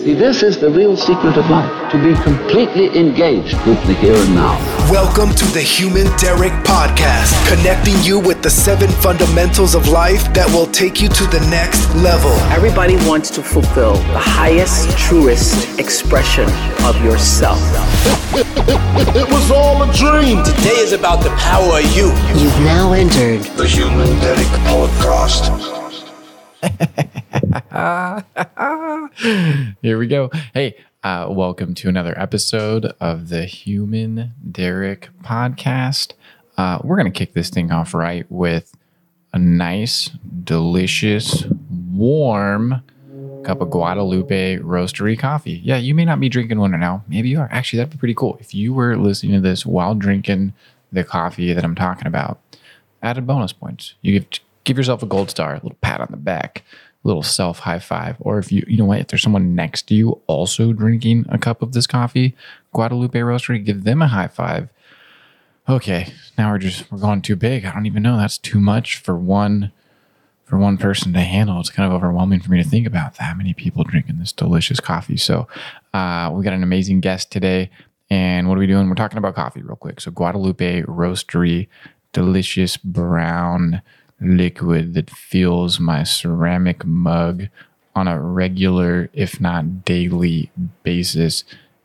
See, this is the real secret of life to be completely engaged with the here and now. Welcome to the Human Derek Podcast, connecting you with the seven fundamentals of life that will take you to the next level. Everybody wants to fulfill the highest, truest expression of yourself. It was all a dream. Today is about the power of you. You've now entered The Human Derek Podcast. Here we go. Hey, uh, welcome to another episode of the Human Derek podcast. Uh, we're going to kick this thing off right with a nice, delicious, warm cup of Guadalupe roastery coffee. Yeah, you may not be drinking one right now. Maybe you are. Actually, that'd be pretty cool. If you were listening to this while drinking the coffee that I'm talking about, added bonus points. You give, give yourself a gold star, a little pat on the back, a little self high five. Or if you, you know what, if there's someone next to you also drinking a cup of this coffee, Guadalupe Roastery, give them a high five. Okay, now we're just we're going too big. I don't even know. That's too much for one for one person to handle. It's kind of overwhelming for me to think about that many people drinking this delicious coffee. So uh, we got an amazing guest today. And what are we doing? We're talking about coffee real quick. So Guadalupe Roastery, delicious brown liquid that fills my ceramic mug on a regular, if not daily basis.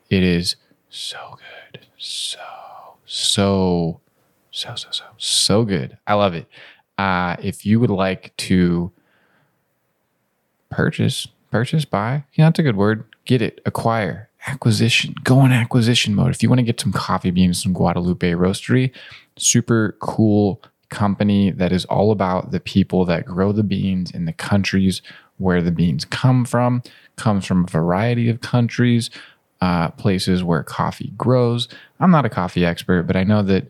It is so good. So, so, so, so, so, so good. I love it. Uh, if you would like to purchase, purchase, buy, yeah, that's a good word. Get it, acquire, acquisition, go in acquisition mode. If you want to get some coffee beans from Guadalupe Roastery, super cool company that is all about the people that grow the beans in the countries where the beans come from, comes from a variety of countries, uh, places where coffee grows. I'm not a coffee expert, but I know that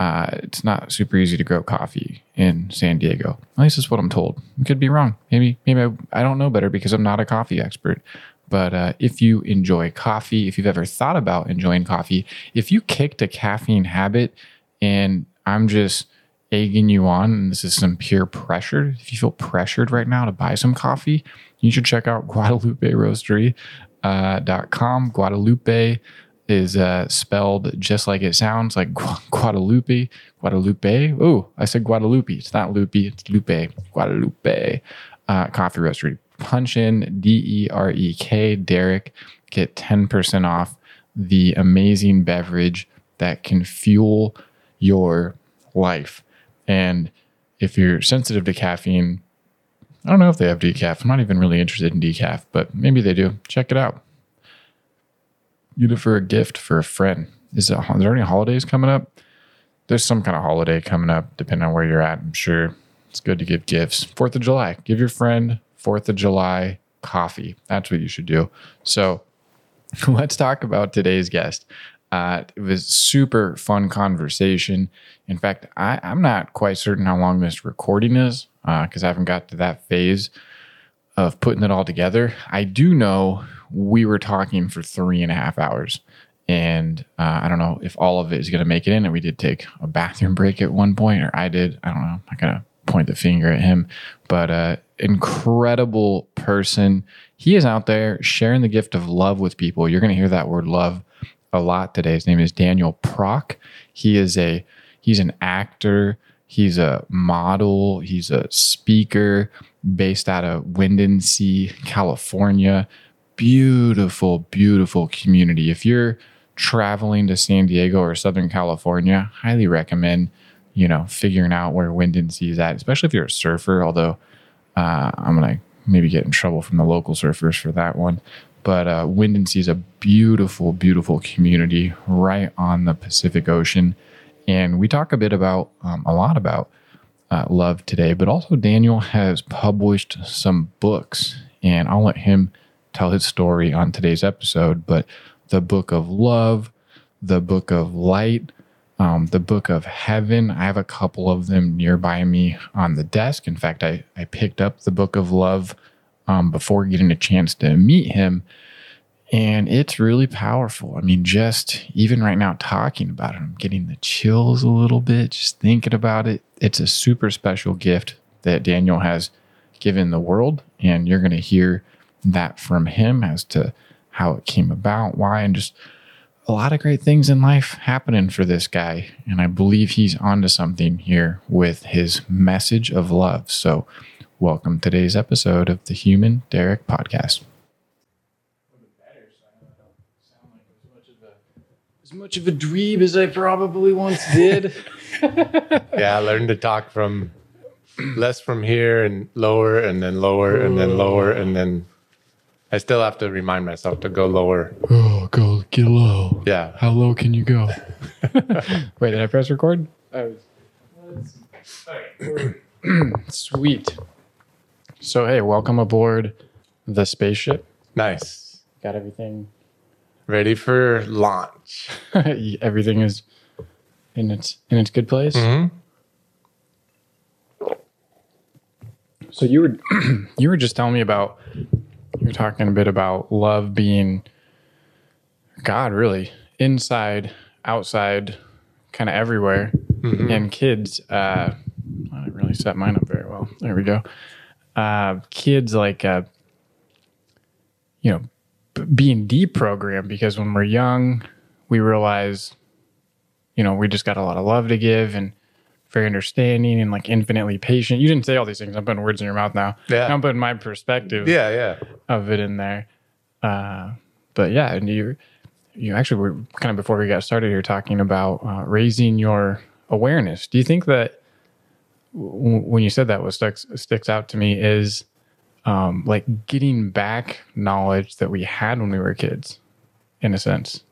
uh, it's not super easy to grow coffee in San Diego. At least that's what I'm told. I could be wrong. Maybe, maybe I, I don't know better because I'm not a coffee expert. But uh, if you enjoy coffee, if you've ever thought about enjoying coffee, if you kicked a caffeine habit and I'm just egging you on, and this is some peer pressure, if you feel pressured right now to buy some coffee, you should check out Guadalupe Roastery. Uh, dot com. Guadalupe is uh, spelled just like it sounds, like Gu- Guadalupe. Guadalupe. Oh, I said Guadalupe. It's not Loopy. It's Lupe. Guadalupe uh, Coffee Roastery. Punch in D E R E K Derek. Get ten percent off the amazing beverage that can fuel your life. And if you're sensitive to caffeine, I don't know if they have decaf. I'm not even really interested in decaf, but maybe they do. Check it out. Get it for a gift for a friend. Is, it, is there any holidays coming up? There's some kind of holiday coming up, depending on where you're at. I'm sure it's good to give gifts. Fourth of July, give your friend Fourth of July coffee. That's what you should do. So let's talk about today's guest. Uh, it was super fun conversation. In fact, I, I'm not quite certain how long this recording is because I haven't got to that phase of putting it all together. I do know we were talking for three and a half hours. And uh, I don't know if all of it is going to make it in. And we did take a bathroom break at one point, or I did. I don't know. I gotta point the finger at him. But uh, incredible person. He is out there sharing the gift of love with people. You're going to hear that word love a lot today. His name is Daniel Prok. He is a he's an actor. He's a model. He's a speaker based out of Windansea, California. Beautiful, beautiful community. If you're traveling to San Diego or Southern California, highly recommend, you know, figuring out where Windansea is at, especially if you're a surfer. Although uh, I'm going to maybe get in trouble from the local surfers for that one. But uh, Windansea is a beautiful, beautiful community right on the Pacific Ocean. And we talk a bit about, um, a lot about uh, love today, but also Daniel has published some books, and I'll let him tell his story on today's episode. But the book of love, the book of light, um, the book of heaven. I have a couple of them nearby me on the desk. In fact, I, I picked up the book of love um, before getting a chance to meet him. And it's really powerful. I mean, just even right now talking about it, I'm getting the chills a little bit, just thinking about it. It's a super special gift that Daniel has given the world. And you're going to hear that from him as to how it came about, why, and just a lot of great things in life happening for this guy. And I believe he's onto something here with his message of love. So, welcome to today's episode of the Human Derek Podcast. As much of a dweeb as I probably once did. yeah, I learned to talk from less from here and lower and then lower and then oh. lower and then I still have to remind myself to go lower. Oh, go get low. Yeah. How low can you go? Wait, did I press record? I was. All right. Sweet. So, hey, welcome aboard the spaceship. Nice. Got everything. Ready for launch. everything is in its in its good place. Mhm. So you were you were just telling me about you were talking a bit about love being God really inside, outside, kind of everywhere, and kids. Uh, I didn't really set mine up very well. There we go. Uh, kids like uh, you know b- being deprogrammed because when we're young, we realize you know we just got a lot of love to give and very understanding and like infinitely patient. You didn't say all these things. I'm putting words in your mouth now. Yeah. I'm putting my perspective Yeah, yeah. of it in there. Uh, but yeah, and you you actually were kind of before we got started here talking about uh, raising your awareness. Do you think that w- when you said that, what sticks sticks out to me is um, like getting back knowledge that we had when we were kids, in a sense.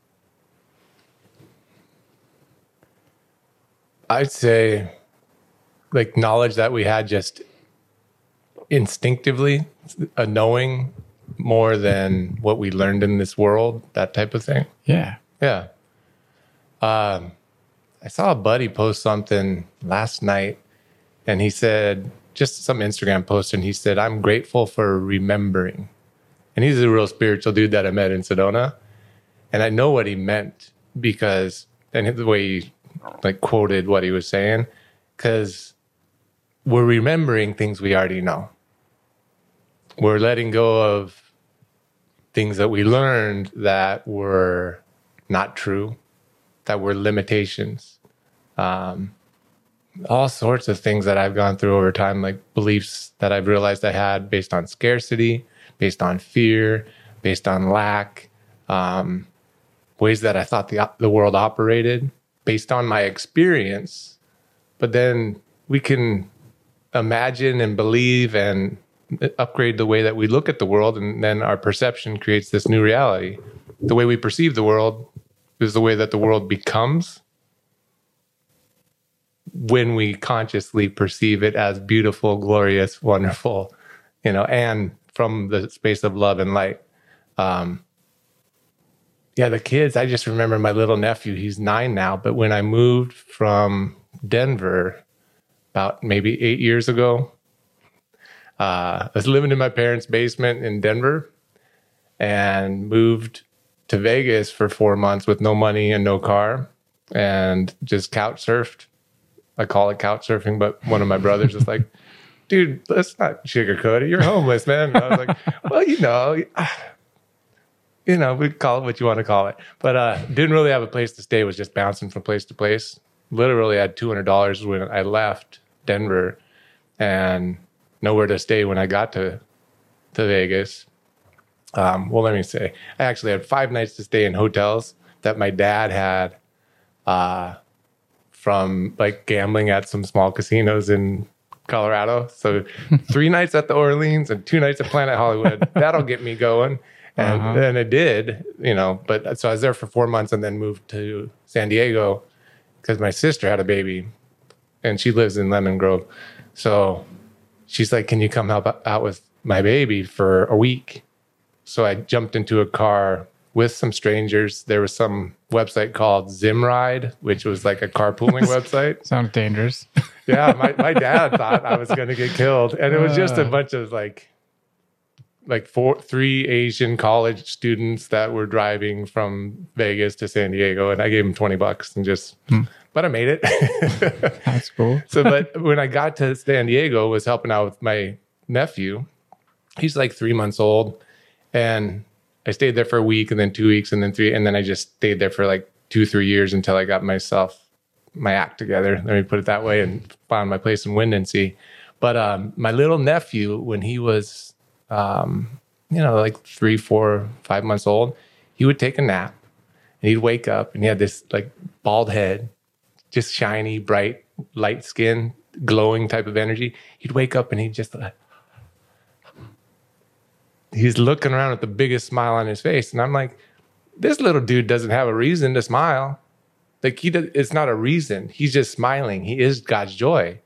I'd say like knowledge that we had just instinctively, a knowing more than what we learned in this world, that type of thing. Yeah. Yeah. Um, I saw a buddy post something last night and he said, just some Instagram post, and he said, I'm grateful for remembering. And he's a real spiritual dude that I met in Sedona. And I know what he meant because, and the way he like quoted what he was saying, because we're remembering things we already know. We're letting go of things that we learned that were not true, that were limitations. Um, all sorts of things that I've gone through over time, like beliefs that I've realized I had based on scarcity, based on fear, based on lack, um, ways that I thought the, the world operated based on my experience. But then we can imagine and believe and upgrade the way that we look at the world, and then our perception creates this new reality. The way we perceive the world is the way that the world becomes when we consciously perceive it as beautiful, glorious, wonderful, you know, and from the space of love and light. Um, yeah, the kids, I just remember my little nephew, he's nine now, but when I moved from Denver about maybe eight years ago, uh, I was living in my parents' basement in Denver and moved to Vegas for four months with no money and no car and just couch surfed. I call it couch surfing, but one of my brothers is like, dude, let's not sugarcoat it. You're homeless, man. And I was like, well, you know, you know, we call it what you want to call it. But uh didn't really have a place to stay, was just bouncing from place to place. Literally had two hundred dollars when I left Denver and nowhere to stay when I got to to Vegas. Um, well, let me say, I actually had five nights to stay in hotels that my dad had uh, from like gambling at some small casinos in Colorado. So three nights at the Orleans and two nights at Planet Hollywood. That'll get me going. And Uh-huh. then it did, you know, but so I was there for four months and then moved to San Diego because my sister had a baby and she lives in Lemon Grove. So she's like, Can you come help out with my baby for a week? So I jumped into a car with some strangers. There was some website called Zimride, which was like a carpooling website. Sounds dangerous. Yeah, my, my dad thought I was going to get killed. And it was just a Uh. bunch of like, like four, three Asian college students that were driving from Vegas to San Diego. And I gave them 20 bucks and just, but I made it. That's cool. so but when i got to san diego was helping out with my nephew he's like three months old And I stayed there for a week and then two weeks and then three. And then I just stayed there for like two, three years until I got myself, my act together. Let me put it that way and found my place in Windansea. But um, my little nephew, when he was, um, you know, like three, four, five months old, he would take a nap and he'd wake up and he had this like bald head, just shiny, bright, light skin, glowing type of energy. He'd wake up and he'd just like, he's looking around with the biggest smile on his face. And I'm like, this little dude doesn't have a reason to smile. Like he does, it's not a reason. He's just smiling. He is God's joy.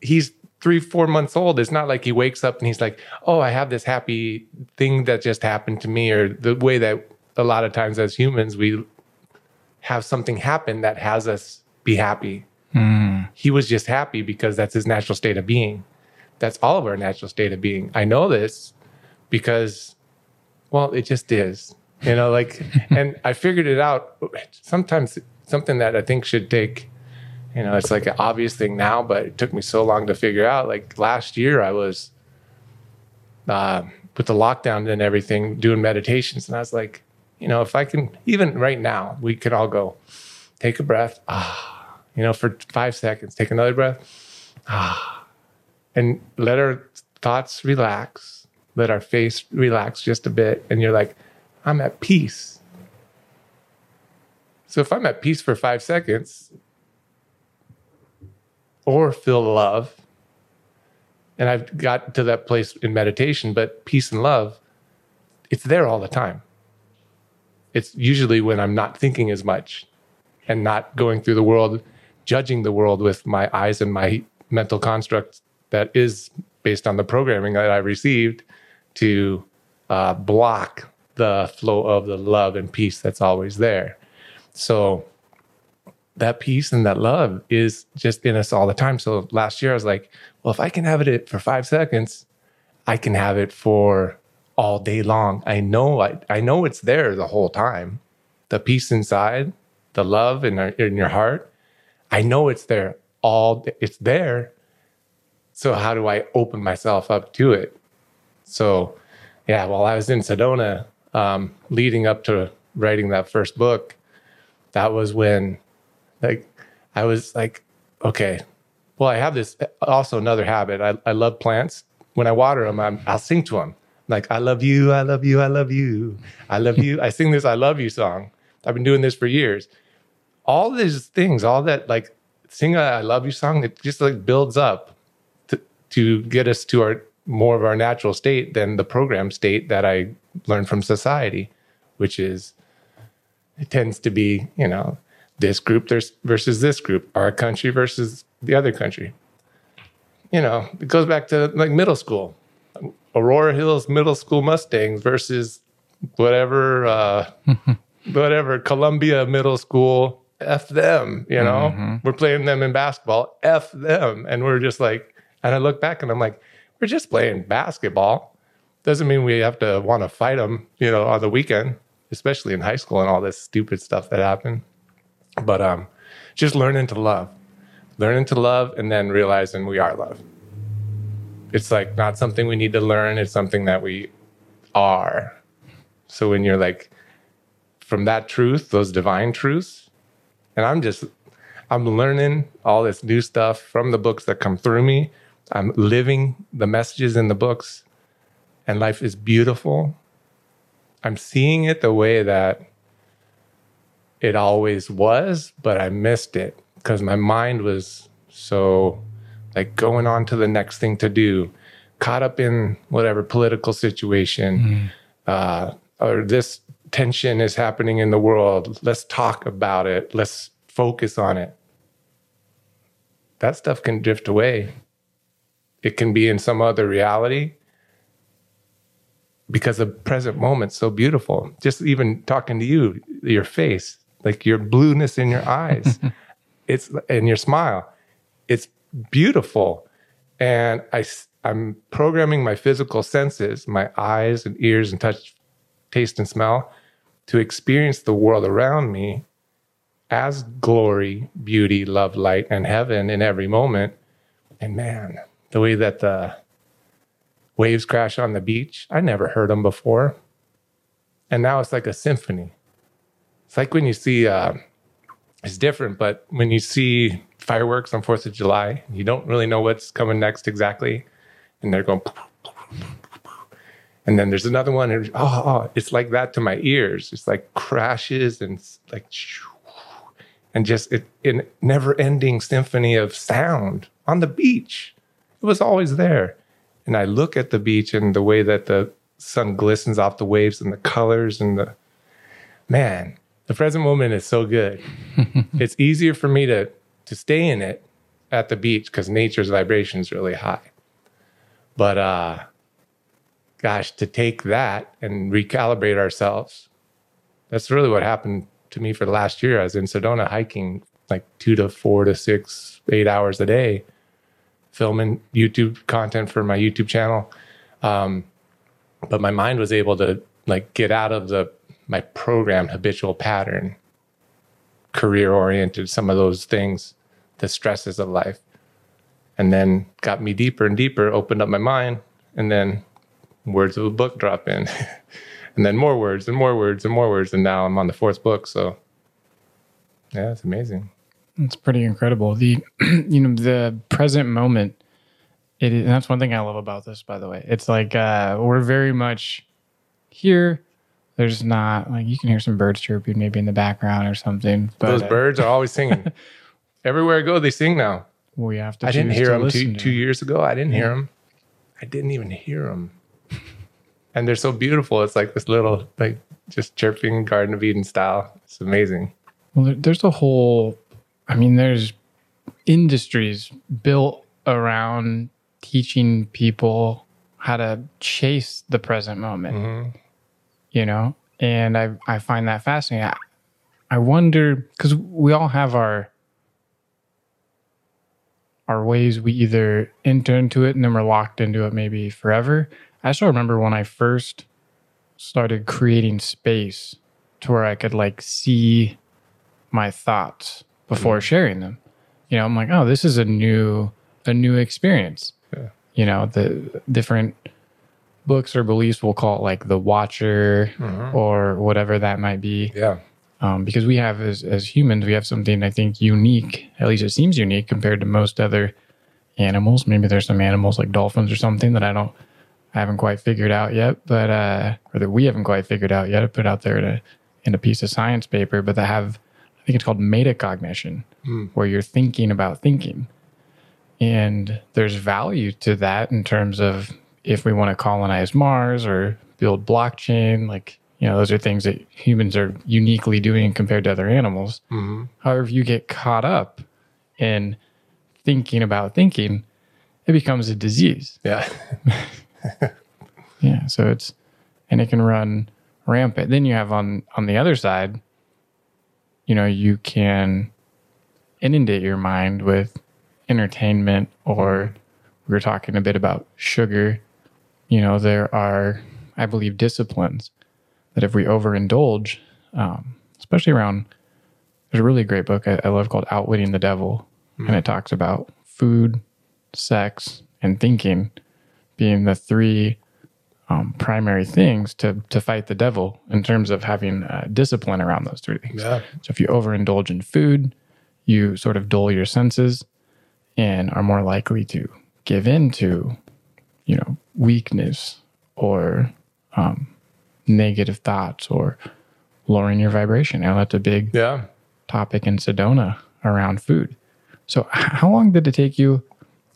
He's three, four months old. It's not like he wakes up and he's like, oh, I have this happy thing that just happened to me, or the way that a lot of times as humans, we have something happen that has us be happy. Hmm. He was just happy because that's his natural state of being. That's all of our natural state of being. I know this because, well, it just is. You know, like, and I figured it out. Sometimes something that I think should take, you know, it's like an obvious thing now, but it took me so long to figure out. Like last year, I was uh, with the lockdown and everything doing meditations, and I was like, you know, if I can, even right now, we could all go take a breath, ah, you know, for five seconds, take another breath, ah, and let our thoughts relax, let our face relax just a bit, and you're like, I'm at peace. So if I'm at peace for five seconds, or feel love, and I've got to that place in meditation, but peace and love, it's there all the time. It's usually when I'm not thinking as much and not going through the world, judging the world with my eyes and my mental construct that is based on the programming that I received to uh, block the flow of the love and peace that's always there. So that peace and that love is just in us all the time. So last year I was like, well, if I can have it for five seconds, I can have it for all day long. I know I, I know it's there the whole time. The peace inside, the love in, our, in your heart. I know it's there all it's there. So how do I open myself up to it? So yeah, while I was in Sedona, um, leading up to writing that first book, that was when like I was like, okay, well, I have this also another habit. I, I love plants. When I water them, I'm, I'll sing to them. Like, I love you, I love you, I love you, I love you. I sing this I love you song. I've been doing this for years. All these things, all that like sing a I love you song, it just like builds up to, to get us to our more of our natural state than the program state that I learned from society, which is it tends to be, you know, this group versus this group, our country versus the other country. You know, it goes back to like middle school. Aurora Hills Middle School Mustangs versus whatever uh whatever Columbia Middle School F them, you know. Mm-hmm. We're playing them in basketball, F them. And we're just like and I look back and I'm like, we're just playing basketball. Doesn't mean we have to want to fight them, you know, on the weekend, especially in high school and all this stupid stuff that happened. But um just learning to love. Learning to love and then realizing we are love it's like not something we need to learn it's something that we are so when you're like from that truth those divine truths and i'm just i'm learning all this new stuff from the books that come through me i'm living the messages in the books and life is beautiful i'm seeing it the way that it always was but i missed it because my mind was so like going on to the next thing to do, caught up in whatever political situation, uh, or this tension is happening in the world. Let's talk about it. Let's focus on it. That stuff can drift away. It can be in some other reality because the present moment's so beautiful. Just even talking to you, your face, like your blueness in your eyes, it's and your smile, it's beautiful. And I, I'm programming my physical senses, my eyes and ears and touch, taste and smell, to experience the world around me as glory, beauty, love, light, and heaven in every moment. And man, the way that the waves crash on the beach. I never heard them before. And now it's like a symphony. It's like when you see, uh, it's different, but when you see fireworks on 4th of July, you don't really know what's coming next exactly. And they're going, and then there's another one. And, oh, oh, it's like that to my ears. It's like crashes and like, and just it, never ending symphony of sound on the beach. It was always there. And I look at the beach and the way that the sun glistens off the waves and the colors and the man, the present moment is so good. it's easier for me to to stay in it at the beach because nature's vibration is really high. But uh gosh, to take that and recalibrate ourselves, that's really what happened to me for the last year. I was in Sedona hiking like two to four to six, eight hours a day, filming YouTube content for my YouTube channel. Um, but my mind was able to like get out of the my programmed habitual pattern, career oriented, some of those things, the stresses of life. And then got me deeper and deeper, opened up my mind, and then words of a book drop in. and then more words and more words and more words. And now I'm on the fourth book. So yeah, it's amazing. It's pretty incredible. The you know the present moment. It is, and that's one thing I love about this. By the way, it's like uh, we're very much here. There's not like you can hear some birds chirping maybe in the background or something. But Those uh, birds are always singing. Everywhere I go, they sing now. we have to. I didn't hear them two, two years ago. I didn't hear them. I didn't even hear them. And they're so beautiful. It's like this little, like, just chirping Garden of Eden style. It's amazing. Well, there's a whole, I mean, there's industries built around teaching people how to chase the present moment, mm-hmm. you know? And I, I find that fascinating. I, I wonder, because we all have our, our ways we either enter into it and then we're locked into it maybe forever. I still remember when I first started creating space to where I could like see my thoughts before sharing them. You know, I'm like, oh, this is a new a new experience. Yeah. You know, the different books or beliefs we'll call it like the watcher or whatever that might be. Yeah. Um, because we have as as humans, we have something I think unique. At least it seems unique compared to most other animals. Maybe there's some animals like dolphins or something that I don't I haven't quite figured out yet, but uh, or that we haven't quite figured out yet. I put out there in a, in a piece of science paper, but that have think it's called metacognition, hmm. where you're thinking about thinking, and there's value to that in terms of if we want to colonize Mars or build blockchain, like you know, those are things that humans are uniquely doing compared to other animals. Mm-hmm. However, if you get caught up in thinking about thinking, it becomes a disease. Yeah. Yeah, so it's and it can run rampant. Then you have on on the other side, you know, you can inundate your mind with entertainment or we were talking a bit about sugar. You know, there are I believe disciplines that if we overindulge, um, especially around there's a really great book I, I love called Outwitting the Devil, and it talks about food, sex, and thinking being the three um, primary things to to fight the devil in terms of having uh, discipline around those three things. Yeah. So if you overindulge in food, you sort of dull your senses and are more likely to give in to, you know, weakness or um, negative thoughts or lowering your vibration. Now that's a big Yeah. topic in Sedona around food. So, how long did it take you?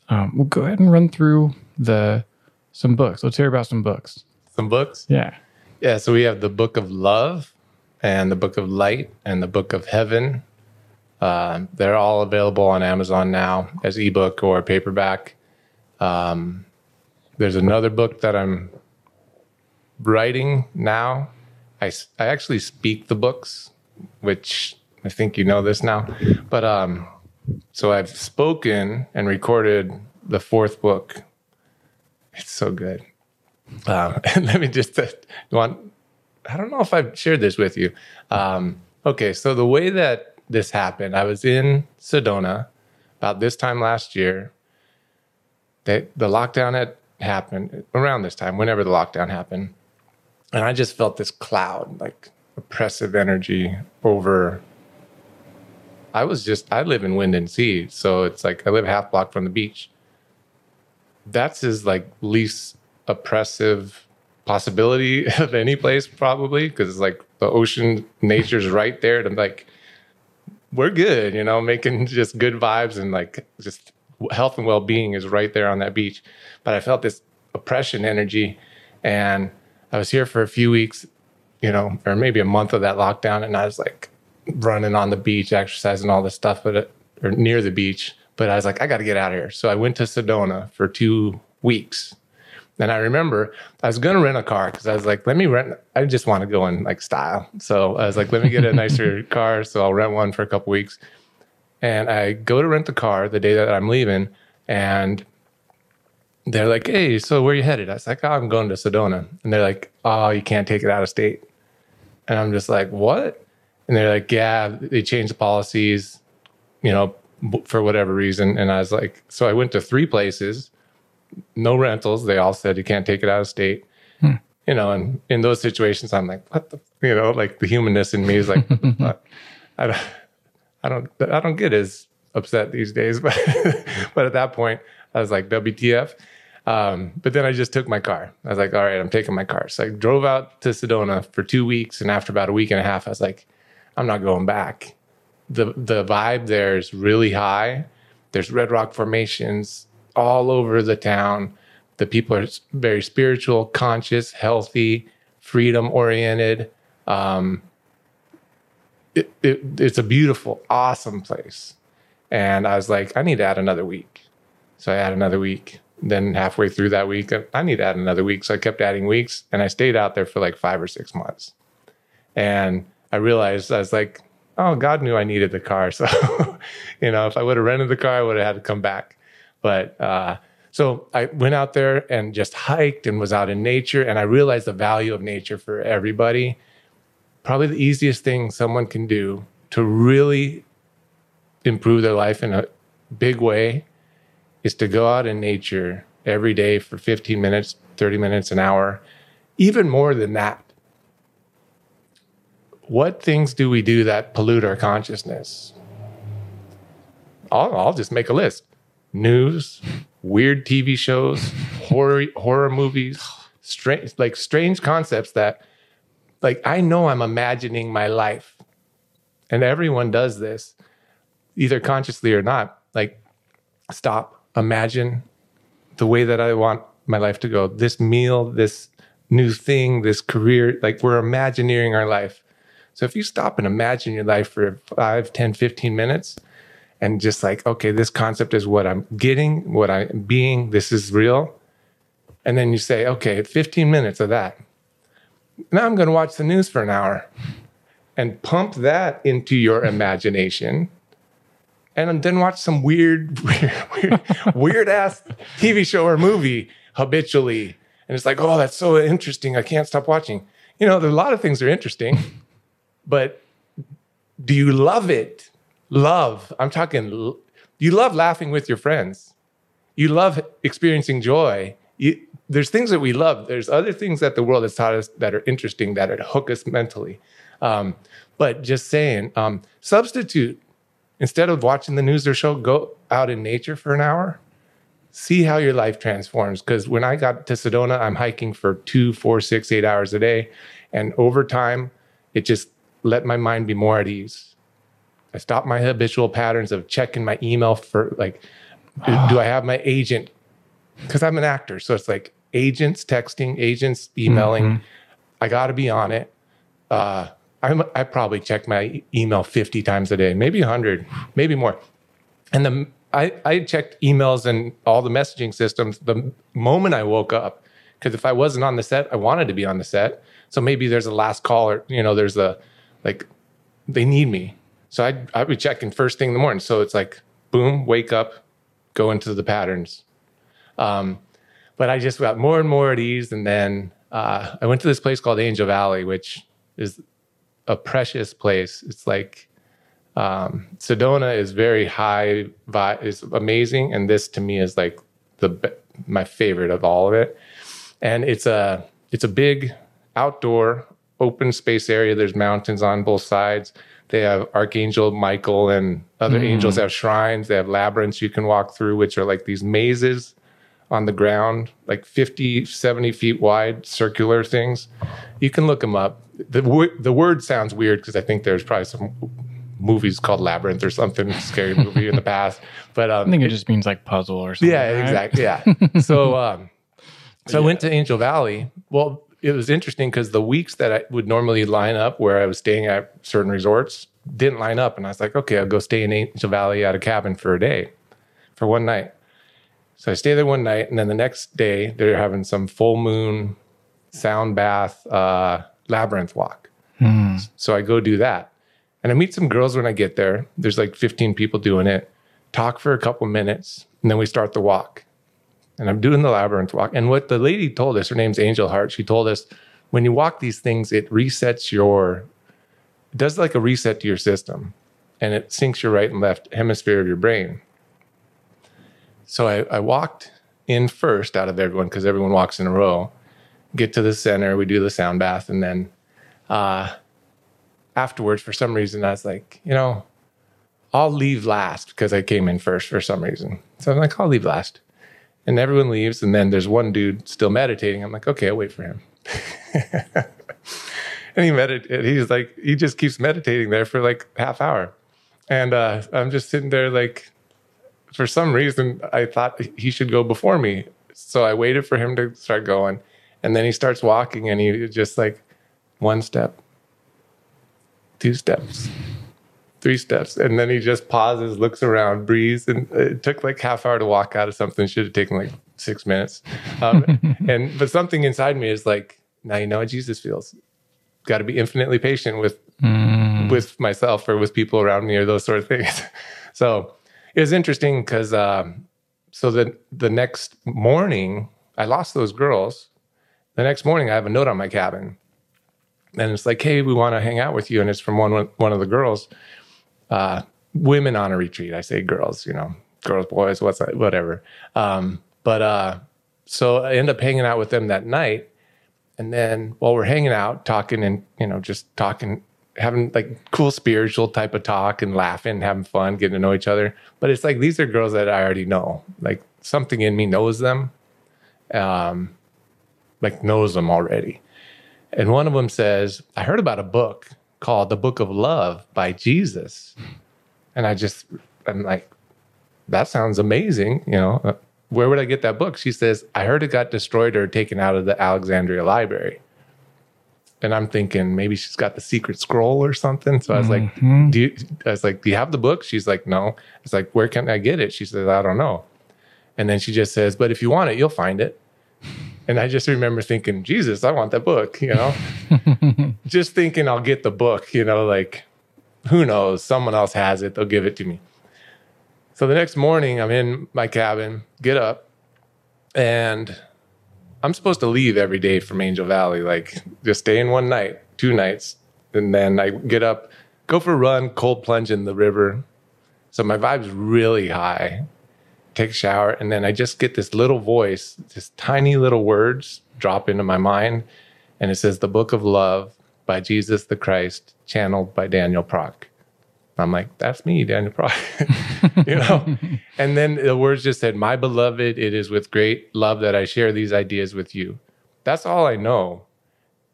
Um, we'll go ahead and run through the some books. Let's hear about some books. Some books. Yeah. Yeah, so we have the Book of Love and the Book of Light and the Book of Heaven. Um, they're all available on Amazon now as ebook or paperback. Um, there's another book that I'm writing now. I, I actually speak the books, which I think you know this now. But um, so I've spoken and recorded the fourth book. It's so good. Um, and let me just uh, want. I don't know if I've shared this with you. Um, okay, so the way that this happened, I was in Sedona about this time last year. They, the lockdown had happened around this time, whenever the lockdown happened. And I just felt this cloud, like oppressive energy over. I was just, I live in Windansea. So it's like I live half block from the beach. That's his like least oppressive possibility of any place, probably, because it's like the ocean, nature's right there to like, we're good, you know, making just good vibes and like just health and well being is right there on that beach. But I felt this oppression energy and I was here for a few weeks, you know, or maybe a month of that lockdown, and I was like running on the beach, exercising all this stuff, but uh, or near the beach. But I was like, I got to get out of here. So I went to Sedona for two weeks. And I remember I was going to rent a car because I was like, let me rent. I just want to go in like style. So I was like, let me get a nicer car. So I'll rent one for a couple weeks. And I go to rent the car the day that I'm leaving. And they're like, hey, so where you headed? I was like, oh, I'm going to Sedona. And they're like, oh, you can't take it out of state. And I'm just like, what? And they're like, yeah, they changed the policies, you know, for whatever reason. And I was like, so I went to three places, no rentals. They all said you can't take it out of state. You know, and in those situations, I'm like, what the, you know, like the humanness in me is like? I don't, I don't, I don't get as upset these days. But, but at that point, I was like, WTF? Um, but then I just took my car. I was like, all right, I'm taking my car. So I drove out to Sedona for two weeks. And after about a week and a half, I was like, I'm not going back. The, the vibe there is really high. There's red rock formations all over the town. The people are very spiritual, conscious, healthy, freedom oriented. Um, it, it, it's a beautiful, awesome place. And I was like, I need to add another week. So I add another week. Then halfway through that week, I- I need to add another week. So I kept adding weeks and I stayed out there for like five or six months. And I realized I was like, oh, God knew I needed the car. So, you know, if I would have rented the car, I would have had to come back. But uh, so I went out there and just hiked and was out in nature. And I realized the value of nature for everybody. Probably the easiest thing someone can do to really improve their life in a big way is to go out in nature every day for 15 minutes, 30 minutes, an hour, even more than that. What things do we do that pollute our consciousness? I'll, I'll just make a list news, weird TV shows, horror, horror movies, strange, like strange concepts that, like, I know I'm imagining my life. And everyone does this, either consciously or not. Like, stop, imagine the way that I want my life to go. This meal, this new thing, this career, like we're imagineering our life. So if you stop and imagine your life for 5, 10, 15 minutes and just like, okay, this concept is what I'm getting, what I'm being, this is real. And then you say, okay, 15 minutes of that. Now I'm going to watch the news for an hour and pump that into your imagination and then watch some weird, weird, weird, weird ass TV show or movie habitually. And it's like, oh, that's so interesting. I can't stop watching. You know, there's a lot of things that are interesting, but do you love it? Love. I'm talking, you love laughing with your friends. You love experiencing joy. You, there's things that we love. There's other things that the world has taught us that are interesting, that hook us mentally. Um, but just saying, um, substitute instead of watching the news or show, go out in nature for an hour. See how your life transforms. Because when I got to Sedona, I'm hiking for two, four, six, eight hours a day. And over time, it just let my mind be more at ease. I stopped my habitual patterns of checking my email for like, do, do I have my agent? Because I'm an actor. So it's like agents texting, agents emailing. I got to be on it. Uh, I'm, I probably check my email 50 times a day, maybe 100, maybe more. And the I, I checked emails and all the messaging systems the moment I woke up. Because if I wasn't on the set, I wanted to be on the set. So maybe there's a last call or, you know, there's a, like, they need me. So I'd, I'd be checking first thing in the morning. So it's like, boom, wake up, go into the patterns. Um, but I just got more and more at ease. And then uh, I went to this place called Angel Valley, which is a precious place. It's like um, Sedona is very high, vi- is amazing, and this to me is like the my favorite of all of it. And it's a it's a big outdoor open space area. There's mountains on both sides. They have Archangel Michael and other angels have shrines. They have labyrinths you can walk through, which are like these mazes on the ground, like 50, 70 feet wide, circular things. You can look them up. The, wo- the word sounds weird because I think there's probably some movies called Labyrinth or something scary movie in the past. But um, I think it just means like puzzle or something. yeah, right? exactly. Yeah. so, um, so I went to Angel Valley. Well, it was interesting because the weeks that I would normally line up where I was staying at certain resorts didn't line up, and I was like, okay, I'll go stay in Angel Valley at a cabin for a day, for one night. So I stay there one night, and then the next day they're having some full moon sound bath uh, labyrinth walk. So I go do that, and I meet some girls when I get there. There's like 15 people doing it. Talk for a couple minutes, and then we start the walk and I'm doing the labyrinth walk. And what the lady told us, her name's Angel Heart, she told us when you walk these things, it resets your, it does like a reset to your system and it syncs your right and left hemisphere of your brain. So I, I walked in first out of everyone because everyone walks in a row, get to the center, we do the sound bath. And then uh, afterwards, for some reason, I was like, you know, I'll leave last because I came in first for some reason. So I'm like, I'll leave last and everyone leaves and then there's one dude still meditating. I'm like okay i'll wait for him. And he meditated he's like he just keeps meditating there for like half hour. And uh, i'm just sitting there like for some reason i thought he should go before me. So i waited for him to start going and then he starts walking and he just like one step two steps three steps and then he just pauses looks around breathes and it took like half hour to walk out of something. Should have taken like six minutes. Um, and but something inside me is like now you know how jesus feels. Got to be infinitely patient with with myself or with people around me or those sort of things. So it was interesting because um, so the the next morning i lost those girls. The next morning i have a note on my cabin. And it's like hey we want to hang out with you. And it's from one one of the girls uh, women on a retreat. I say girls, you know, girls, boys, what's that, whatever. Um, but uh, so I end up hanging out with them that night, and then while we're hanging out, talking and you know, just talking, having like cool spiritual type of talk and laughing, having fun, getting to know each other. But it's like these are girls that I already know. Like something in me knows them, um, like knows them already. And one of them says, I heard about a book called The Book of Love by Jesus. And I just, I'm like, that sounds amazing. You know, Uh, where would I get that book? She says, I heard it got destroyed or taken out of the Alexandria library. And I'm thinking maybe she's got the secret scroll or something. So I was like, do you, I was like, do you have the book? She's like, no. I was like, where can I get it? She says, I don't know. And then she just says, but if you want it, you'll find it. And I just remember thinking, Jesus, I want that book, you know? just thinking I'll get the book, you know, like who knows? Someone else has it, they'll give it to me. So the next morning, I'm in my cabin, get up, and I'm supposed to leave every day from Angel Valley, like just stay in one night, two nights. And then I get up, go for a run, cold plunge in the river. So my vibe's really high take a shower, and then I just get this little voice, just tiny little words drop into my mind, and it says, "The Book of Love" by Jesus the Christ, channeled by Daniel Prok. I'm like, that's me, Daniel Prok, you know. and then the words just said, "My beloved, it is with great love that I share these ideas with you." That's all I know.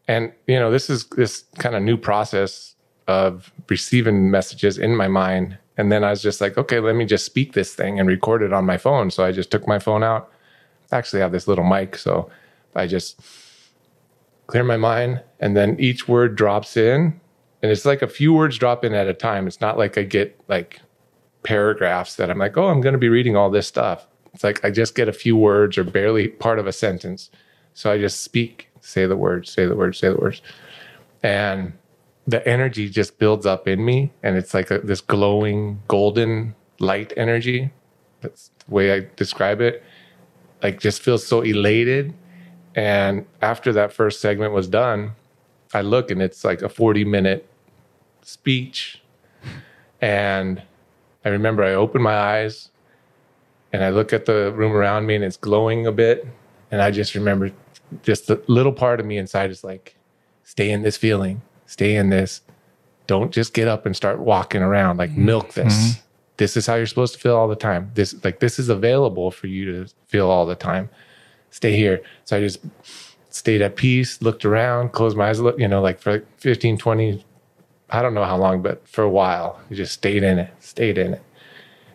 And you know, this is this kind of new process of receiving messages in my mind. And then I was just like, okay, let me just speak this thing and record it on my phone. So I just took my phone out. I actually have this little mic, so I just clear my mind, and then each word drops in, and it's like a few words drop in at a time. It's not like I get like paragraphs that I'm like, oh, I'm going to be reading all this stuff. It's like I just get a few words or barely part of a sentence. So I just speak, say the words, say the words, say the words. And the energy just builds up in me. And it's like a, this glowing golden light energy. That's the way I describe it. Like just feels so elated. And after that first segment was done, I look and it's like a 40 minute speech. And I remember I opened my eyes and I look at the room around me and it's glowing a bit. And I just remember just the little part of me inside is like, stay in this feeling, stay in this. Don't just get up and start walking around, like mm-hmm. milk this. Mm-hmm. This is how you're supposed to feel all the time. This, like, this is available for you to feel all the time. Stay here. So I just stayed at peace, looked around, closed my eyes, you know, like for like 15, 20, I don't know how long, but for a while, I just stayed in it, stayed in it.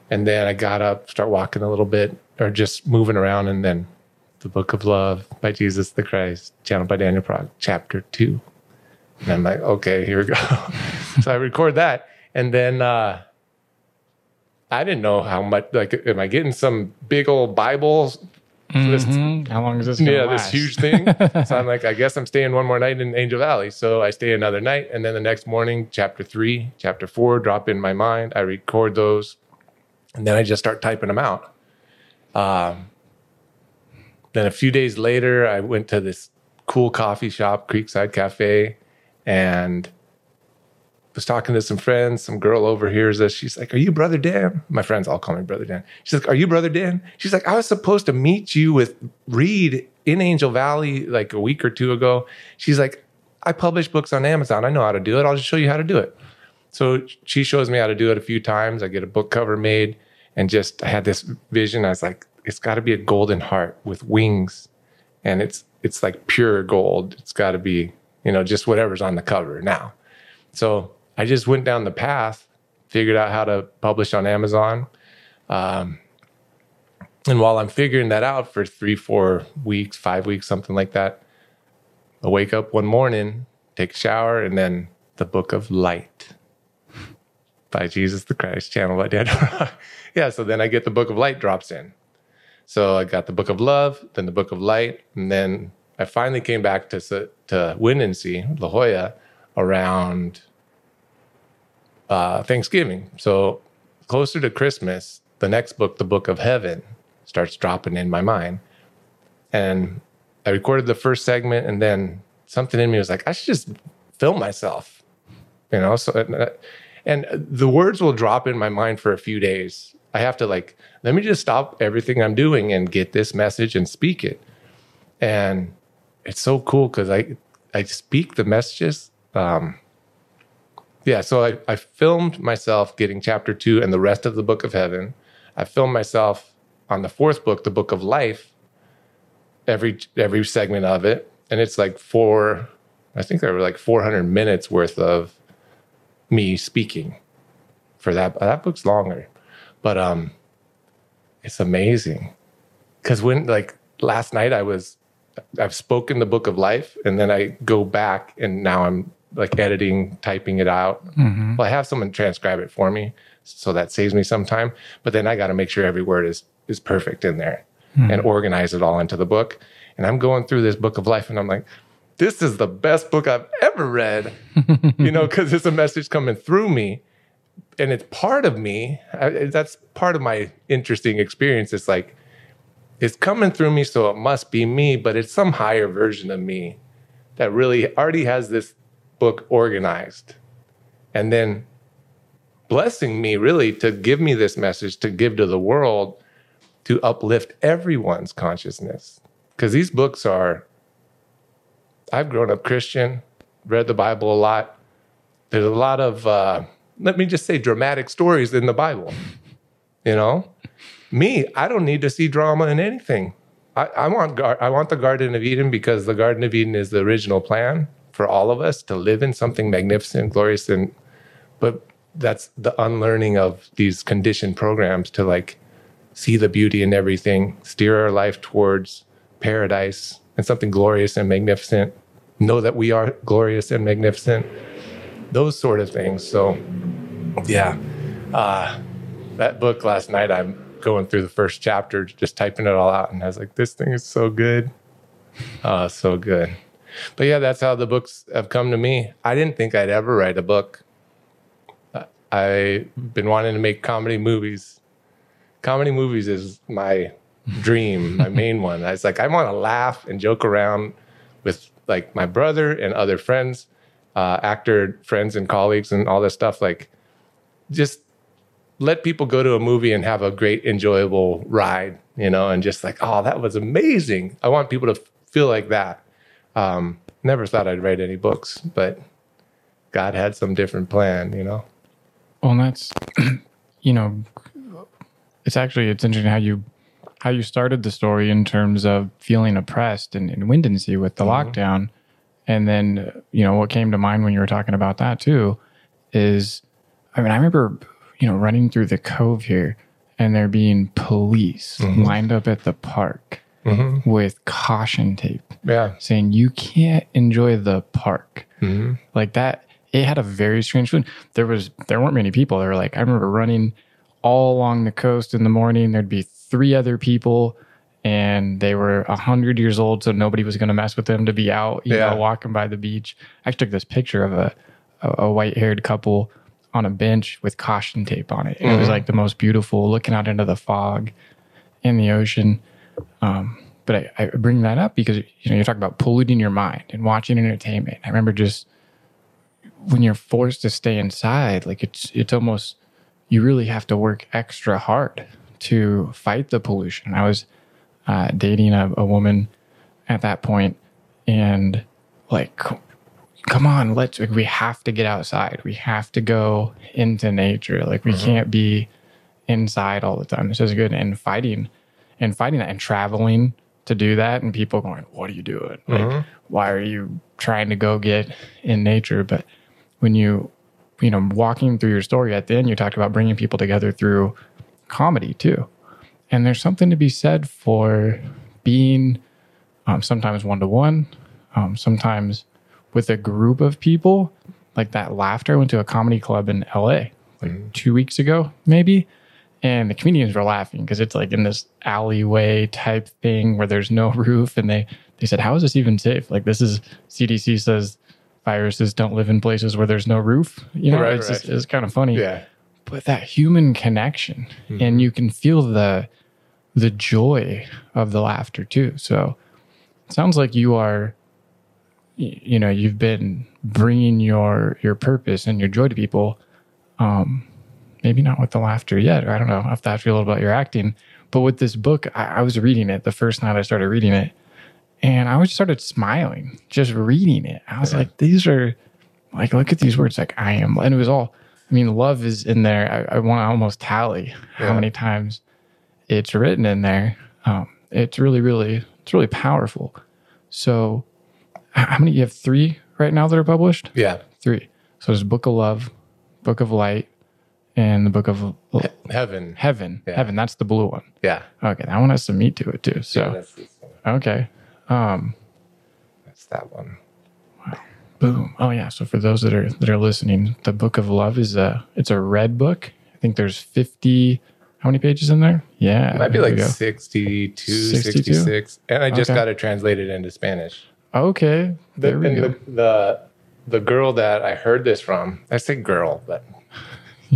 And then I got up, start walking a little bit or just moving around. And then the book of love by Jesus the Christ, channeled by Daniel Prok, chapter two. And I'm like, okay, here we go. so I record that. And then uh, I didn't know how much, like, am I getting some big old Bible? Mhm. How long is this? Yeah, last? this huge thing. so I'm like, I guess I'm staying one more night in Angel Valley. So I stay another night. And then the next morning, chapter three, chapter four drop in my mind. I record those. And then I just start typing them out. Um, then a few days later, I went to this cool coffee shop, Creekside Cafe, and was talking to some friends. Some girl overhears us. She's like, Are you Brother Dan? My friends all call me Brother Dan. She's like, Are you Brother Dan? She's like, I was supposed to meet you with Reed in Angel Valley like a week or two ago. She's like, I publish books on Amazon. I know how to do it. I'll just show you how to do it. So she shows me how to do it a few times. I get a book cover made and just I had this vision. I was like, it's got to be a golden heart with wings and it's it's like pure gold. It's got to be, you know, just whatever's on the cover now. So I just went down the path, figured out how to publish on Amazon. Um, and while I'm figuring that out for three, four weeks, five weeks, something like that, I wake up one morning, take a shower, and then the book of light by Jesus the Christ, channeled by Daniel. Prok. yeah, so then I get the book of light drops in. So I got the book of love, then the book of light, and then I finally came back to to Windansea, La Jolla, around uh, Thanksgiving. So closer to Christmas, the next book, the book of heaven, starts dropping in my mind, and I recorded the first segment, and then something in me was like, I should just film myself, you know. So uh, and the words will drop in my mind for a few days. I have to like, let me just stop everything I'm doing and get this message and speak it. And it's so cool because I I speak the messages. Um, yeah, so I, I filmed myself getting chapter two and the rest of the book of heaven. I filmed myself on the fourth book, the book of life, every every segment of it. And it's like four, I think there were like 400 minutes worth of me speaking for that. That book's longer, but um, it's amazing because when like last night I was, I've spoken the book of life, and then I go back and now I'm like editing, typing it out. Mm-hmm. Well, I have someone transcribe it for me, so that saves me some time. But then I got to make sure every word is is perfect in there hmm. and organize it all into the book. And I'm going through this book of life, and I'm like, this is the best book I've ever read. you know, because it's a message coming through me, and it's part of me. I, that's part of my interesting experience. It's like it's coming through me, so it must be me, but it's some higher version of me that really already has this book organized, and then blessing me really to give me this message to give to the world to uplift everyone's consciousness. Because these books are i've grown up christian read the bible a lot. There's a lot of uh, let me just say dramatic stories in the bible you know? Me i don't need to see drama in anything. I, I want i want the garden of eden because the garden of eden is the original plan for all of us to live in something magnificent glorious and but that's the unlearning of these conditioned programs to like see the beauty in everything, steer our life towards paradise and something glorious and magnificent. Know that we are glorious and magnificent. Those sort of things. So, yeah, uh, that book last night, I'm going through the first chapter, just typing it all out, and I was like, this thing is so good. Oh, so good. But yeah, that's how the books have come to me. I didn't think I'd ever write a book. I've been wanting to make comedy movies. Comedy movies is my dream, my main one. I was like, I want to laugh and joke around with like my brother and other friends, uh, actor friends and colleagues and all this stuff. Like, just let people go to a movie and have a great, enjoyable ride, you know, and just like, oh, that was amazing. I want people to feel like that. Um, never thought I'd write any books, but God had some different plan, you know. Well, and that's you know, it's actually it's interesting how you how you started the story in terms of feeling oppressed in, in with the lockdown, and then you know what came to mind when you were talking about that too is, I mean, I remember you know running through the cove here and there being police lined up at the park Mm-hmm. with caution tape Yeah. saying you can't enjoy the park. Mm-hmm. Like that it had a very strange feeling. There was there weren't many people. There were like i remember running all along the coast in the morning. There'd be three other people and they were a hundred years old so nobody was going to mess with them to be out you Yeah. know walking by the beach. I took this picture of a a, white haired couple on a bench with caution tape on it. And it was mm-hmm. like the most beautiful looking out into the fog in the ocean um, but I, I bring that up because you know you talk about polluting your mind and watching entertainment. I remember just when you're forced to stay inside, like it's it's almost you really have to work extra hard to fight the pollution. I was uh, dating a, a woman at that point, and like, come on, let's like, we have to get outside. We have to go into nature. Like we can't be inside all the time. This is good. And fighting and fighting that and traveling to do that and people going, What are you doing? Like, mm-hmm. why are you trying to go get in nature? But when you, you know, walking through your story at the end, you talked about bringing people together through comedy too. And there's something to be said for being um, sometimes one to one, sometimes with a group of people. Like that laughter. I went to a comedy club in LA like mm-hmm. two weeks ago, maybe. And the comedians were laughing because it's like in this alleyway type thing where there's no roof. And they, they said, How is this even safe? Like, this is CDC says viruses don't live in places where there's no roof. You know, Right, it's, right. Just, it's kind of funny Yeah. but that human connection and you can feel the the joy of the laughter too so it sounds like you are you know you've been bringing your your purpose and your joy to people um maybe not with the laughter yet i don't know if a little about your acting but with this book I, I was reading it the first night i started reading it and i was started smiling just reading it. I was like these are like look at these words like i am and it was all i mean love is in there. I, I want to almost tally how many times it's written in there. Um, it's really really it's really powerful. So how many you have three right now that are published? Yeah. three. So there's book of love book of light and the book of Heaven. heaven Yeah. heaven that's the blue one Yeah. okay that one has some meat to it too so one. okay um That's that one. Boom. Oh yeah. So for those that are that are listening, the Book of Love is a it's a red book. I think there's 50 how many pages in there? Yeah. It might be like go. 62, 62? 66. And I just Okay. got it translated into Spanish. Okay. The, we go. the, the the girl that I heard this from, I say girl, but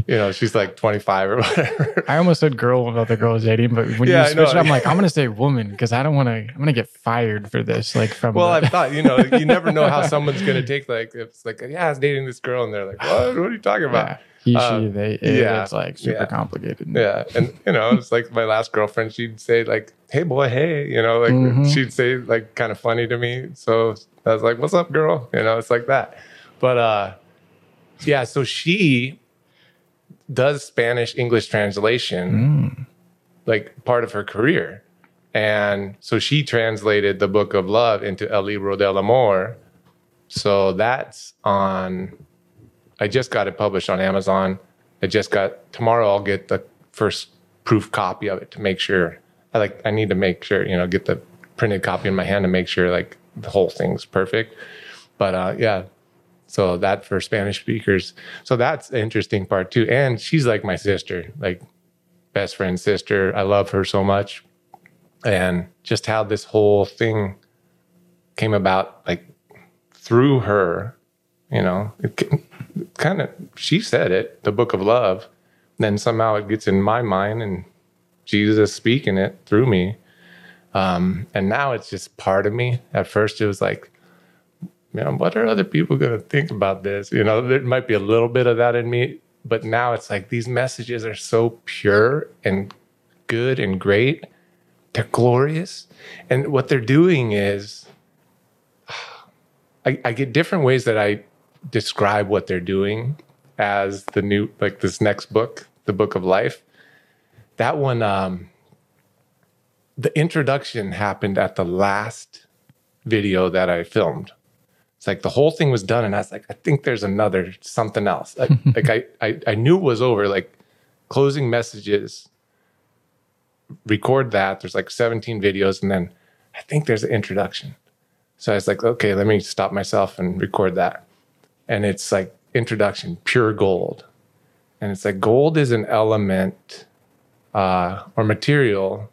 you know, she's like 25 or whatever. I almost said girl about the girl I was dating, but when Yeah, you switched, know. I'm like, I'm gonna say woman because I don't want to. I'm gonna get fired for this. Like from well, the, I thought, you know, you never know how someone's gonna take like if it's like, yeah, I was dating this girl, and they're like, What? What are you talking about? yeah, he, she, Uh, they. It, yeah, It's like super yeah. complicated. Yeah. And you know, it's like my last girlfriend, she'd say like, Hey boy, hey, you know, like Mhm. she'd say like kind of funny to me. So I was like, What's up, girl? You know, it's like that. But uh yeah, so she does Spanish English translation like part of her career. And so she translated the book of love into El Libro del Amor. So that's on I just got it published on Amazon. I just got tomorrow I'll get the first proof copy of it to make sure I like I need to make sure, you know, get the printed copy in my hand to make sure like the whole thing's perfect. But uh yeah. So that for Spanish speakers. So that's interesting part too. And she's like my sister, like best friend sister. I love her so much. And just how this whole thing came about like through her you know it kind of she said it the book of love then somehow it gets in my mind and jesus speaking it through me um, and now it's just part of me at first it was like man what are other people going to think about this you know there might be a little bit of that in me but now it's like these messages are so pure and good and great. They're glorious. And what they're doing is, I, I get different ways that I describe what they're doing as the new, like this next book, the book of life. That one, um, the introduction happened at the last video that I filmed. It's like the whole thing was done, and I was like, I think there's another something else. I, like I, I, I knew it was over. Like closing messages, record that. There's like 17 videos, and then I think there's an introduction. So I was like, okay, let me stop myself and record that. And it's like introduction, pure gold, and it's like gold is an element uh, or material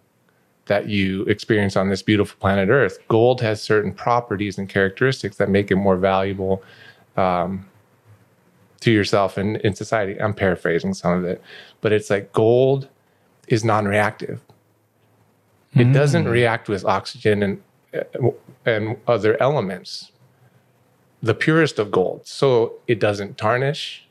that you experience on this beautiful planet Earth. Gold has certain properties and characteristics that make it more valuable um, to yourself and in society. I'm paraphrasing some of it, but it's like gold is non reactive. It doesn't react with oxygen and, and other elements. The purest of gold. So it doesn't tarnish.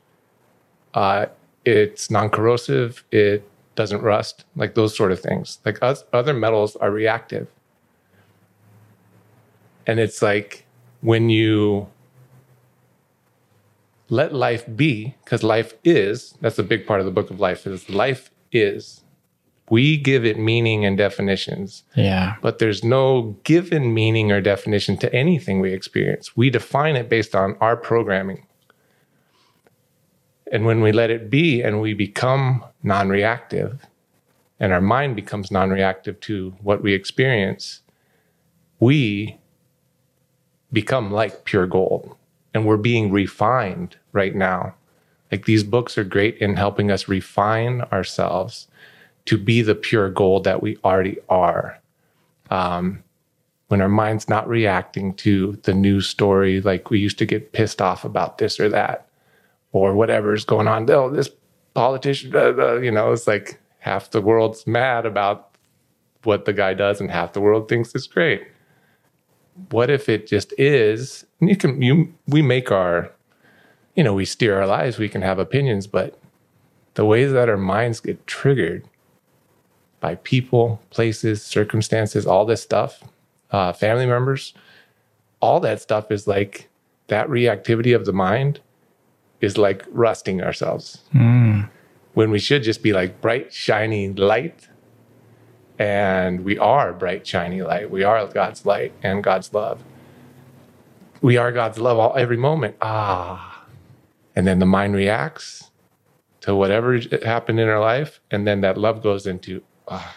Uh, it's non corrosive. It doesn't rust, like those sort of things. Like us, other metals are reactive. And it's like when you let life be, because life is, that's a big part of the book of life, is life is. We give it meaning and definitions, Yeah. but there's no given meaning or definition to anything we experience. We define it based on our programming. And when we let it be and we become non reactive, and our mind becomes non reactive to what we experience, we become like pure gold. And we're being refined right now. Like these books are great in helping us refine ourselves to be the pure gold that we already are. Um, when our mind's not reacting to the news story, like we used to get pissed off about this or that or whatever is going on. Oh, this politician, uh, uh, you know, it's like half the world's mad about what the guy does, and half the world thinks it's great. What if it just is? And you can, you, we make our, you know, we steer our lives. We can have opinions, but the ways that our minds get triggered by people, places, circumstances, all this stuff, uh, family members, all that stuff is like that reactivity of the mind is like rusting ourselves when we should just be like bright, shiny light. And we are bright, shiny light. We are God's light and God's love. We are God's love all every moment. Ah. And then the mind reacts to whatever happened in our life. And then that love goes into ah,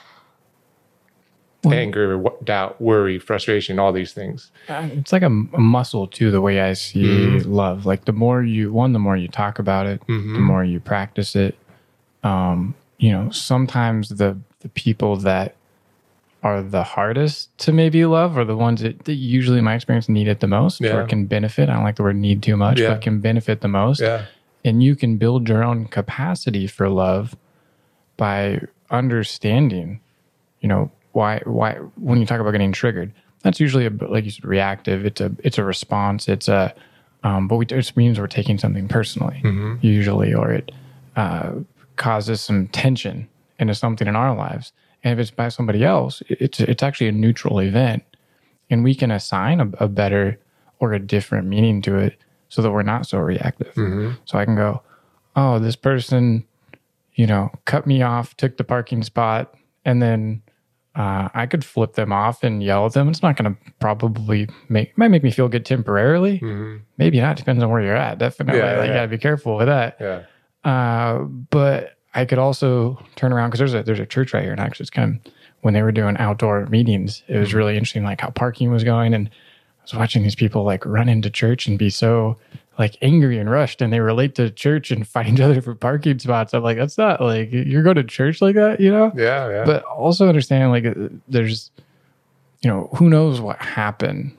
anger, w- doubt, worry, frustration, all these things. Uh, It's like a, a muscle too, the way I see love. Like the more you, one, the more you talk about it, the more you practice it. Um, you know, sometimes the the people that are the hardest to maybe love are the ones that, that usually, in my experience, need it the most Yeah. or can benefit. I don't like the word need too much, Yeah. but can benefit the most. Yeah. And you can build your own capacity for love by understanding, you know, why why when you talk about getting triggered, that's usually a like you said, reactive. It's a it's a response. It's a um, but we, it means we're taking something personally, usually, or it uh, causes some tension into something in our lives. And if it's by somebody else, it's it's actually a neutral event, and we can assign a, a better or a different meaning to it, so that we're not so reactive. So I can go, oh, this person, you know, cut me off, took the parking spot, and then uh, I could flip them off and yell at them. It's not going to probably make might make me feel good temporarily. Maybe not. Depends on where you're at. Definitely, Yeah, like, yeah. you gotta be careful with that. Yeah. Uh, but I could also turn around because there's a there's a church right here, and actually, it's kind of when they were doing outdoor meetings, it was really interesting, like how parking was going, and I was watching these people like run into church and be so like angry and rushed, and they relate to church and fight each other for parking spots. I'm like, that's not like you're going to church like that, you know? Yeah. Yeah. But also understand like uh, there's, you know, who knows what happened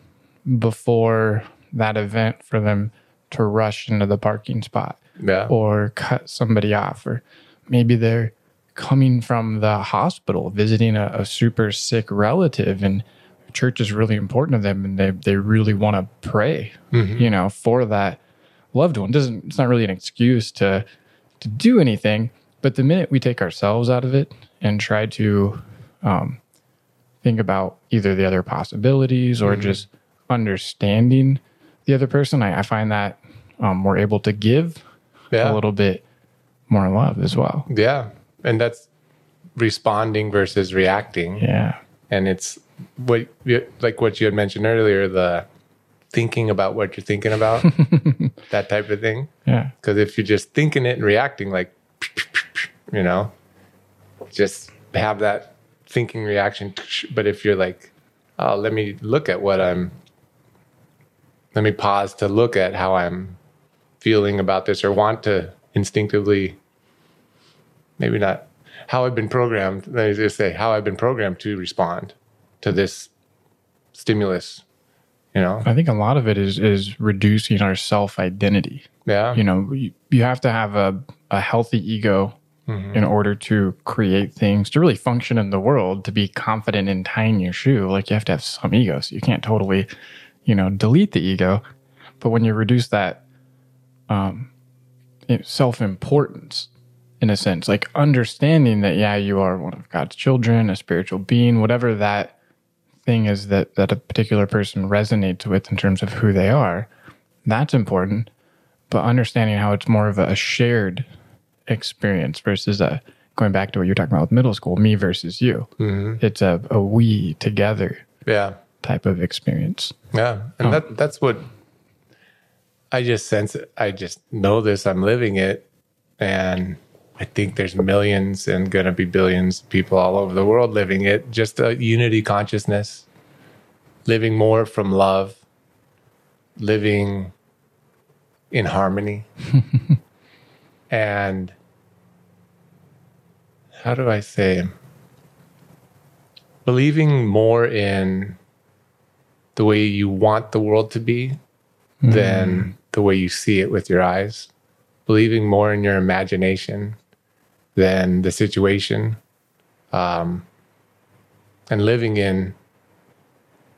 before that event for them to rush into the parking spot yeah. or cut somebody off, or maybe they're coming from the hospital visiting a, a super sick relative and church is really important to them and they, they really want to pray, you know, for that loved one. Doesn't it's not really an excuse to to do anything. But the minute we take ourselves out of it and try to um, think about either the other possibilities or just understanding the other person, I, I find that um, we're able to give Yeah. a little bit more love as well. Yeah. And that's responding versus reacting. Yeah. And it's what, you- like what you had mentioned earlier, the thinking about what you're thinking about, that type of thing. Yeah. Because if you're just thinking it and reacting, like, you know, just have that thinking reaction. But if you're like, oh, let me look at what I'm, let me pause to look at how I'm feeling about this or want to instinctively, maybe not how I've been programmed, let me just say how I've been programmed to respond to this stimulus, you know? I think a lot of it is is reducing our self identity. Yeah. You know, you, you have to have a, a healthy ego in order to create things, to really function in the world, to be confident in tying your shoe. Like you have to have some ego. So you can't totally, you know, delete the ego. But when you reduce that um, self importance, in a sense, like understanding that, yeah, you are one of God's children, a spiritual being, whatever that thing is that that a particular person resonates with in terms of who they are that's important but understanding how it's more of a shared experience versus a going back to what you're talking about with middle school me versus you mm-hmm. it's a, a we together Yeah. type of experience Yeah, and oh. that that's what I just sense. It. I just know this. I'm living it, and I think there's millions and gonna be billions of people all over the world living it. Just a unity consciousness, living more from love, living in harmony, and how do I say? Believing more in the way you want the world to be than hmm. the way you see it with your eyes. Believing more in your imagination than the situation. Um, and living in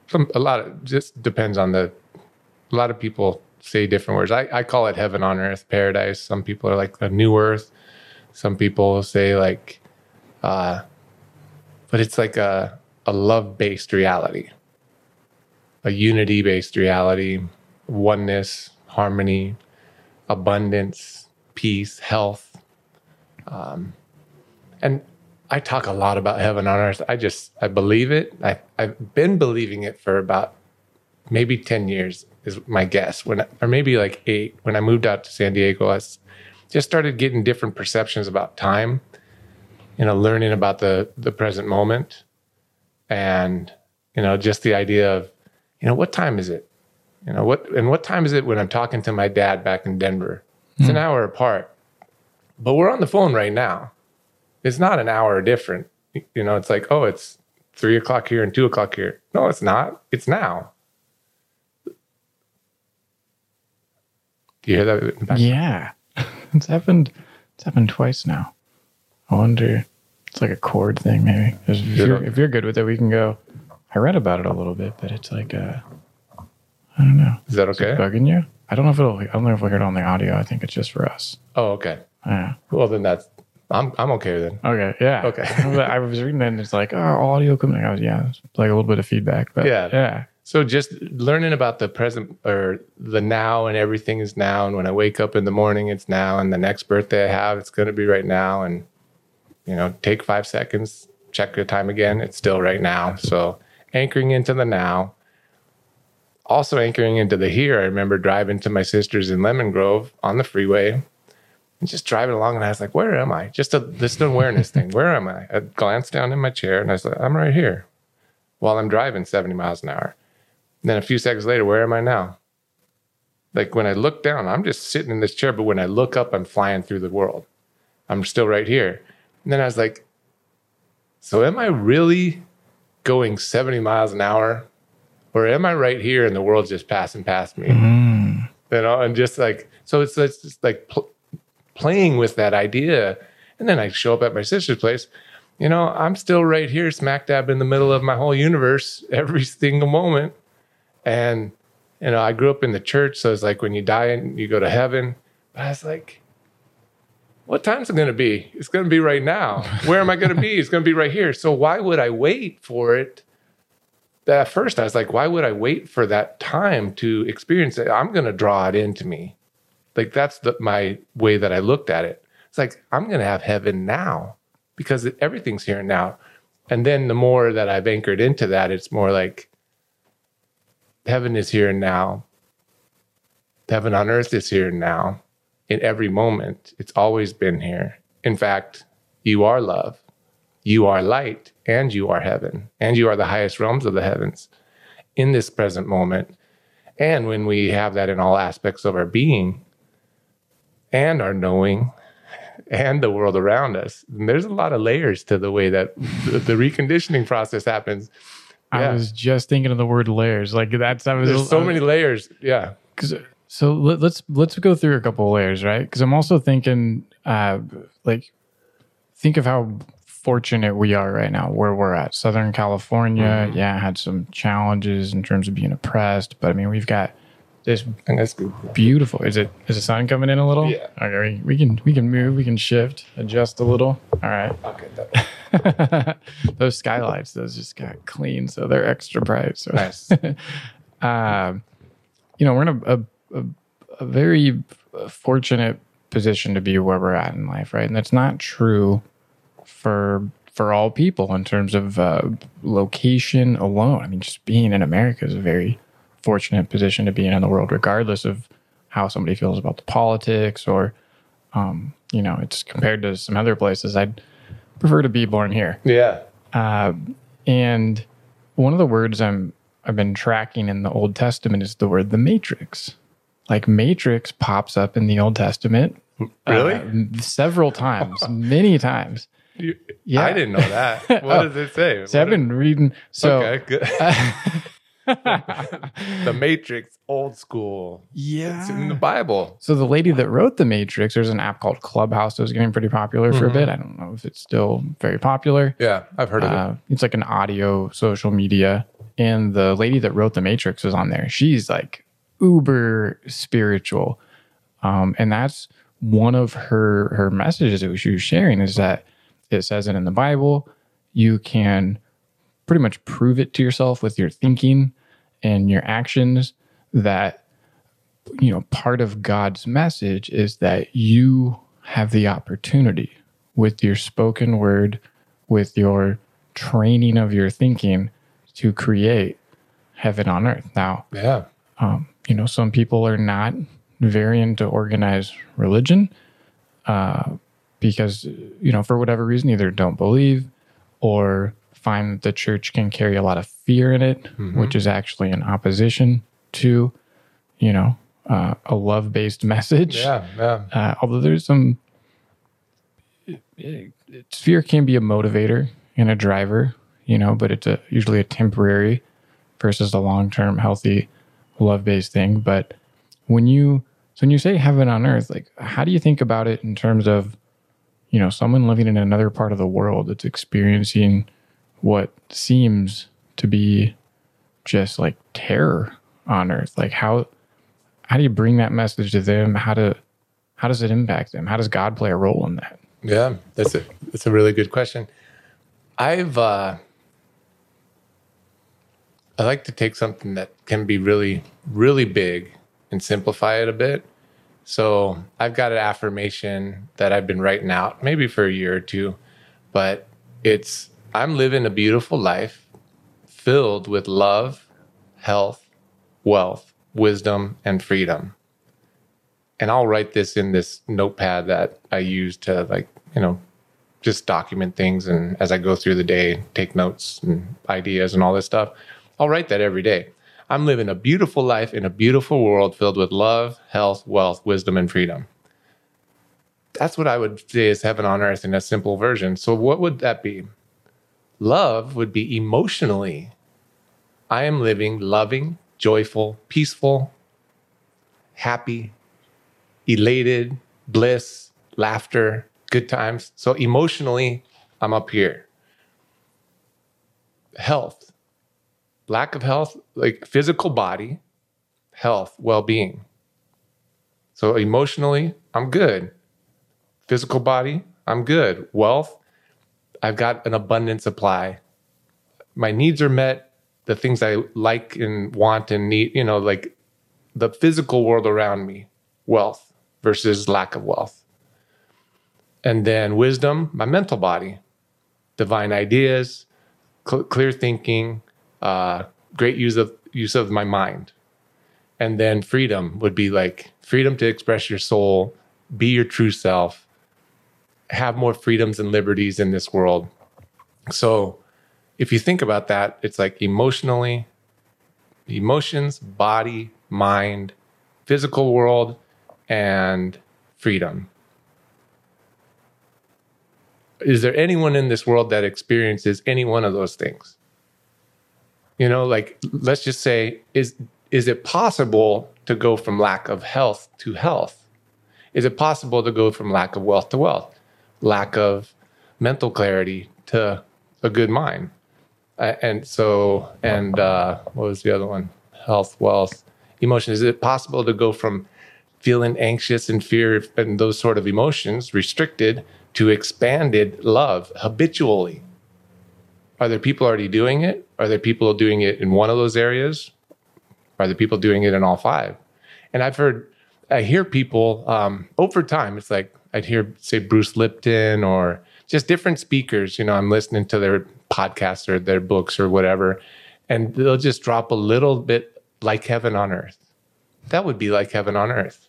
some, a lot of just depends on the, a lot of people say different words. I, I call it heaven on earth, paradise. Some people are like a new earth. Some people say like, uh, but it's like a, a love based reality a unity based reality, oneness, harmony, abundance, peace, health. Um, and I talk a lot about heaven on earth. I just, I believe it. I, I've been believing it for about maybe 10 years, is my guess. When, or maybe like eight. When I moved out to San Diego, I just started getting different perceptions about time, you know, learning about the, the present moment. And, you know, just the idea of, you know, what time is it? You know, what and what time is it when I'm talking to my dad back in Denver? It's an hour apart. But we're on the phone right now. It's not an hour different. You know, it's like, oh, it's three o'clock here and two o'clock here. No, it's not. It's now. Do you hear that? in the back? yeah it's happened it's happened twice now i wonder it's like a chord thing maybe. if you're, if you're good with it we can go i read about it a little bit but it's like uh i don't know Is that okay? bugging you i don't know if it'll i don't know if we'll hear it on the audio i think it's just for us Oh, okay. Yeah Well, then that's I'm I'm okay then. Okay, yeah. Okay. But I was reading it and it's like, oh, audio equipment. I was, yeah, like a little bit of feedback. But Yeah. yeah. So just learning about the present or the now and everything is now. And when I wake up in the morning, it's now. And the next birthday I have, it's going to be right now. And, you know, take five seconds, check your time again. It's still right now. So anchoring into the now. Also anchoring into the here. I remember driving to my sister's in Lemon Grove on the freeway just driving along. And I was like, where am I? Just a, this awareness thing. Where am I? I glanced down in my chair and I was like, I'm right here while I'm driving 70 miles an hour. And then a few seconds later, where am I now? Like when I look down, I'm just sitting in this chair, but when I look up, I'm flying through the world. I'm still right here. And then I was like, so am I really going 70 miles an hour? Or am I right here and the world's just passing past me? Mm. You know, and just like, so it's, it's just like pl- playing with that idea. And then I show up at my sister's place. You know, I'm still right here, smack dab in the middle of my whole universe every single moment. And, you know, I grew up in the church. So it's like when you die and you go to heaven. But I was like, what time's it going to be? It's going to be right now. Where am I going to be? It's going to be right here. So why would I wait for it? At first, I was like, why would I wait for that time to experience it? I'm going to draw it into me. Like that's the, my way that I looked at it. It's like I'm going to have heaven now because everything's here now. And then the more that I've anchored into that, it's more like heaven is here and now. Heaven on earth is here now in every moment. It's always been here. In fact, you are love, you are light, and you are heaven, and you are the highest realms of the heavens in this present moment. And when we have that in all aspects of our being and our knowing and the world around us, there's a lot of layers to the way that the, the reconditioning process happens. I was just thinking of the word layers. Like that's I was There's so many layers. Yeah. Cause, so let, let's let's go through a couple of layers, right? Because I'm also thinking, uh, like, think of how fortunate we are right now where we're at. Southern California, yeah, had some challenges in terms of being oppressed, but I mean, we've got this And beautiful. Is it is the sun coming in a little? Yeah. Okay, we, we can we can move, we can shift, adjust a little. All right. Okay. Those skylights, those just got clean, so they're extra bright. So nice. um, you know, we're in a, a, a, a very fortunate position to be where we're at in life, right? And that's not true for for all people in terms of uh, location alone. I mean, just being in America is a very fortunate position to be in in the world, regardless of how somebody feels about the politics or, um, you know, it's compared to some other places. I'd prefer to be born here. Yeah. And one of the words I'm I've been tracking in the Old Testament is the word the matrix. Like matrix pops up in the Old Testament Really? uh, several times, many times. You- Yeah. I didn't know that. What Oh. does it say? So I've been reading. So okay, good. the Matrix, old school. It's in the. Bible. So the lady that wrote the Matrix, there's an app called Clubhouse that was getting pretty popular for a bit. I don't know if it's still very popular. Yeah, I've heard of Uh, it's like an audio social media. And the lady that wrote The Matrix is on there. She's like uber spiritual. Um, and that's one of her her messages that she was sharing is that it says it in the Bible. You can pretty much prove it to yourself with your thinking and your actions that you know part of God's message is that you have the opportunity with your spoken word, with your training of your thinking to create heaven on earth. Now. Yeah. um, you know, some people are not very into organized religion uh, because, you know, for whatever reason, either don't believe or find that the church can carry a lot of fear in it, which is actually in opposition to, you know, uh, a love based message. Yeah. Yeah. Uh, although there's some it- it- fear can be a motivator and a driver, you know, but it's a usually a temporary versus a long term healthy love based thing. But when you so when you say heaven on earth, like how do you think about it in terms of, you know, someone living in another part of the world that's experiencing what seems to be just like terror on earth? Like how how do you bring that message to them? How to how does it impact them? How does God play a role in that? Yeah. That's a that's a really good question. I've uh I like to take something that can be really, really big and simplify it a bit. So I've got an affirmation that I've been writing out maybe for a year or two, but it's I'm living a beautiful life filled with love, health, wealth, wisdom, and freedom. And I'll write this in this notepad that I use to like, you know, just document things and as I go through the day, take notes and ideas and all this stuff. I'll write that every day. I'm living a beautiful life in a beautiful world filled with love, health, wealth, wisdom, and freedom. That's what I would say is heaven on earth in a simple version. So, what would that be? Love would be emotionally. I am living loving, joyful, peaceful, happy, elated, bliss, laughter, good times. So, emotionally, I'm up here. Health, lack of health, like physical body, health, well being. So emotionally, I'm good. physical body, I'm good. Wealth, I've got an abundant supply. My needs are met. The things I like and want and need, you know, like the physical world around me, wealth versus lack of wealth. And then wisdom, my mental body, divine ideas, cl- clear thinking, uh, great use of use of my mind. And then freedom would be like freedom to express your soul, be your true self, have more freedoms and liberties in this world. So if you think about that, it's like emotionally, emotions, body, mind, physical world, and freedom. Is there anyone in this world that experiences any one of those things? You know, like let's just say, is is it possible to go from lack of health to health? Is it possible to go from lack of wealth to wealth? Lack of mental clarity to a good mind? And so, and uh, what was the other one? Health, wealth, emotion. Is it possible to go from feeling anxious and fear and those sort of emotions restricted to expanded love habitually? Are there people already doing it? Are there people doing it in one of those areas? Are there people doing it in all five? And I've heard, I hear people um, over time. It's like I'd hear, say, Bruce Lipton or just different speakers. You know, I'm listening to their podcasts or their books or whatever, and they'll just drop a little bit like heaven on earth. That would be like heaven on earth.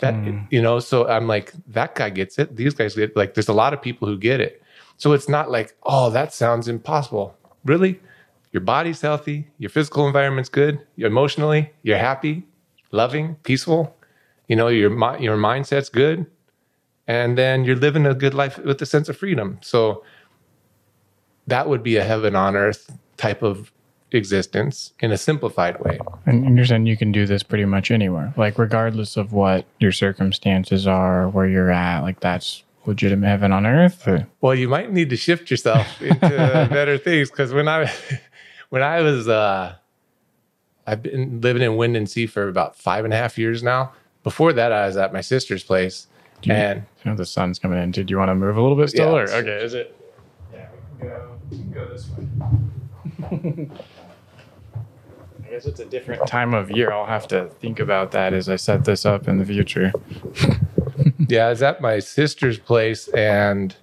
That hmm. you know, so I'm like, that guy gets it. These guys get it. like. There's a lot of people who get it. So it's not like, oh, that sounds impossible. Really, your body's healthy, your physical environment's good, you're emotionally, you're happy, loving, peaceful. You know, your your mindset's good, and then you're living a good life with a sense of freedom. So that would be a heaven on earth type of existence in a simplified way. And you're saying you can do this pretty much anywhere, like regardless of what your circumstances are, where you're at. Like that's legitimate heaven on earth. Or? Well, you might need to shift yourself into better things because when I when I was uh I've been living in Windansea for about five and a half years now. Before that, I was at my sister's place, you, and you know the sun's coming in. Did you want to move a little bit still? Yeah. Or okay, is it? Yeah, we can go. We can go this way. I guess it's a different time of year. I'll have to think about that as I set this up in the future. yeah, I was at my sister's place, and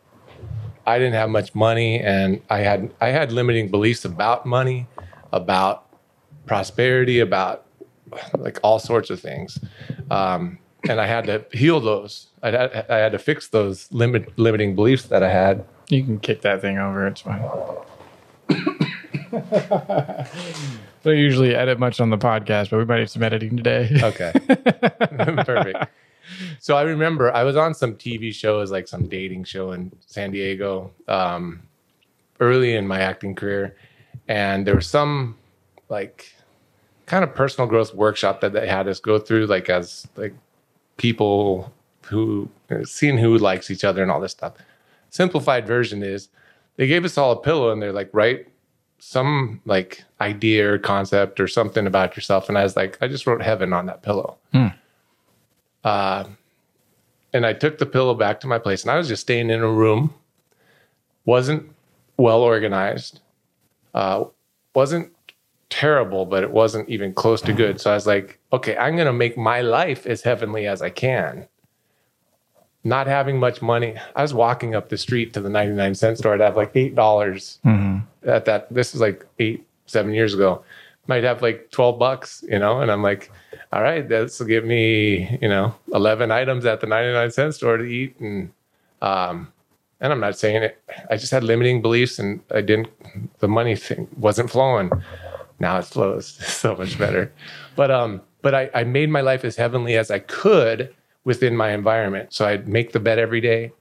I didn't have much money, and I had I had limiting beliefs about money, about prosperity, about like all sorts of things, um, and I had to heal those. I had, I had to fix those limit limiting beliefs that I had. You can kick that thing over. It's fine. Don't usually edit much on the podcast, but we might have some editing today. Okay. Perfect. So I remember I was on some TV shows, like some dating show in San Diego, um, early in my acting career. And there was some like kind of personal growth workshop that they had us go through, like as like people who seeing who likes each other and all this stuff. Simplified version is they gave us all a pillow and they're like, write some like idea or concept or something about yourself. And I was like, I just wrote heaven on that pillow. Uh, and I took the pillow back to my place and I was just staying in a room, wasn't well organized, uh, wasn't terrible, but it wasn't even close to good. So I was like, okay, I'm going to make my life as heavenly as I can. Not having much money, I was walking up the street to the 99 cent store. I'd have like $8 at that. This is like eight, seven years ago. Might have like 12 bucks, you know? And I'm like, all right, this will give me, you know, 11 items at the 99 cent store to eat. And, um, and I'm not saying it, I just had limiting beliefs and I didn't, the money thing wasn't flowing. Now it flows so much better. But, um, but I, I made my life as heavenly as I could within my environment. So I'd make the bed every day.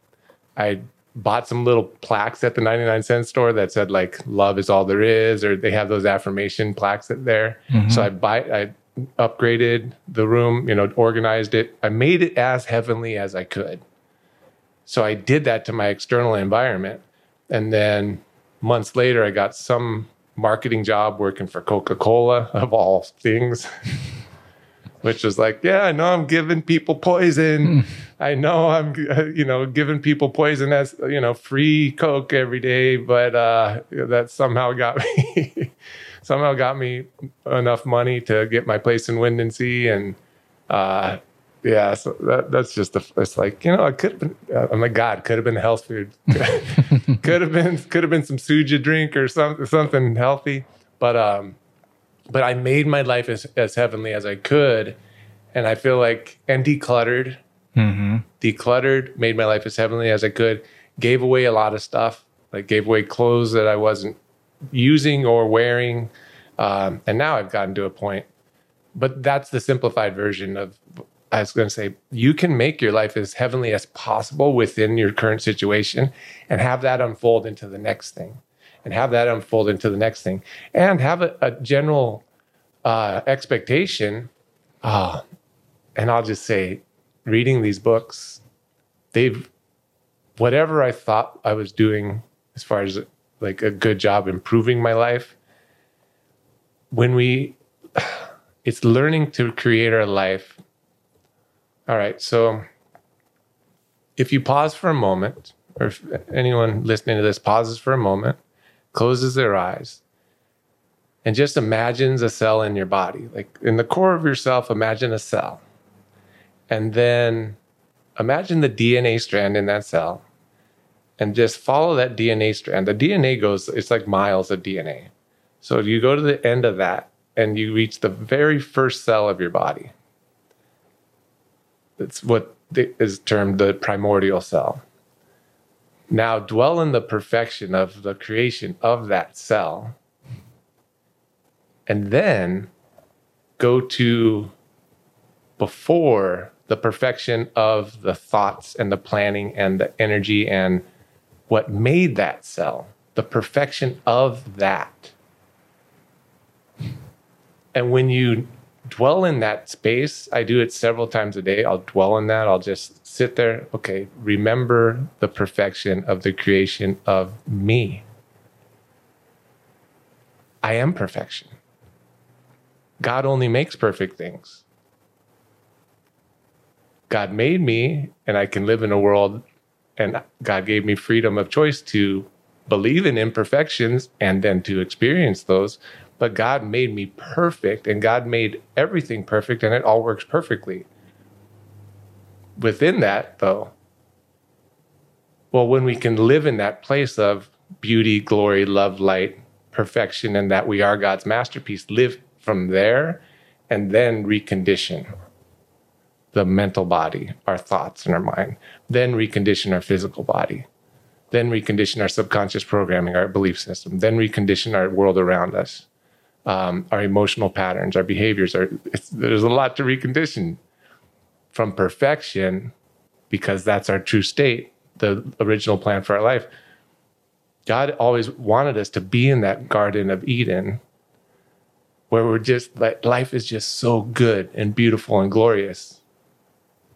I bought some little plaques at the 99 cent store that said like love is all there is or they have those affirmation plaques that there so i buy i upgraded the room you know organized it i made it as heavenly as i could so i did that to my external environment and then months later i got some marketing job working for coca-cola of all things. Which was like, yeah, I know I'm giving people poison, I know I'm, uh, you know, giving people poison. As, you know, free Coke every day, but uh, that somehow got me, somehow got me enough money to get my place in Windansea. And uh, yeah, so that, that's just, a, it's like, you know, it could have been, uh, oh my God, could have been health food. could have been, could have been some suja drink or something, something healthy. But, um, but I made my life as, as heavenly as I could. And I feel like, and decluttered, decluttered, made my life as heavenly as I could, gave away a lot of stuff, like gave away clothes that I wasn't using or wearing. Um, and now I've gotten to a point, but that's the simplified version of, I was going to say, you can make your life as heavenly as possible within your current situation and have that unfold into the next thing and have that unfold into the next thing and have a, a general uh, expectation. Uh, and I'll just say, reading these books, they've, whatever I thought I was doing as far as like a good job improving my life, when we, it's learning to create our life. All right. So if you pause for a moment, or if anyone listening to this pauses for a moment, closes their eyes, and just imagines a cell in your body. Like in the core of yourself, imagine a cell. And then imagine the DNA strand in that cell and just follow that DNA strand. The DNA goes, it's like miles of DNA. So you go to the end of that and you reach the very first cell of your body. It's what is termed the primordial cell. Now dwell in the perfection of the creation of that cell. And then go to before the perfection of the thoughts and the planning and the energy and what made that cell, the perfection of that. And when you dwell in that space, I do it several times a day. I'll dwell in that. I'll just sit there. Okay, remember the perfection of the creation of me. I am perfection. God only makes perfect things. God made me, and I can live in a world, and God gave me freedom of choice to believe in imperfections and then to experience those. But God made me perfect, and God made everything perfect, and it all works perfectly. Within that, though, well, when we can live in that place of beauty, glory, love, light, perfection, and that we are God's masterpiece, live from there and then recondition the mental body, our thoughts and our mind, then recondition our physical body, then recondition our subconscious programming, our belief system, then recondition our world around us, um, our emotional patterns, our behaviors. Our, there's a lot to recondition from perfection because that's our true state, the original plan for our life. God always wanted us to be in that Garden of Eden where we're just like life is just so good and beautiful and glorious.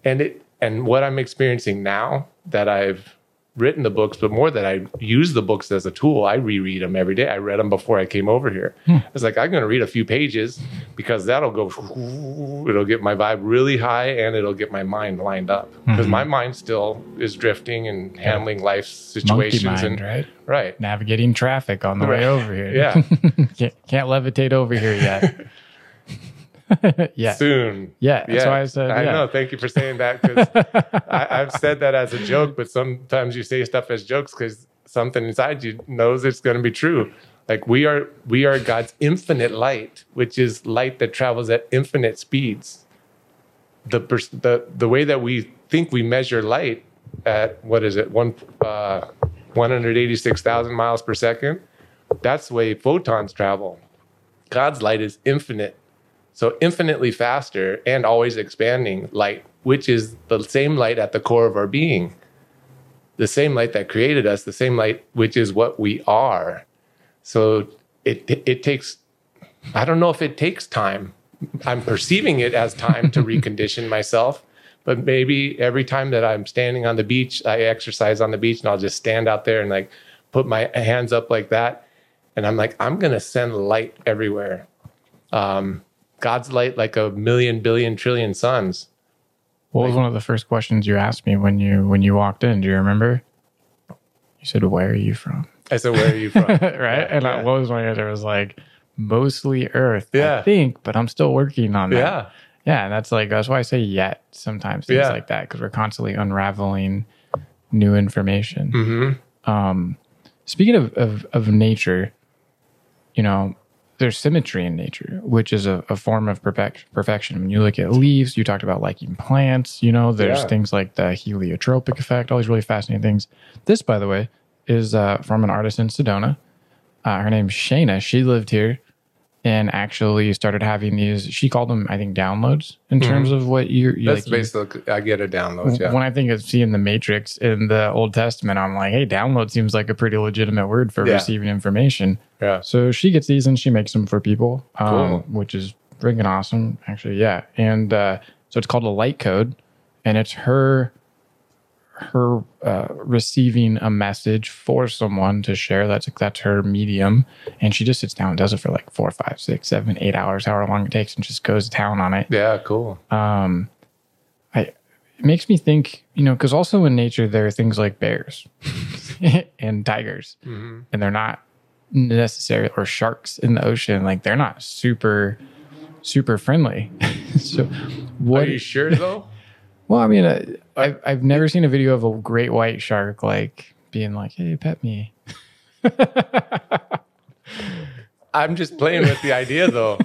And it and what I'm experiencing now that I've written the books, but more that I use the books as a tool. I reread them every day. I read them before I came over here. Hmm. I was like, I'm going to read a few pages because that'll go, it'll get my vibe really high and it'll get my mind lined up hmm. because my mind still is drifting and handling life situations mind, and right? right. Navigating traffic on the Right. way over here. Yeah. can't, can't levitate over here yet. yeah. Soon. Yeah, that's why I said, I yeah. know. Thank you for saying that because I've said that as a joke, but sometimes you say stuff as jokes because something inside you knows it's going to be true. Like we are, we are God's infinite light, which is light that travels at infinite speeds. The pers- the the way that we think we measure light at what is it one uh, one hundred eighty six thousand miles per second. That's the way photons travel. God's light is infinite. So infinitely faster and always expanding light, which is the same light at the core of our being. The same light that created us, the same light which is what we are. So it it takes I don't know if it takes time. I'm perceiving it as time to recondition myself, but maybe every time that I'm standing on the beach, I exercise on the beach and I'll just stand out there and like put my hands up like that and I'm like I'm going to send light everywhere. Um God's light like a million billion trillion suns. What was one of the first questions you asked me when you when you walked in? Do you remember? You said, "Where are you from?" I said, "Where are you from?" right? and I, what was my answer? Was like mostly Earth. Yeah. I think, but I'm still working on that. yeah, yeah. And that's like that's why I say yet sometimes things Yeah. like that because we're constantly unraveling new information. hmm Um, speaking of, of of nature, you know, there's symmetry in nature, which is a, a form of perfect, perfection. When you look at leaves, you talked about liking plants. You know, there's Yeah. things like the heliotropic effect, all these really fascinating things. This, by the way, is uh, from an artist in Sedona. Uh, her name's Shayna. She lived here and actually started having these. She called them, I think, downloads in terms of what you're. you Mm-hmm. That's like, you- basically. I get a download. Yeah, when I think of seeing the Matrix in the Old Testament, I'm like, hey, download seems like a pretty legitimate word for Yeah. receiving information. yeah. So she gets these and she makes them for people, um, Cool. which is freaking awesome, actually. Yeah, and uh, so it's called a light code, and it's her her uh, receiving a message for someone to share. That's that's her medium, and she just sits down and does it for like four, five, six, seven, eight hours, however long it takes, and just goes to town on it Yeah, cool. um i it makes me think you know because also in nature there are things like bears and tigers Mm-hmm. and they're not necessarily or sharks in the ocean like they're not super super friendly so what Are you sure though? Well i mean uh, I've, I've never seen a video of a great white shark like being like hey pet me I'm just playing with the idea though.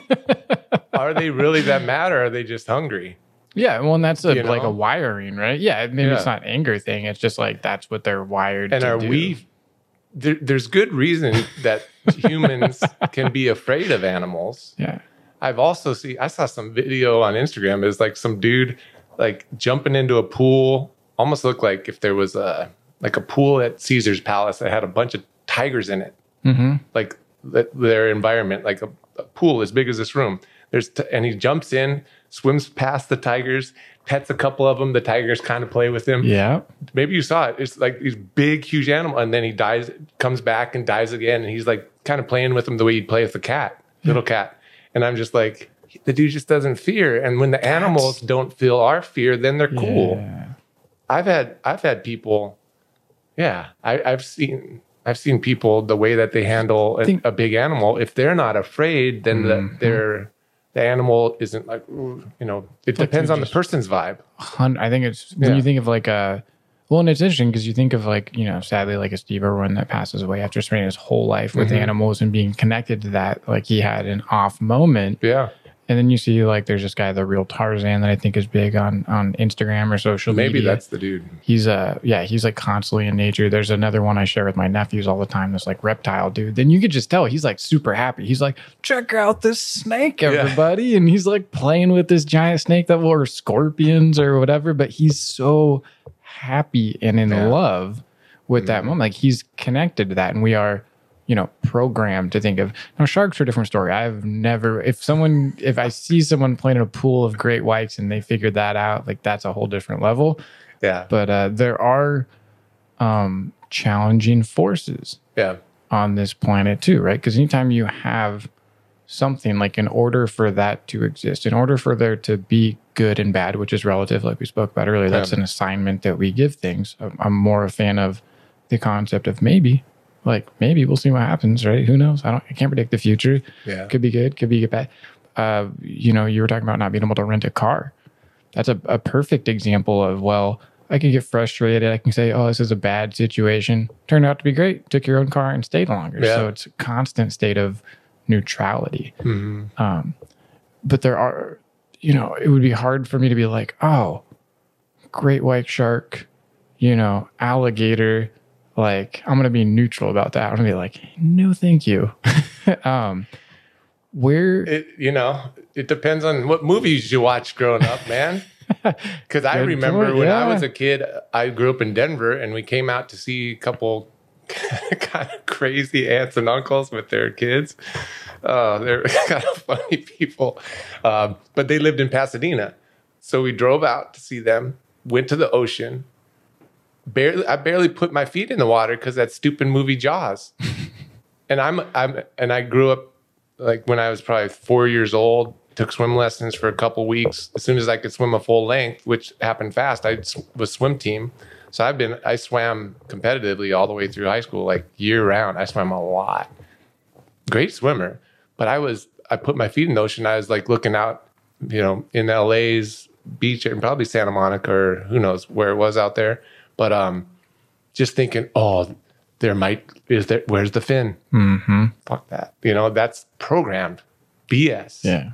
are they really that mad, or are they just hungry? yeah well and that's a, You like a wiring right yeah maybe it's not anger thing it's just like that's what they're wired And to are do. we? There, there's good reason that humans can be afraid of animals. yeah I've also seen I saw some video on Instagram. It's like some dude like jumping into a pool, almost looked like if there was a like a pool at Caesar's Palace that had a bunch of tigers in it. mm-hmm. Like th- their environment, like a, a pool as big as this room. There's t- and he jumps in, swims past the tigers, pets a couple of them. The tigers kind of play with him. yeah Maybe you saw it. It's like these big, huge animal, and then he dies, comes back and dies again, and he's like kind of playing with them the way you'd play with a cat, little cat. And I'm just like, the dude just doesn't fear. And when the animals don't feel our fear, then they're cool. Yeah. I've had I've had people, yeah, I, I've seen I've seen people the way that they handle a, Think- a big animal. If they're not afraid, then the, they're the animal isn't like you know. It like depends on the person's vibe. I think it's when Yeah. you think of like a well, and it's interesting because you think of like you know, sadly, like a Steve Irwin that passes away after spending his whole life with Mhm. animals and being connected to that. Like he had an off moment, Yeah, and then you see like there's this guy, the real Tarzan, that I think is big on on Instagram or social maybe media. that's the dude. he's uh yeah he's like constantly in nature. There's another one i share with my nephews all the time this like reptile dude. Then you could just tell he's like super happy. He's like check out this snake everybody. And he's like playing with this giant snake that were scorpions or whatever but he's so happy and in Yeah. love with that moment. Like he's connected to that. And we are you know programmed to think of now sharks are a different story i've never if someone if i see someone playing in a pool of great whites and they figured that out like that's a whole different level Yeah, but uh, there are um, challenging forces yeah, on this planet too, right? Because anytime you have something like, in order for that to exist, in order for there to be good and bad, which is relative, like we spoke about earlier, that's Yeah. an assignment that we give things. I'm- I'm more a fan of the concept of maybe, like maybe we'll see what happens, right? Who knows? I don't, I can't predict the future. yeah. Could be good, could be bad. Uh, you know, you were talking about not being able to rent a car. That's a, a perfect example of, well, I can get frustrated. I can say, oh, this is a bad situation. Turned out to be great. Took your own car and stayed longer. Yeah. So it's a constant state of neutrality. Mhm. Um, but there are, you know, it would be hard for me to be like, oh, great white shark, you know, alligator. Like, I'm to be neutral about that. I'm to be like, no, thank you. um, where It you know it depends on what movies you watch growing up, man. Because I remember point, when I was a kid, I grew up in Denver, and we came out to see a couple kind of crazy aunts and uncles with their kids. Uh, they're kind of funny people, um, but they lived in Pasadena, so we drove out to see them. Went to the ocean. Barely, I barely put my feet in the water because that stupid movie Jaws. and I'm, I'm, and I grew up like when I was probably four years old took swim lessons for a couple weeks. As soon as I could swim a full length, which happened fast, I was swim team. So I've been I swam competitively all the way through high school, like year round. I swam a lot. Great swimmer, but I was I put my feet in the ocean. I was like looking out, you know, in LA's beach and probably Santa Monica or who knows where it was out there. But um, just thinking, oh, there might is there where's the fin? Mm-hmm. Fuck that. You know, that's programmed BS Yeah.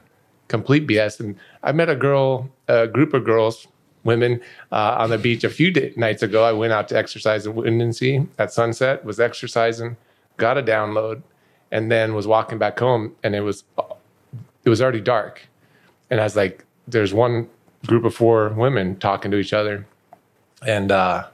complete BS. And I met a girl, a group of girls, women, uh, on the beach a few day, nights ago. I went out to exercise in Windansea at sunset, was exercising, got a download, and then was walking back home, and it was it was already dark. And I was like, "There's one group of four women talking to each other," and uh,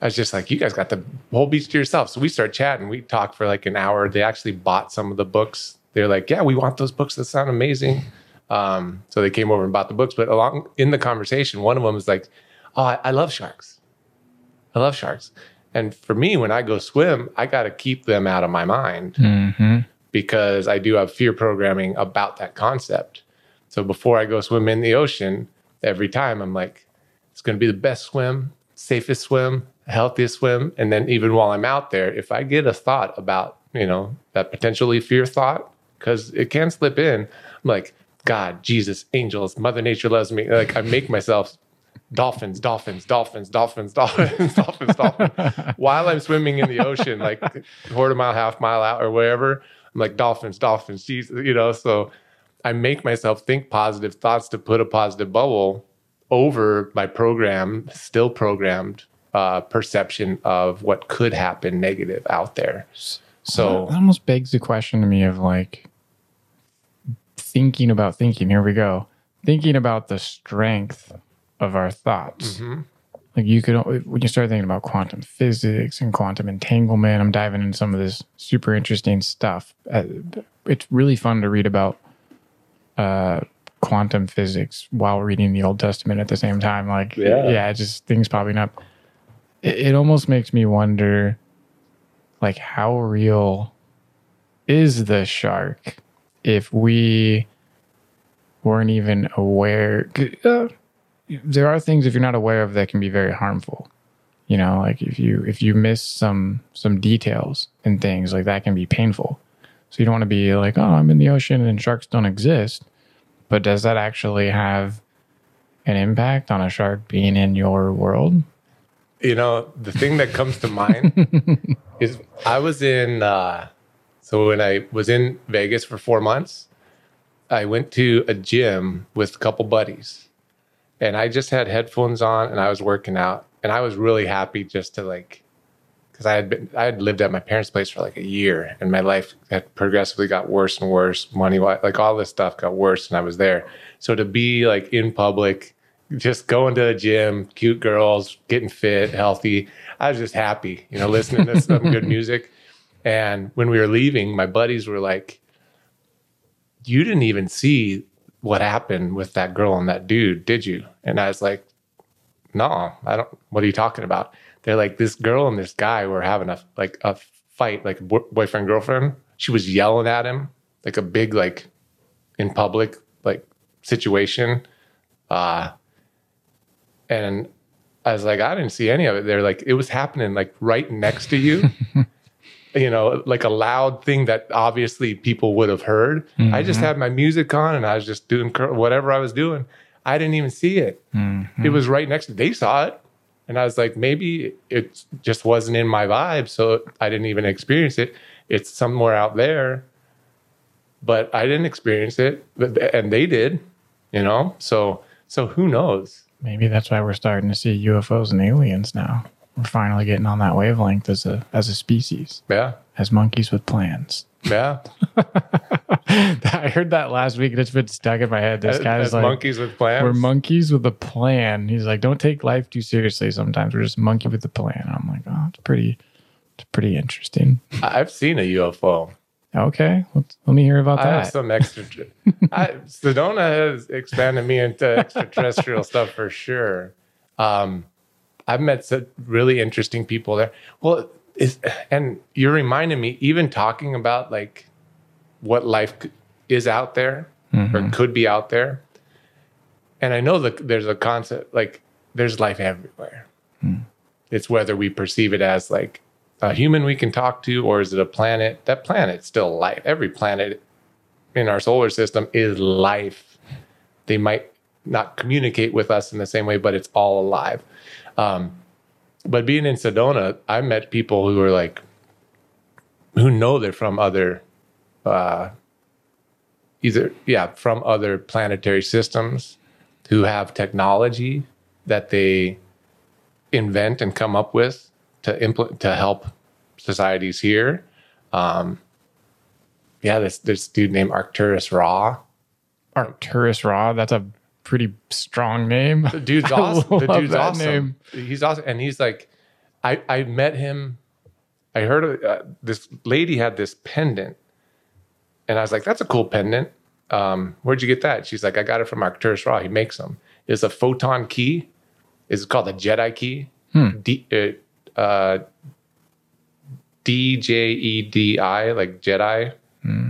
I was just like, "You guys got the whole beach to yourself." So we start chatting. We talked for like an hour. They actually bought some of the books. They're like, "Yeah, we want those books. That sound amazing." Um, so they came over and bought the books. But along in the conversation, one of them was like, "Oh, I, I love sharks. I love sharks." And for me, when I go swim, I got to keep them out of my mind Mm-hmm. because I do have fear programming about that concept. So before I go swim in the ocean, every time I'm like, it's going to be the best swim, safest swim, healthiest swim. And then even while I'm out there, if I get a thought about, you know, that potentially fear thought, because it can slip in, I'm like, God, Jesus, angels, Mother Nature loves me. Like I make myself dolphins, dolphins, dolphins, dolphins, dolphins, dolphins, dolphins. While I'm swimming in the ocean, like quarter mile, half mile out, or wherever, I'm like dolphins, dolphins, Jesus, you know. So I make myself think positive thoughts to put a positive bubble over my program, still programmed uh, perception of what could happen negative out there. So that almost begs the question to me of like thinking about thinking. Here we go. Thinking about the strength of our thoughts. Like you could, when you start thinking about quantum physics and quantum entanglement, I'm diving into some of this super interesting stuff. Uh, it's really fun to read about uh, quantum physics while reading the Old Testament at the same time. Like, Yeah. yeah, just things popping up. It, it almost makes me wonder, like, how real is the shark if we weren't even aware? Uh, there are things if you're not aware of that can be very harmful. You know, like if you if you miss some some details and things like that can be painful. So you don't want to be like, oh, I'm in the ocean and sharks don't exist. But does that actually have an impact on a shark being in your world? you know the thing that comes to mind is i was in uh so when i was in vegas for four months i went to a gym with a couple buddies and i just had headphones on and i was working out and i was really happy just to like because i had been i had lived at my parents place for like a year and my life had progressively got worse and worse money like all this stuff got worse and i was there so to be like in public just going to the gym, cute girls, getting fit, healthy. I was just happy, you know, listening to some good music. And when we were leaving, my buddies were like, You didn't even see what happened with that girl and that dude, did you? And I was like, No, I don't. What are you talking about? They're like, This girl and this guy were having a like a fight, like bo- boyfriend, girlfriend. She was yelling at him, like a big, like in public, like situation. Uh, and I was like, I didn't see any of it. They're like, it was happening like right next to you. you know, like a loud thing that obviously people would have heard. I just had my music on and I was just doing cur- whatever I was doing. I didn't even see it. It was right next to. They saw it, and I was like, maybe it just wasn't in my vibe, so I didn't even experience it. It's somewhere out there, but I didn't experience it, and they did. You know, so so who knows? Maybe that's why we're starting to see UFOs and aliens now. We're finally getting on that wavelength as a as a species, Yeah, as monkeys with plans. yeah. I heard that last week and it's been stuck in my head. This As- guy's as like, monkeys with plans. we're monkeys with a plan. He's like, don't take life too seriously. Sometimes we're just monkey with a plan. I'm like, oh, it's pretty, it's pretty interesting. I've seen a UFO. Okay, let me hear about I have that. some extra. I, Sedona has expanded me into extraterrestrial stuff for sure. Um, I've met some really interesting people there. Well, is and you're reminding me, even talking about like what life is out there, or could be out there. And I know that there's a concept like there's life everywhere. It's whether we perceive it as like a human we can talk to, or is it a planet? That planet's still life. Every planet in our solar system is life. They might not communicate with us in the same way, but it's all alive. Um, but being in Sedona, I met people who are like, who know they're from other, uh, either, yeah, from other planetary systems who have technology that they invent and come up with to implement to help societies here. Um, yeah, this this dude named Arcturus Raw. Arcturus Raw. That's a pretty strong name. The dude's awesome. The dude's awesome. name. He's awesome, and he's like, I I met him. I heard uh, this lady had this pendant, and I was like, "That's a cool pendant. Um, where'd you get that?" She's like, "I got it from Arcturus Raw. He makes them. It's a photon key. It's called a Jedi key. D, uh, uh, D J E D I, like Jedi,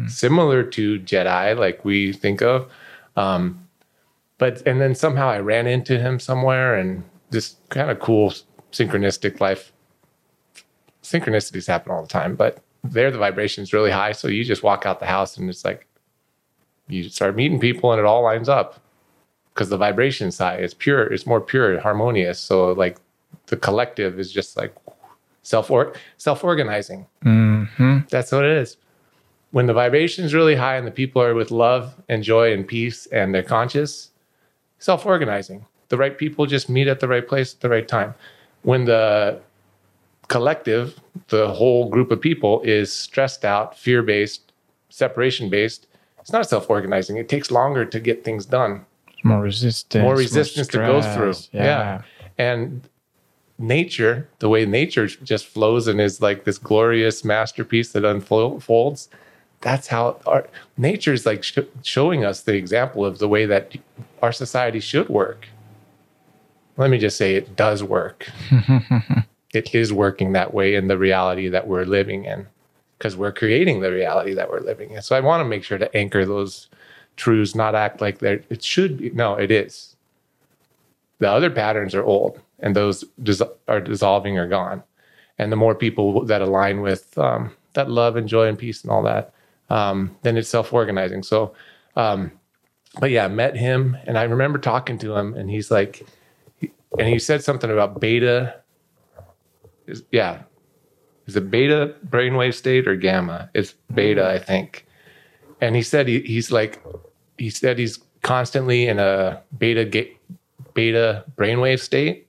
similar to Jedi, like we think of. Um, but and then somehow I ran into him somewhere, and this kind of cool synchronistic life. Synchronicities happen all the time, but there the vibration's really high, so you just walk out the house and it's like you start meeting people, and it all lines up because the vibration side is pure. It's more pure, harmonious. So like the collective is just like self or self organizing. Mm-hmm. That's what it is. When the vibration is really high and the people are with love and joy and peace and they're conscious, self organizing. The right people just meet at the right place at the right time. When the collective, the whole group of people is stressed out, fear based, separation based, it's not self organizing. It takes longer to get things done More resistance. more resistance to go through. stress. Yeah. And nature, the way nature just flows and is like this glorious masterpiece that unfolds, that's how our nature is like sh- showing us the example of the way that our society should work. Let me just say it does work. it is working that way in the reality that we're living in because we're creating the reality that we're living in. So I want to make sure to anchor those truths, not act like they're, it should be. No, it is. The other patterns are old and those dis- are dissolving or gone. And the more people that align with um, that love and joy and peace and all that, um, then it's self organizing. So, um, but yeah, I met him and I remember talking to him and he's like, and he said something about beta. Is, yeah. Is it beta brainwave state or gamma? It's beta, I think. And he said he, he's like, he said he's constantly in a beta ga- beta brainwave state.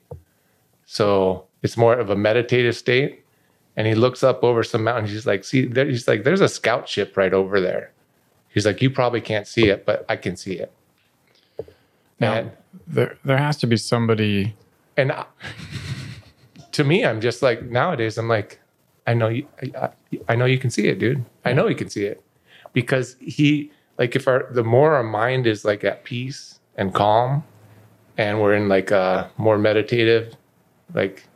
So it's more of a meditative state. And he looks up over some mountains. He's like, see, there, he's like, there's a scout ship right over there. He's like, you probably can't see it, but I can see it. Now, And- there, there has to be somebody. and I, to me, I'm just like nowadays. I'm like, I know you. I, I, I know you can see it, dude. I know you can see it because he like if our the more our mind is like at peace and calm, and we're in like a more meditative, like.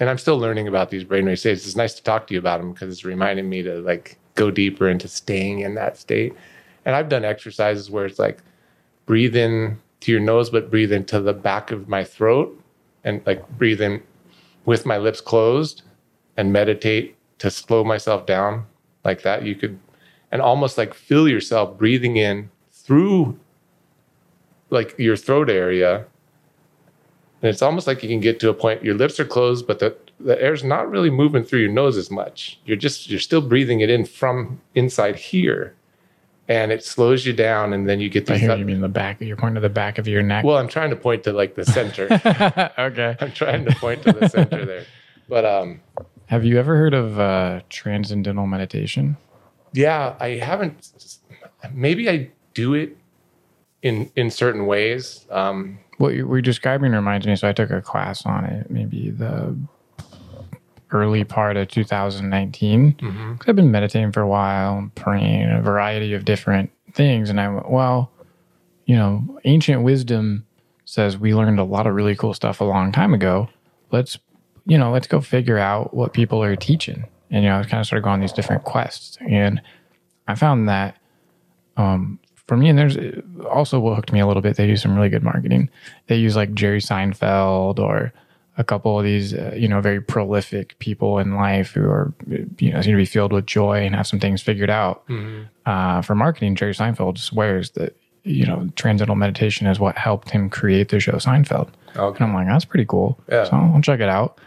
And I'm still learning about these brainwave states. It's nice to talk to you about them because it's reminding me to like go deeper into staying in that state. And I've done exercises where it's like breathe in to your nose, but breathe into the back of my throat and like breathe in with my lips closed and meditate to slow myself down like that. You could, and almost like feel yourself breathing in through like your throat area. And it's almost like you can get to a point, your lips are closed, but the, the air's not really moving through your nose as much. You're just, you're still breathing it in from inside here. And it slows you down, and then you get I these. hear you mean the back. You're pointing to the back of your neck. Well, I'm trying to point to like the center. okay. I'm trying to point to the center there. But um Have you ever heard of uh, transcendental meditation? yeah, I haven't maybe I do it in in certain ways. Um What you were describing reminds me. So I took a class on it, maybe the early part of 2019. Because I've been meditating for a while, and praying a variety of different things, and I went, well, you know, ancient wisdom says we learned a lot of really cool stuff a long time ago. Let's, you know, let's go figure out what people are teaching. And you know, I kind of started going on these different quests, and I found that um, for me, and there's also what hooked me a little bit. They do some really good marketing. They use like Jerry Seinfeld or a couple of these, uh, you know, very prolific people in life who are, you know, seem to be filled with joy and have some things figured out. Uh, for marketing, Jerry Seinfeld swears that, you know, transcendental meditation is what helped him create the show Seinfeld. Okay. And I'm like, that's pretty cool. Yeah. So I'll check it out.